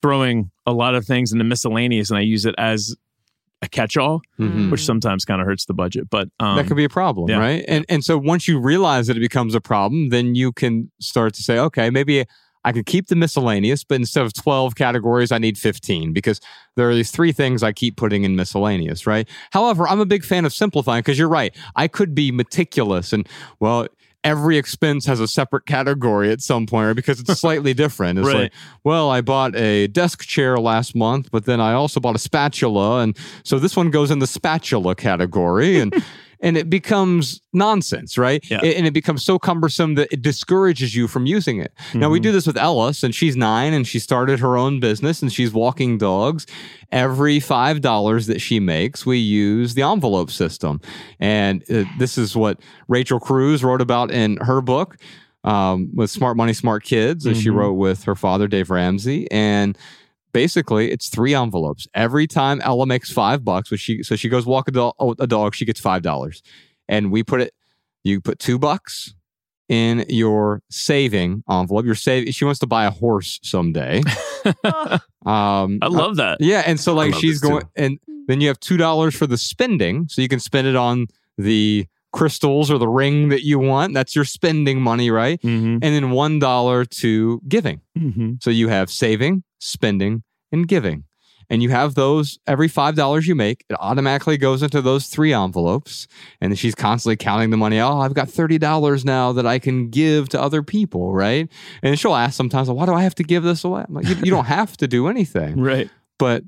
throwing a lot of things into miscellaneous and I use it as a catch-all, Mhm. which sometimes kind of hurts the budget. But um, that could be a problem, yeah. right? And and so once you realize that it becomes a problem, then you can start to say, okay, maybe I could keep the miscellaneous, but instead of 12 categories, I need 15 because there are these three things I keep putting in miscellaneous, right? However, I'm a big fan of simplifying because you're right. I could be meticulous and well, every expense has a separate category at some point, right? Because it's slightly different. It's Right. like, well, I bought a desk chair last month, but then I also bought a spatula. And so this one goes in the spatula category. And and it becomes nonsense, right? Yeah. A- And it becomes so cumbersome that it discourages you from using it. Now, we Mhm. do this with Ellis, and she's nine and she started her own business and she's walking dogs. Every $5 that she makes, we use the envelope system. And uh, this is what Rachel Cruz wrote about in her book um, with Smart Money, Smart Kids, as she Mhm. wrote with her father, Dave Ramsey. And basically it's three envelopes. Every time Ella makes five bucks, which she so she goes walk a, do- a dog, she gets five dollars, and we put it. You put two bucks in your saving envelope. Your save. She wants to buy a horse someday. um, I love that. yeah, and so like she's going, too. and then you have two dollars for the spending, so you can spend it on the crystals or the ring that you want. That's your spending money, right? Mm-hmm. And then $1 to giving. Mm-hmm. So you have saving, spending, and giving. And you have those every $5 you make, it automatically goes into those three envelopes. And she's constantly counting the money. Oh, I've got $30 now that I can give to other people, right? And she'll ask sometimes, why do I have to give this away? I'm like, you, you don't have to do anything. Right. But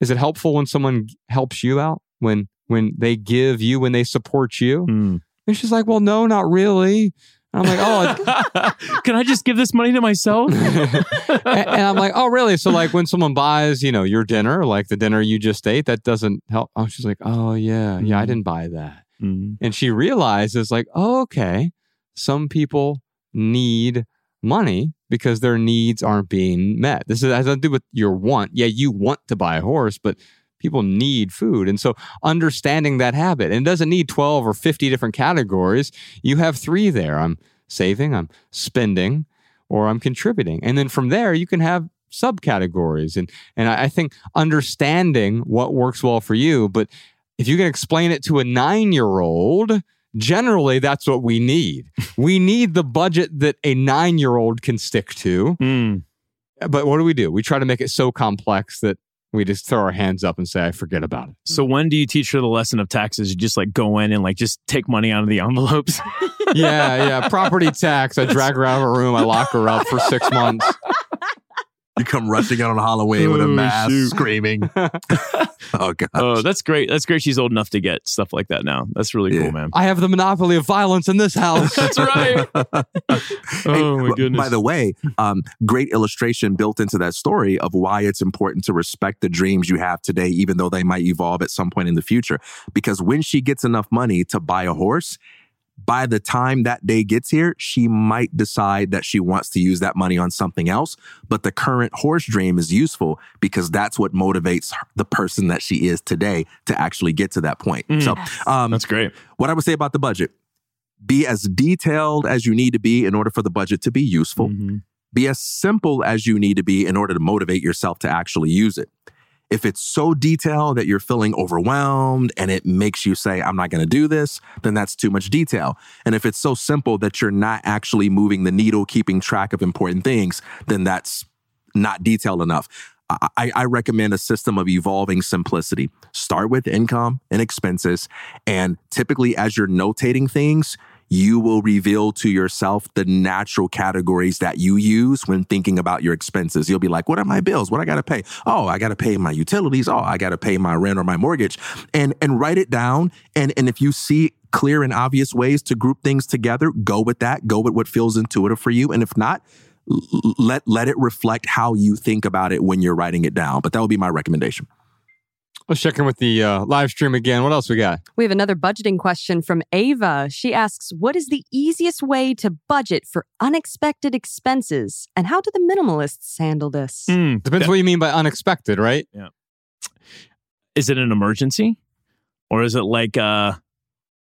is it helpful when someone helps you out? When when they give you, when they support you? Mm. And she's like, well, no, not really. I'm like, oh, Can I just give this money to myself? and, and I'm like, oh, really? So, like, when someone buys, you know, your dinner, like the dinner you just ate, that doesn't help. Oh, she's like, oh, yeah, yeah, I Mhm. didn't buy that. Mhm. And she realizes, like, oh, okay, some people need money because their needs aren't being met. This is, has nothing to do with your want. Yeah, you want to buy a horse, but people need food. And so understanding that habit, and it doesn't need 12 or 50 different categories. You have three there. I'm saving, I'm spending, or I'm contributing. And then from there, you can have subcategories. And, and I, I think understanding what works well for you, but if you can explain it to a nine year old, generally that's what we need. we need the budget that a nine year old can stick to. Mm. But what do we do? We try to make it so complex that we just throw our hands up and say, I forget about it. So when do you teach her the lesson of taxes? You just like go in and like just take money out of the envelopes. yeah, yeah. Property tax. I drag her out of her room. I lock her up for six months. You come rushing out on Halloween with a Oh, mask, shoot. screaming. oh god. oh, that's great. That's great. She's old enough to get stuff like that now. That's really Yeah. cool, man. I have the monopoly of violence in this house. That's right. Oh my goodness. By the way, um, great illustration built into that story of why it's important to respect the dreams you have today, even though they might evolve at some point in the future. Because when she gets enough money to buy a horse, by the time that day gets here, she might decide that she wants to use that money on something else. But the current horse dream is useful because that's what motivates the person that she is today to actually get to that point. Mm. So, um, That's great. what I would say about the budget be as detailed as you need to be in order for the budget to be useful. Mhm. Be as simple as you need to be in order to motivate yourself to actually use it. If it's so detailed that you're feeling overwhelmed and it makes you say, I'm not going to do this, then that's too much detail. And if it's so simple that you're not actually moving the needle, keeping track of important things, then that's not detailed enough. I, I recommend a system of evolving simplicity. Start with income and expenses. And typically, as you're notating things, you will reveal to yourself the natural categories that you use when thinking about your expenses. You'll be like, what are my bills? What I got to pay? Oh, I got to pay my utilities. Oh, I got to pay my rent or my mortgage. And and write it down. And and if you see clear and obvious ways to group things together, go with that. Go with what feels intuitive for you. And if not, let let it reflect how you think about it when you're writing it down. But that would be my recommendation. Let's check in with the uh, live stream again. What else we got? We have another budgeting question from Ava. She asks, What is the easiest way to budget for unexpected expenses? And how do the minimalists handle this? Mm. Depends what you mean by unexpected, right? Yeah. Is it an emergency? Or is it like uh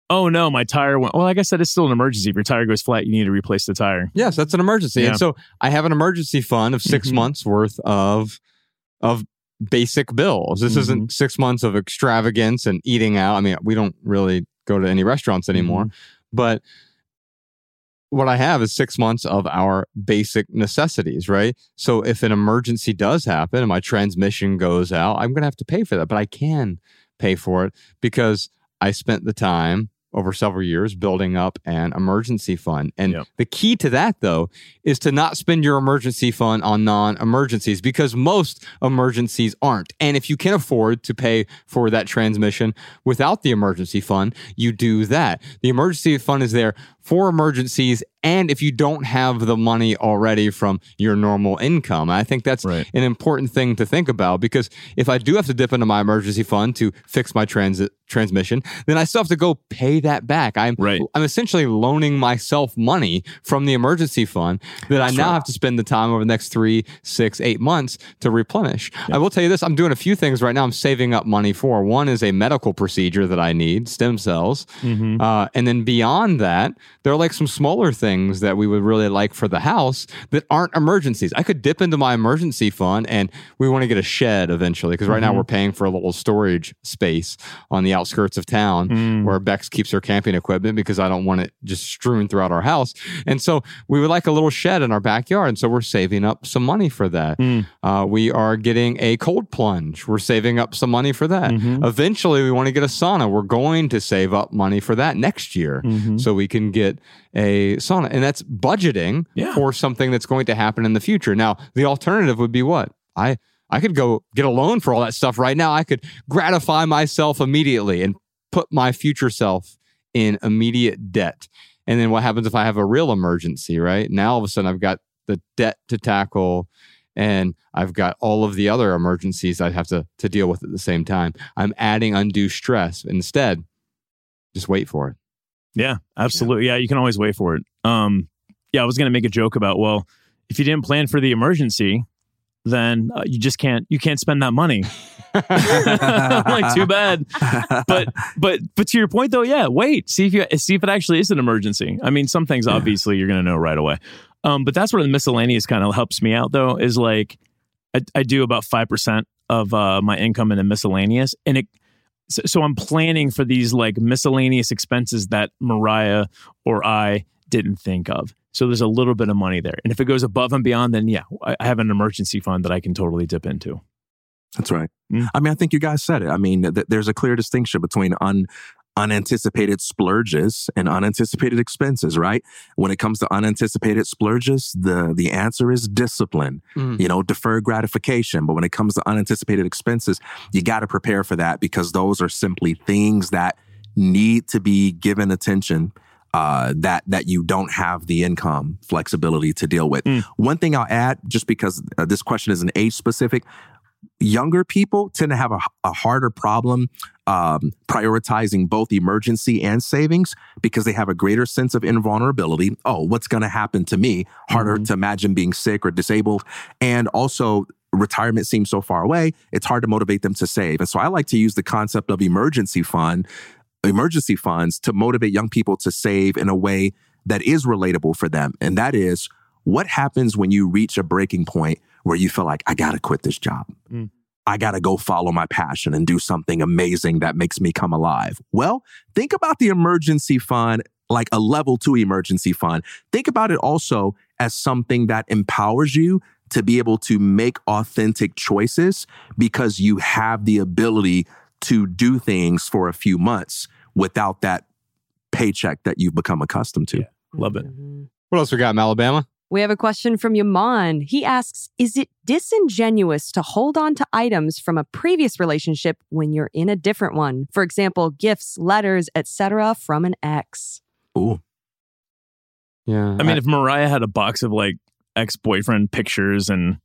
oh no, my tire went well, like I guess that is still an emergency. If your tire goes flat, you need to replace the tire. Yes, that's an emergency. Yeah. And so I have an emergency fund of 6 Mhm. months worth of of basic bills. This isn't Mm-hmm. six months of extravagance and eating out. I mean, we don't really go to any restaurants anymore, Mm-hmm. but what I have is six months of our basic necessities, right? So if an emergency does happen and my transmission goes out, I'm going to have to pay for that, but I can pay for it because I spent the time over several years building up an emergency fund. And Yep. the key to that, though, is to not spend your emergency fund on non emergencies because most emergencies aren't. And if you can afford to pay for that transmission without the emergency fund, you do that. The emergency fund is there for emergencies and if you don't have the money already from your normal income. I think that's Right. an important thing to think about because if I do have to dip into my emergency fund to fix my transit transmission, then I still have to go pay that back. I'm Right. I'm essentially loaning myself money from the emergency fund that I now have to spend the time over the next three, six, eight months to replenish. I will tell you this: I'm doing a few things right now. I'm saving up money for. One is a medical procedure that I need, stem cells, Mm-hmm. uh, and then beyond that, there are like some smaller things that we would really like for the house that aren't emergencies. I could dip into my emergency fund, and we want to get a shed eventually because right now Mhm. we're paying for a little storage space on the outskirts of town Mm. where Bex keeps her camping equipment because I don't want it just strewn throughout our house. And so we would like a little shed in our backyard. And so we're saving up some money for that. Mm. Uh, we are getting a cold plunge. We're saving up some money for that. Mhm. Eventually, we want to get a sauna. We're going to save up money for that next year Mhm. so we can get a sauna. And that's budgeting Yeah. for something that's going to happen in the future. Now, the alternative would be what? I I could go get a loan for all that stuff right now. I could gratify myself immediately and put my future self in immediate debt. And then what happens if I have a real emergency, right? Now all of a sudden I've got the debt to tackle and I've got all of the other emergencies I have to to deal with at the same time. I'm adding undue stress. Instead, just wait for it. Yeah, absolutely. Yeah, you can always wait for it. Um, yeah, I was going to make a joke about well, if you didn't plan for the emergency, then uh, you just can't you can't spend that money. Like too bad. But but but to your point though, yeah, wait, see if you see if it actually is an emergency. I mean, some things obviously you're going to know right away. Um, but that's where the miscellaneous kind of helps me out though. Is like I, I do about five percent of uh, my income in a miscellaneous, and it so, so I'm planning for these like miscellaneous expenses that Mariah or I didn't think of. So there's a little bit of money there. And if it goes above and beyond, then yeah, I have an emergency fund that I can totally dip into. That's right. Mm. I mean, I think you guys said it. I mean, th- there's a clear distinction between un- unanticipated splurges and unanticipated expenses, right? When it comes to unanticipated splurges, the the answer is discipline. Mm. You know, deferred gratification. But when it comes to unanticipated expenses, you got to prepare for that because those are simply things that need to be given attention. Uh, that that you don't have the income flexibility to deal with. Mm. One thing I'll add, just because uh, this question is an age specific, younger people tend to have a, a harder problem um, prioritizing both emergency and savings because they have a greater sense of invulnerability. Oh, what's going to happen to me? Harder to imagine being sick or disabled. And also, retirement seems so far away, it's hard to motivate them to save. And so I like to use the concept of emergency fund, emergency funds to motivate young people to save in a way that is relatable for them. And that is what happens when you reach a breaking point where you feel like, I got to quit this job. Mm. I got to go follow my passion and do something amazing that makes me come alive. Well, think about the emergency fund like a level two emergency fund. Think about it also as something that empowers you to be able to make authentic choices because you have the ability to do things for a few months without that paycheck that you've become accustomed to. Love it. What else we got in Alabama? We have a question from Yaman. He asks Is it disingenuous to hold on to items from a previous relationship when you're in a different one? For example, gifts, letters, etc., from an ex. Ooh. Yeah. I mean, if Mariah had a box of like ex boyfriend pictures and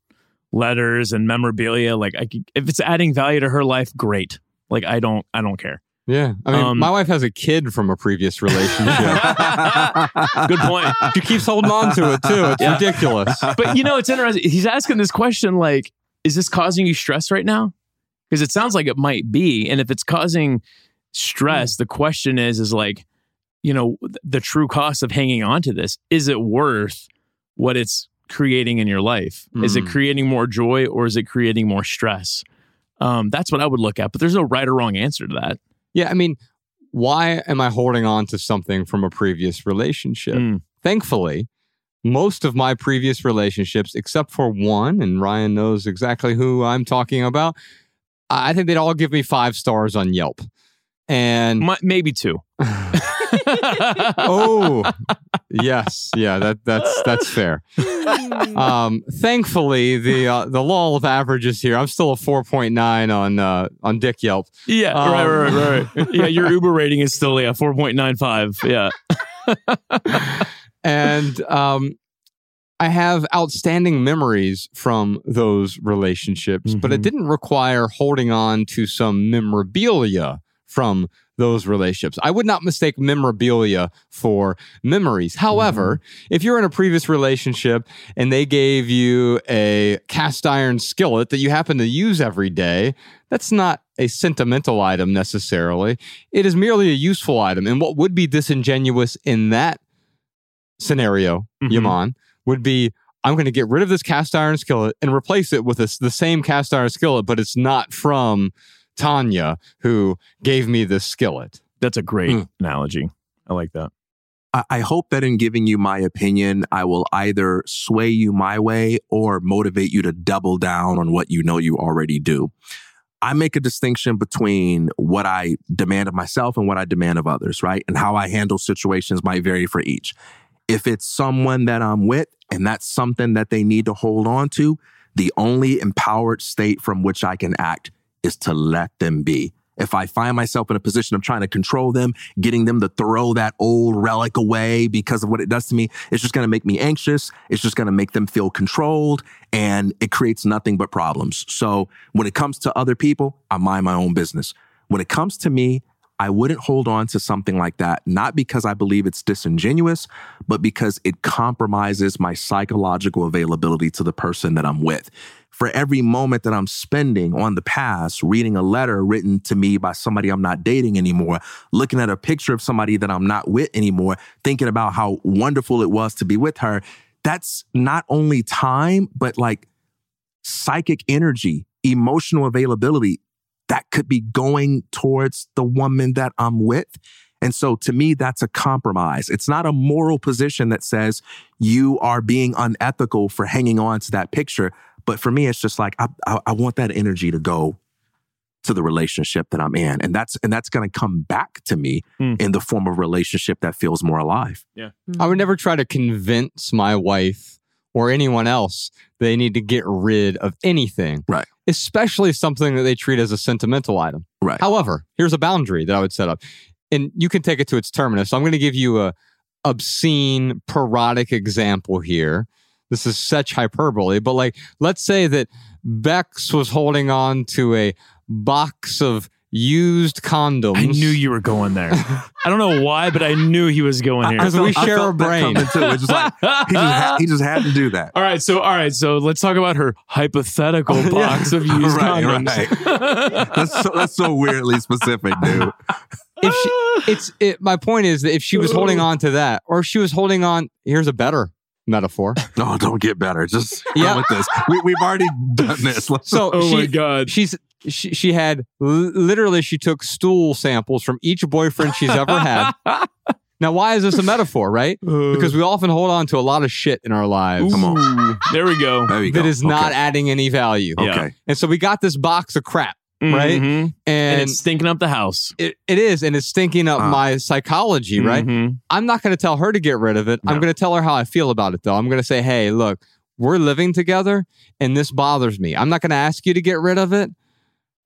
letters and memorabilia, like I could, if it's adding value to her life, great. Like I don't, I don't care. Yeah. I mean, Um, my wife has a kid from a previous relationship. Good point. she keeps holding on to it too. It's Yeah. ridiculous. But you know, it's interesting. He's asking this question like, is this causing you stress right now? Because it sounds like it might be. And if it's causing stress, the question is, is like, you know, the true cost of hanging on to this. Is it worth what it's creating in your life? Is it Mm. creating more joy or is it creating more stress? Um, that's what I would look at. But there's no right or wrong answer to that. Yeah, I mean, why am I holding on to something from a previous relationship? Mm. Thankfully, most of my previous relationships, except for one, and Ryan knows exactly who I'm talking about, I think they'd all give me five stars on Yelp. And Mi- maybe two. oh, yes, yeah, that that's that's fair. Um, thankfully, the uh, the law of averages here. I'm still a 4.9 on uh, on Dick Yelp. Yeah, Um, right, right, right, right. yeah, your Uber rating is still yeah four point nine five. Yeah, and um, I have outstanding memories from those relationships, but it Mhm. didn't require holding on to some memorabilia from those relationships. I would not mistake memorabilia for memories. However, if you're in a previous relationship and they gave you a cast iron skillet that you happen to use every day, that's not a sentimental item necessarily. It is merely a useful item. And what would be disingenuous in that scenario, Mhm. Yaman, would be I'm going to get rid of this cast iron skillet and replace it with this, the same cast iron skillet, but it's not from Tanya who gave me this skillet. That's a great Mm. analogy. I like that. I, I hope that in giving you my opinion, I will either sway you my way or motivate you to double down on what you know you already do. I make a distinction between what I demand of myself and what I demand of others, right? And how I handle situations might vary for each. If it's someone that I'm with and that's something that they need to hold on to, the only empowered state from which I can act is to let them be. If I find myself in a position of trying to control them, getting them to throw that old relic away because of what it does to me, it's just going to make me anxious. It's just going to make them feel controlled and it creates nothing but problems. So when it comes to other people, I mind my own business. When it comes to me, I wouldn't hold on to something like that, not because I believe it's disingenuous, but because it compromises my psychological availability to the person that I'm with. For every moment that I'm spending on the past, reading a letter written to me by somebody I'm not dating anymore, looking at a picture of somebody that I'm not with anymore, thinking about how wonderful it was to be with her, that's not only time, but like psychic energy, emotional availability that could be going towards the woman that I'm with. And so to me, that's a compromise. It's not a moral position that says you are being unethical for hanging on to that picture. But for me, it's just like, I, I, I want that energy to go to the relationship that I'm in. And that's, and that's going to come back to me Hmm. in the form of relationship that feels more alive. Yeah. I would never try to convince my wife or anyone else they need to get rid of anything. Right. Especially something that they treat as a sentimental item. Right. However, here's a boundary that I would set up. And you can take it to its terminus. So I'm going to give you a obscene, parodic example here. This is such hyperbole, but like, let's say that Bex was holding on to a box of used condoms. I knew you were going there. I don't know why, but I knew he was going here. Because we I share a felt that brain. coming too. It's just like, he just, had, he just had to do that. all right, so all right, so let's talk about her hypothetical box of used Right, condoms. That's so, that's so weirdly specific, dude. if she, it's it, my point is that if she was holding on to that, or if she was holding on, here's a better metaphor. No, don't get better. Just go Yeah. with this. We, we've already done this. Let's So oh she, my god. she's she, she had literally she took stool samples from each boyfriend she's ever had. Now, why is this a metaphor, right? Because we often hold on to a lot of shit in our lives Come on. There we go. There you go. that is not Okay. adding any value. Yeah. Okay. And so we got this box of crap, right? Mhm. And, And, it's stinking up the house. it, it is, and it's stinking up Uh. my psychology, right? Mhm. I'm not going to tell her to get rid of it. I'm going to tell her how I feel about it, though. I'm going to say, hey, look, we're living together and this bothers me. I'm not going to ask you to get rid of it,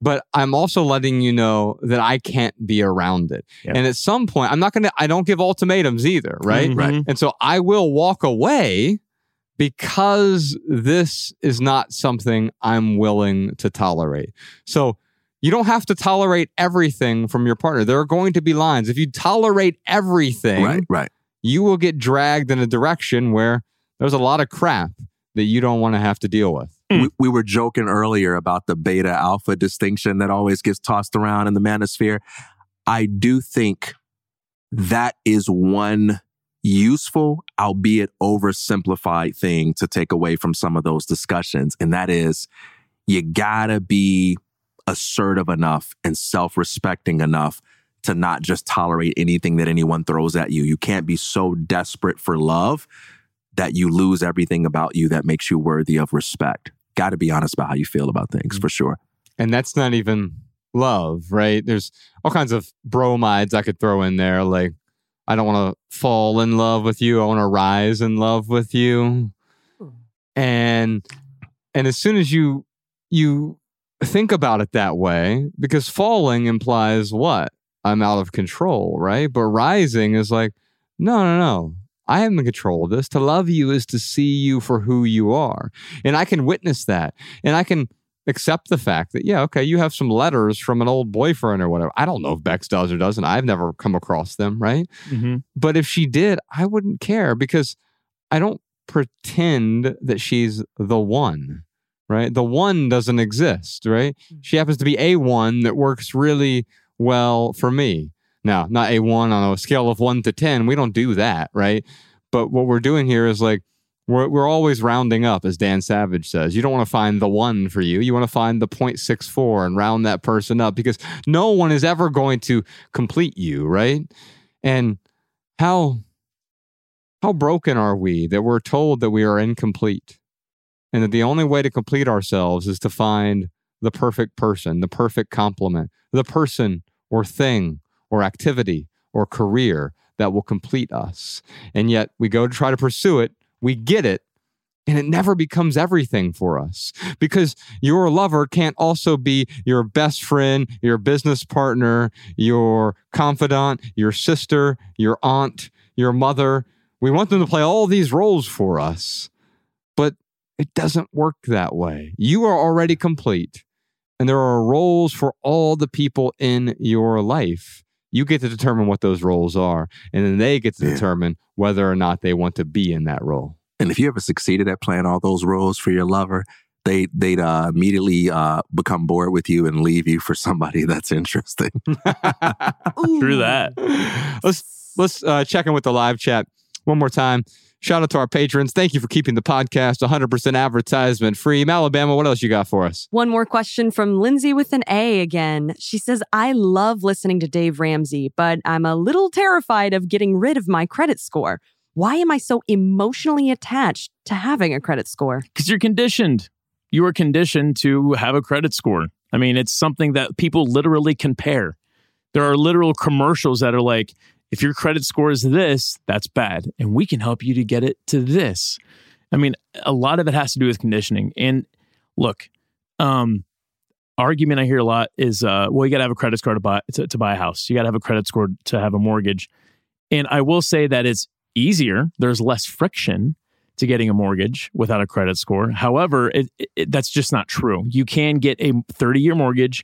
but I'm also letting you know that I can't be around it. Yeah. And at some point, I'm not going to, I don't give ultimatums either, right? Mhm. Right. And so I will walk away because this is not something I'm willing to tolerate. So you don't have to tolerate everything from your partner. There are going to be lines. If you tolerate everything, Right, right. you will get dragged in a direction where there's a lot of crap that you don't want to have to deal with. Hmm. We, we were joking earlier about the beta alpha distinction that always gets tossed around in the manosphere. I do think that is one useful, albeit oversimplified thing to take away from some of those discussions. And that is you gotta be assertive enough and self respecting enough to not just tolerate anything that anyone throws at you. You can't be so desperate for love that you lose everything about you that makes you worthy of respect. Got to be honest about how you feel about things for mm. sure. And that's not even love, right? There's all kinds of bromides I could throw in there. Like, I don't want to fall in love with you. I want to rise in love with you. Hmm. And and as soon as you you think about it that way, because falling implies what? I'm out of control, right? But rising is like, no, no, no. I am in control of this. To love you is to see you for who you are. And I can witness that. And I can accept the fact that, yeah, okay, you have some letters from an old boyfriend or whatever. I don't know if Bex does or doesn't. I've never come across them, right? Mhm. But if she did, I wouldn't care because I don't pretend that she's the one, right? The one doesn't exist, right? She happens to be a one that works really well for me. Now, not a one on a scale of one to 10. We don't do that, right? But what we're doing here is like, We're, we're always rounding up, as Dan Savage says. You don't want to find the one for you. You want to find the 0.64 and round that person up because no one is ever going to complete you, right? And how how broken are we that we're told that we are incomplete and that the only way to complete ourselves is to find the perfect person, the perfect complement, the person or thing or activity or career that will complete us. And yet we go to try to pursue it we get it, and it never becomes everything for us because your lover can't also be your best friend, your business partner, your confidant, your sister, your aunt, your mother. We want them to play all these roles for us, but it doesn't work that way. You are already complete, and there are roles for all the people in your life. You get to determine what those roles are, and then they get to Yeah. determine whether or not they want to be in that role. And if you ever succeeded at playing all those roles for your lover, they they'd uh, immediately uh, become bored with you and leave you for somebody that's interesting. True that. let's let's uh, check in with the live chat one more time. Shout out to our patrons. Thank you for keeping the podcast 100% advertisement free. Alabama, what else you got for us? One more question from Lindsay with an A again. She says, I love listening to Dave Ramsey, but I'm a little terrified of getting rid of my credit score. Why am I so emotionally attached to having a credit score? because you're conditioned. You are conditioned to have a credit score. I mean, it's something that people literally compare. There are literal commercials that are like, if your credit score is this, that's bad. And we can help you to get it to this. I mean, a lot of it has to do with conditioning. And look, um, argument I hear a lot is, uh, well, you got to have a credit score to buy to, to buy a house. You got to have a credit score to have a mortgage. And I will say that it's easier. There's less friction to getting a mortgage without a credit score. However, it, it, that's just not true. You can get a 30 year mortgage.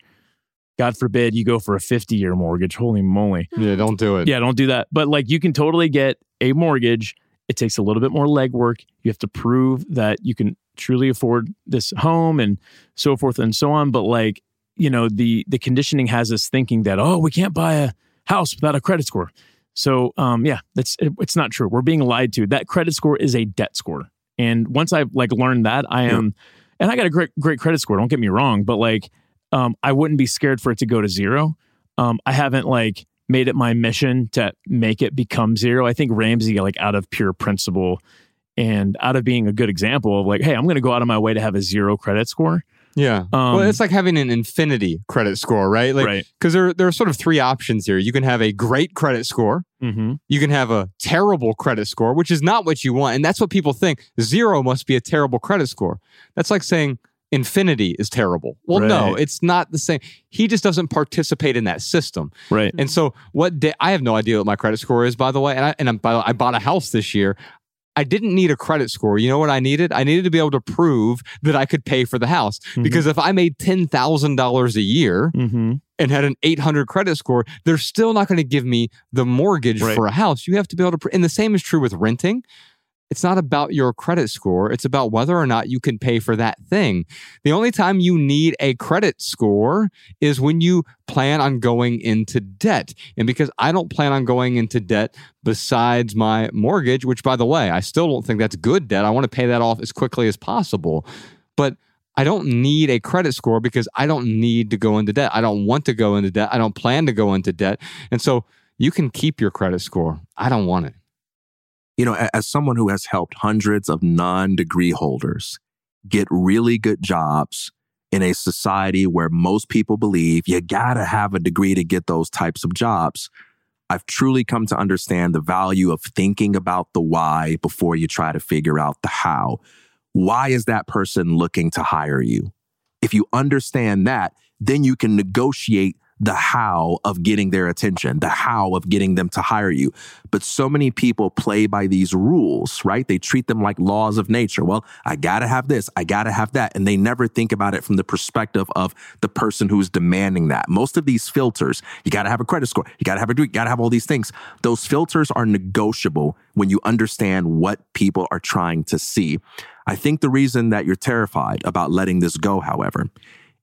God forbid you go for a 50 year mortgage. Holy moly. Yeah, don't do it. Yeah, don't do that. But like you can totally get a mortgage. It takes a little bit more legwork. You have to prove that you can truly afford this home and so forth and so on. But like, you know, the the conditioning has us thinking that, oh, we can't buy a house without a credit score. So um yeah, that's it, it's not true. We're being lied to. That credit score is a debt score. And once I've like learned that, I am and I got a great great credit score, don't get me wrong, but like um I wouldn't be scared for it to go to zero. Um I haven't like made it my mission to make it become zero. I think Ramsey like out of pure principle and out of being a good example of like, hey, I'm going to go out of my way to have a zero credit score. Yeah. Um, well, it's like having an infinity credit score, right? Like, Right. Because there, there are sort of three options here. You can have a great credit score. Mm-hmm. You can have a terrible credit score, which is not what you want. And that's what people think. Zero must be a terrible credit score. That's like saying infinity is terrible. Well, no, it's not the same. He just doesn't participate in that system. Right. And so, what da- I have no idea what my credit score is, by the way. And I and I'm, by the way, I bought a house this year. I didn't need a credit score. You know what I needed? I needed to be able to prove that I could pay for the house. Mhm. Because if I made ten thousand dollars a year Mm-hmm. and had an 800 credit score, they're still not going to give me the mortgage Right. for a house. You have to be able to, pr- and the same is true with renting. It's not about your credit score. It's about whether or not you can pay for that thing. The only time you need a credit score is when you plan on going into debt. And because I don't plan on going into debt besides my mortgage, which by the way, I still don't think that's good debt. I want to pay that off as quickly as possible. But I don't need a credit score because I don't need to go into debt. I don't want to go into debt. I don't plan to go into debt. And so you can keep your credit score. I don't want it. You know, as someone who has helped hundreds of non degree holders get really good jobs in a society where most people believe you gotta have a degree to get those types of jobs, I've truly come to understand the value of thinking about the why before you try to figure out the how. Why is that person looking to hire you? If you understand that, then you can negotiate the how of getting their attention, the how of getting them to hire you. But so many people play by these rules, right? They treat them like laws of nature. Well, I gotta have this, I gotta have that. And they never think about it from the perspective of the person who's demanding that. Most of these filters, you gotta have a credit score, you gotta have a degree, you gotta have all these things. Those filters are negotiable when you understand what people are trying to see. I think the reason that you're terrified about letting this go, however,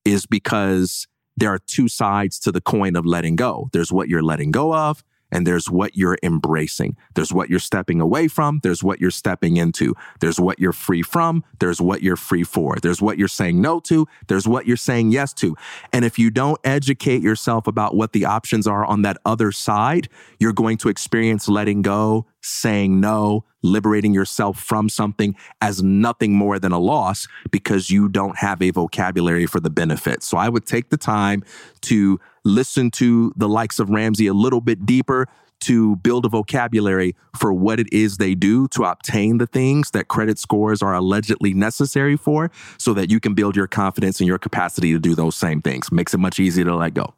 is because there are two sides to the coin of letting go. There's what you're letting go of, and there's what you're embracing. There's what you're stepping away from. There's what you're stepping into. There's what you're free from. There's what you're free for. There's what you're saying no to. There's what you're saying yes to. And if you don't educate yourself about what the options are on that other side, you're going to experience letting go, saying no, liberating yourself from something as nothing more than a loss because you don't have a vocabulary for the benefits. So I would take the time to listen to the likes of Ramsey a little bit deeper to build a vocabulary for what it is they do to obtain the things that credit scores are allegedly necessary for so that you can build your confidence and your capacity to do those same things. Makes it much easier to let go.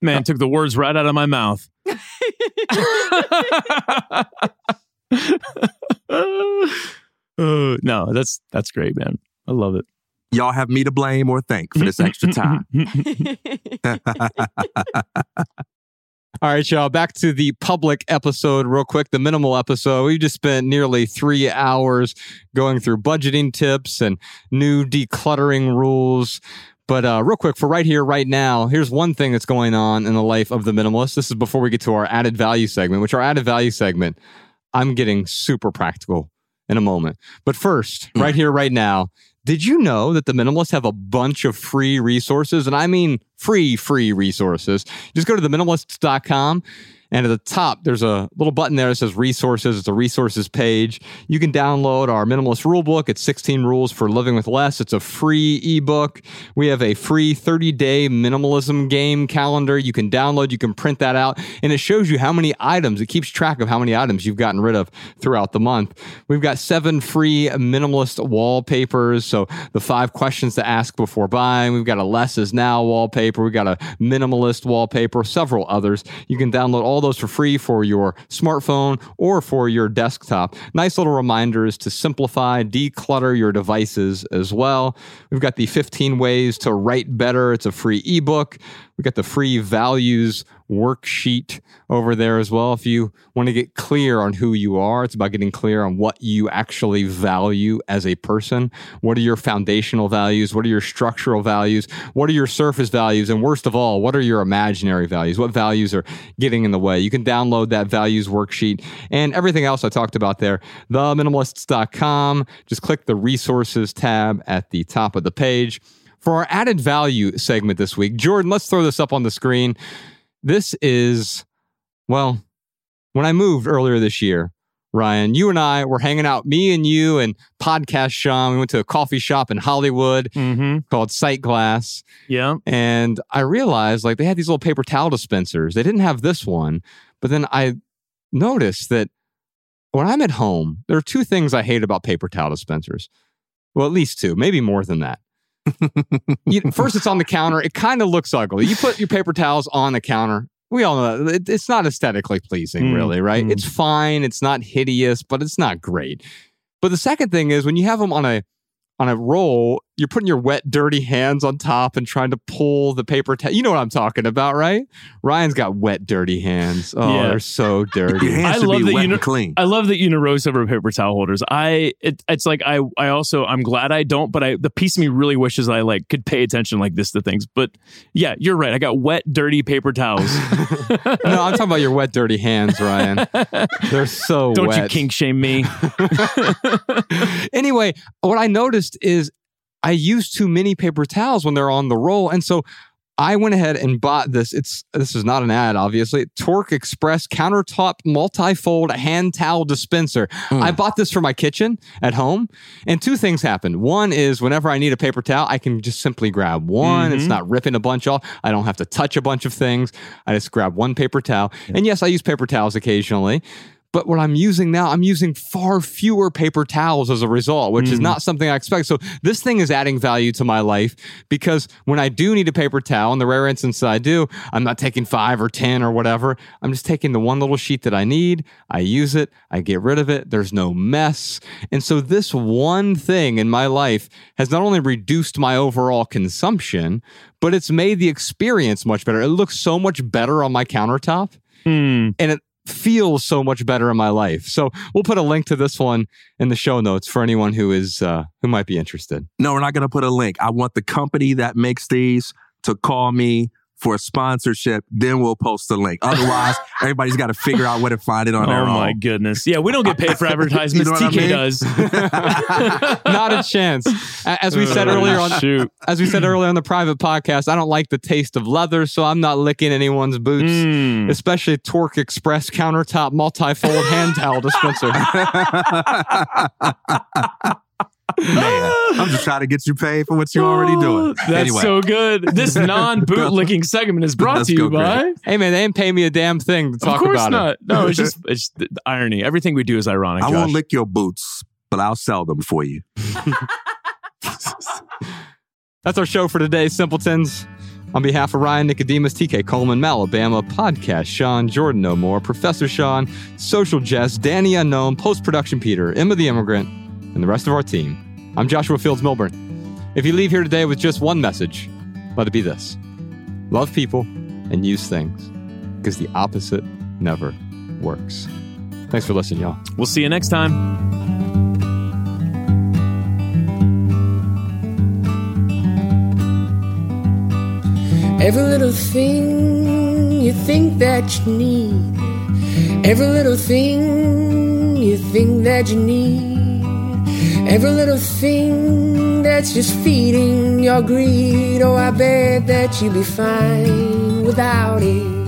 Man, took the words right out of my mouth. Uh, no, that's that's great, man. I love it. Y'all have me to blame or thank for this extra time. All right, y'all, back to the public episode, real quick, the minimal episode. We just spent nearly three hours going through budgeting tips and new decluttering rules. But uh, real quick, for right here, right now, here's one thing that's going on in the life of the minimalist. This is before we get to our added value segment, which our added value segment, I'm getting super practical in a moment. But first, right here, right now, did you know that the minimalists have a bunch of free resources? And I mean free, free resources. Just go to theminimalists.com and at the top, there's a little button there that says resources. It's a resources page. You can download our minimalist rule book. It's 16 rules for living with less. It's a free ebook. We have a free 30 day minimalism game calendar. You can download, you can print that out, and it shows you how many items, it keeps track of how many items you've gotten rid of throughout the month. We've got seven free minimalist wallpapers. So the five questions to ask before buying. We've got a less is now wallpaper. We've got a minimalist wallpaper, several others. You can download all those for free for your smartphone or for your desktop. Nice little reminders to simplify, declutter your devices as well. We've got the 15 ways to write better. It's a free ebook. We got the free values worksheet over there as well. If you want to get clear on who you are, it's about getting clear on what you actually value as a person. What are your foundational values? What are your structural values? What are your surface values? And worst of all, what are your imaginary values? What values are getting in the way? You can download that values worksheet and everything else I talked about there. Theminimalists.com. Just click the resources tab at the top of the page. For our added value segment this week, Jordan, let's throw this up on the screen. This is, well, when I moved earlier this year, Ryan, you and I were hanging out, me and you and podcast Sean. We went to a coffee shop in Hollywood Mm-hmm. called Sightglass. Yeah. And I realized like they had these little paper towel dispensers. They didn't have this one, but then I noticed that when I'm at home, there are two things I hate about paper towel dispensers. Well, at least two, maybe more than that. You, first, it's on the counter. It kind of looks ugly. You put your paper towels on the counter. We all know that it, it's not aesthetically pleasing, Mm, really, right? mm. It's fine. It's not hideous, but it's not great. But the second thing is when you have them on a on a roll, you're putting your wet, dirty hands on top and trying to pull the paper towel. You know what I'm talking about, right? Ryan's got wet, dirty hands. Oh, Yeah. they're so dirty. Your hands I love be that wet you know- clean. I love that you know rose over paper towel holders. I it, it's like I I also I'm glad I don't, but I the piece of me really wishes I like could pay attention like this to things. But yeah, you're right. I got wet, dirty paper towels. no, I'm talking about your wet, dirty hands, Ryan. They're so don't wet. you kink shame me? anyway, what I noticed is I use too many paper towels when they're on the roll. And so I went ahead and bought this. It's this is not an ad, obviously. Tork Xpress countertop multi-fold hand towel dispenser. I bought this for my kitchen at home, and two things happened. One is whenever I need a paper towel, I can just simply grab one. It's Mhm. not ripping a bunch off. I don't have to touch a bunch of things. I just grab one paper towel. And yes, I use paper towels occasionally. But what I'm using now, I'm using far fewer paper towels as a result, which is Mhm. not something I expect. So this thing is adding value to my life because when I do need a paper towel, in the rare instance that I do, I'm not taking five or 10 or whatever. I'm just taking the one little sheet that I need. I use it. I get rid of it. There's no mess. And so this one thing in my life has not only reduced my overall consumption, but it's made the experience much better. It looks so much better on my countertop Hmm. and it feels so much better in my life. So we'll put a link to this one in the show notes for anyone who is uh, who might be interested. No, we're not going to put a link. I want the company that makes these to call me for a sponsorship, then we'll post the link. Otherwise, everybody's got to figure out where to find it on their own. Oh my goodness. Yeah, we don't get paid for advertisements. You know what I TK mean? does. Not a chance. As we said Oh, earlier on, shoot. as we said earlier on the private podcast, I don't like the taste of leather, so I'm not licking anyone's boots, Mm. especially Tork Xpress countertop multi-fold hand towel dispenser. Man, I'm just trying to get you paid for what you're already oh, doing. That's anyway, so good. This non-boot licking segment is brought Let's to you go, Greg. by. hey man, they didn't pay me a damn thing to talk of course about not. it. No, it's just it's the, the irony. Everything we do is ironic. I Josh. won't lick your boots, but I'll sell them for you. That's our show for today, simpletons. On behalf of Ryan Nicodemus, TK Coleman, Malabama, Podcast, Sean, Jordan No More, Professor Sean, Social Jess, Danny Unknown, Post Production Peter, Emma the Immigrant, and the rest of our team, I'm Joshua Fields Millburn. If you leave here today with just one message, let it be this love people and use things, because the opposite never works. Thanks for listening, y'all. We'll see you next time. Every little thing you think that you need. Every little thing you think that you need. Every little thing that's just feeding your greed. Oh, I bet that you'd be fine without it.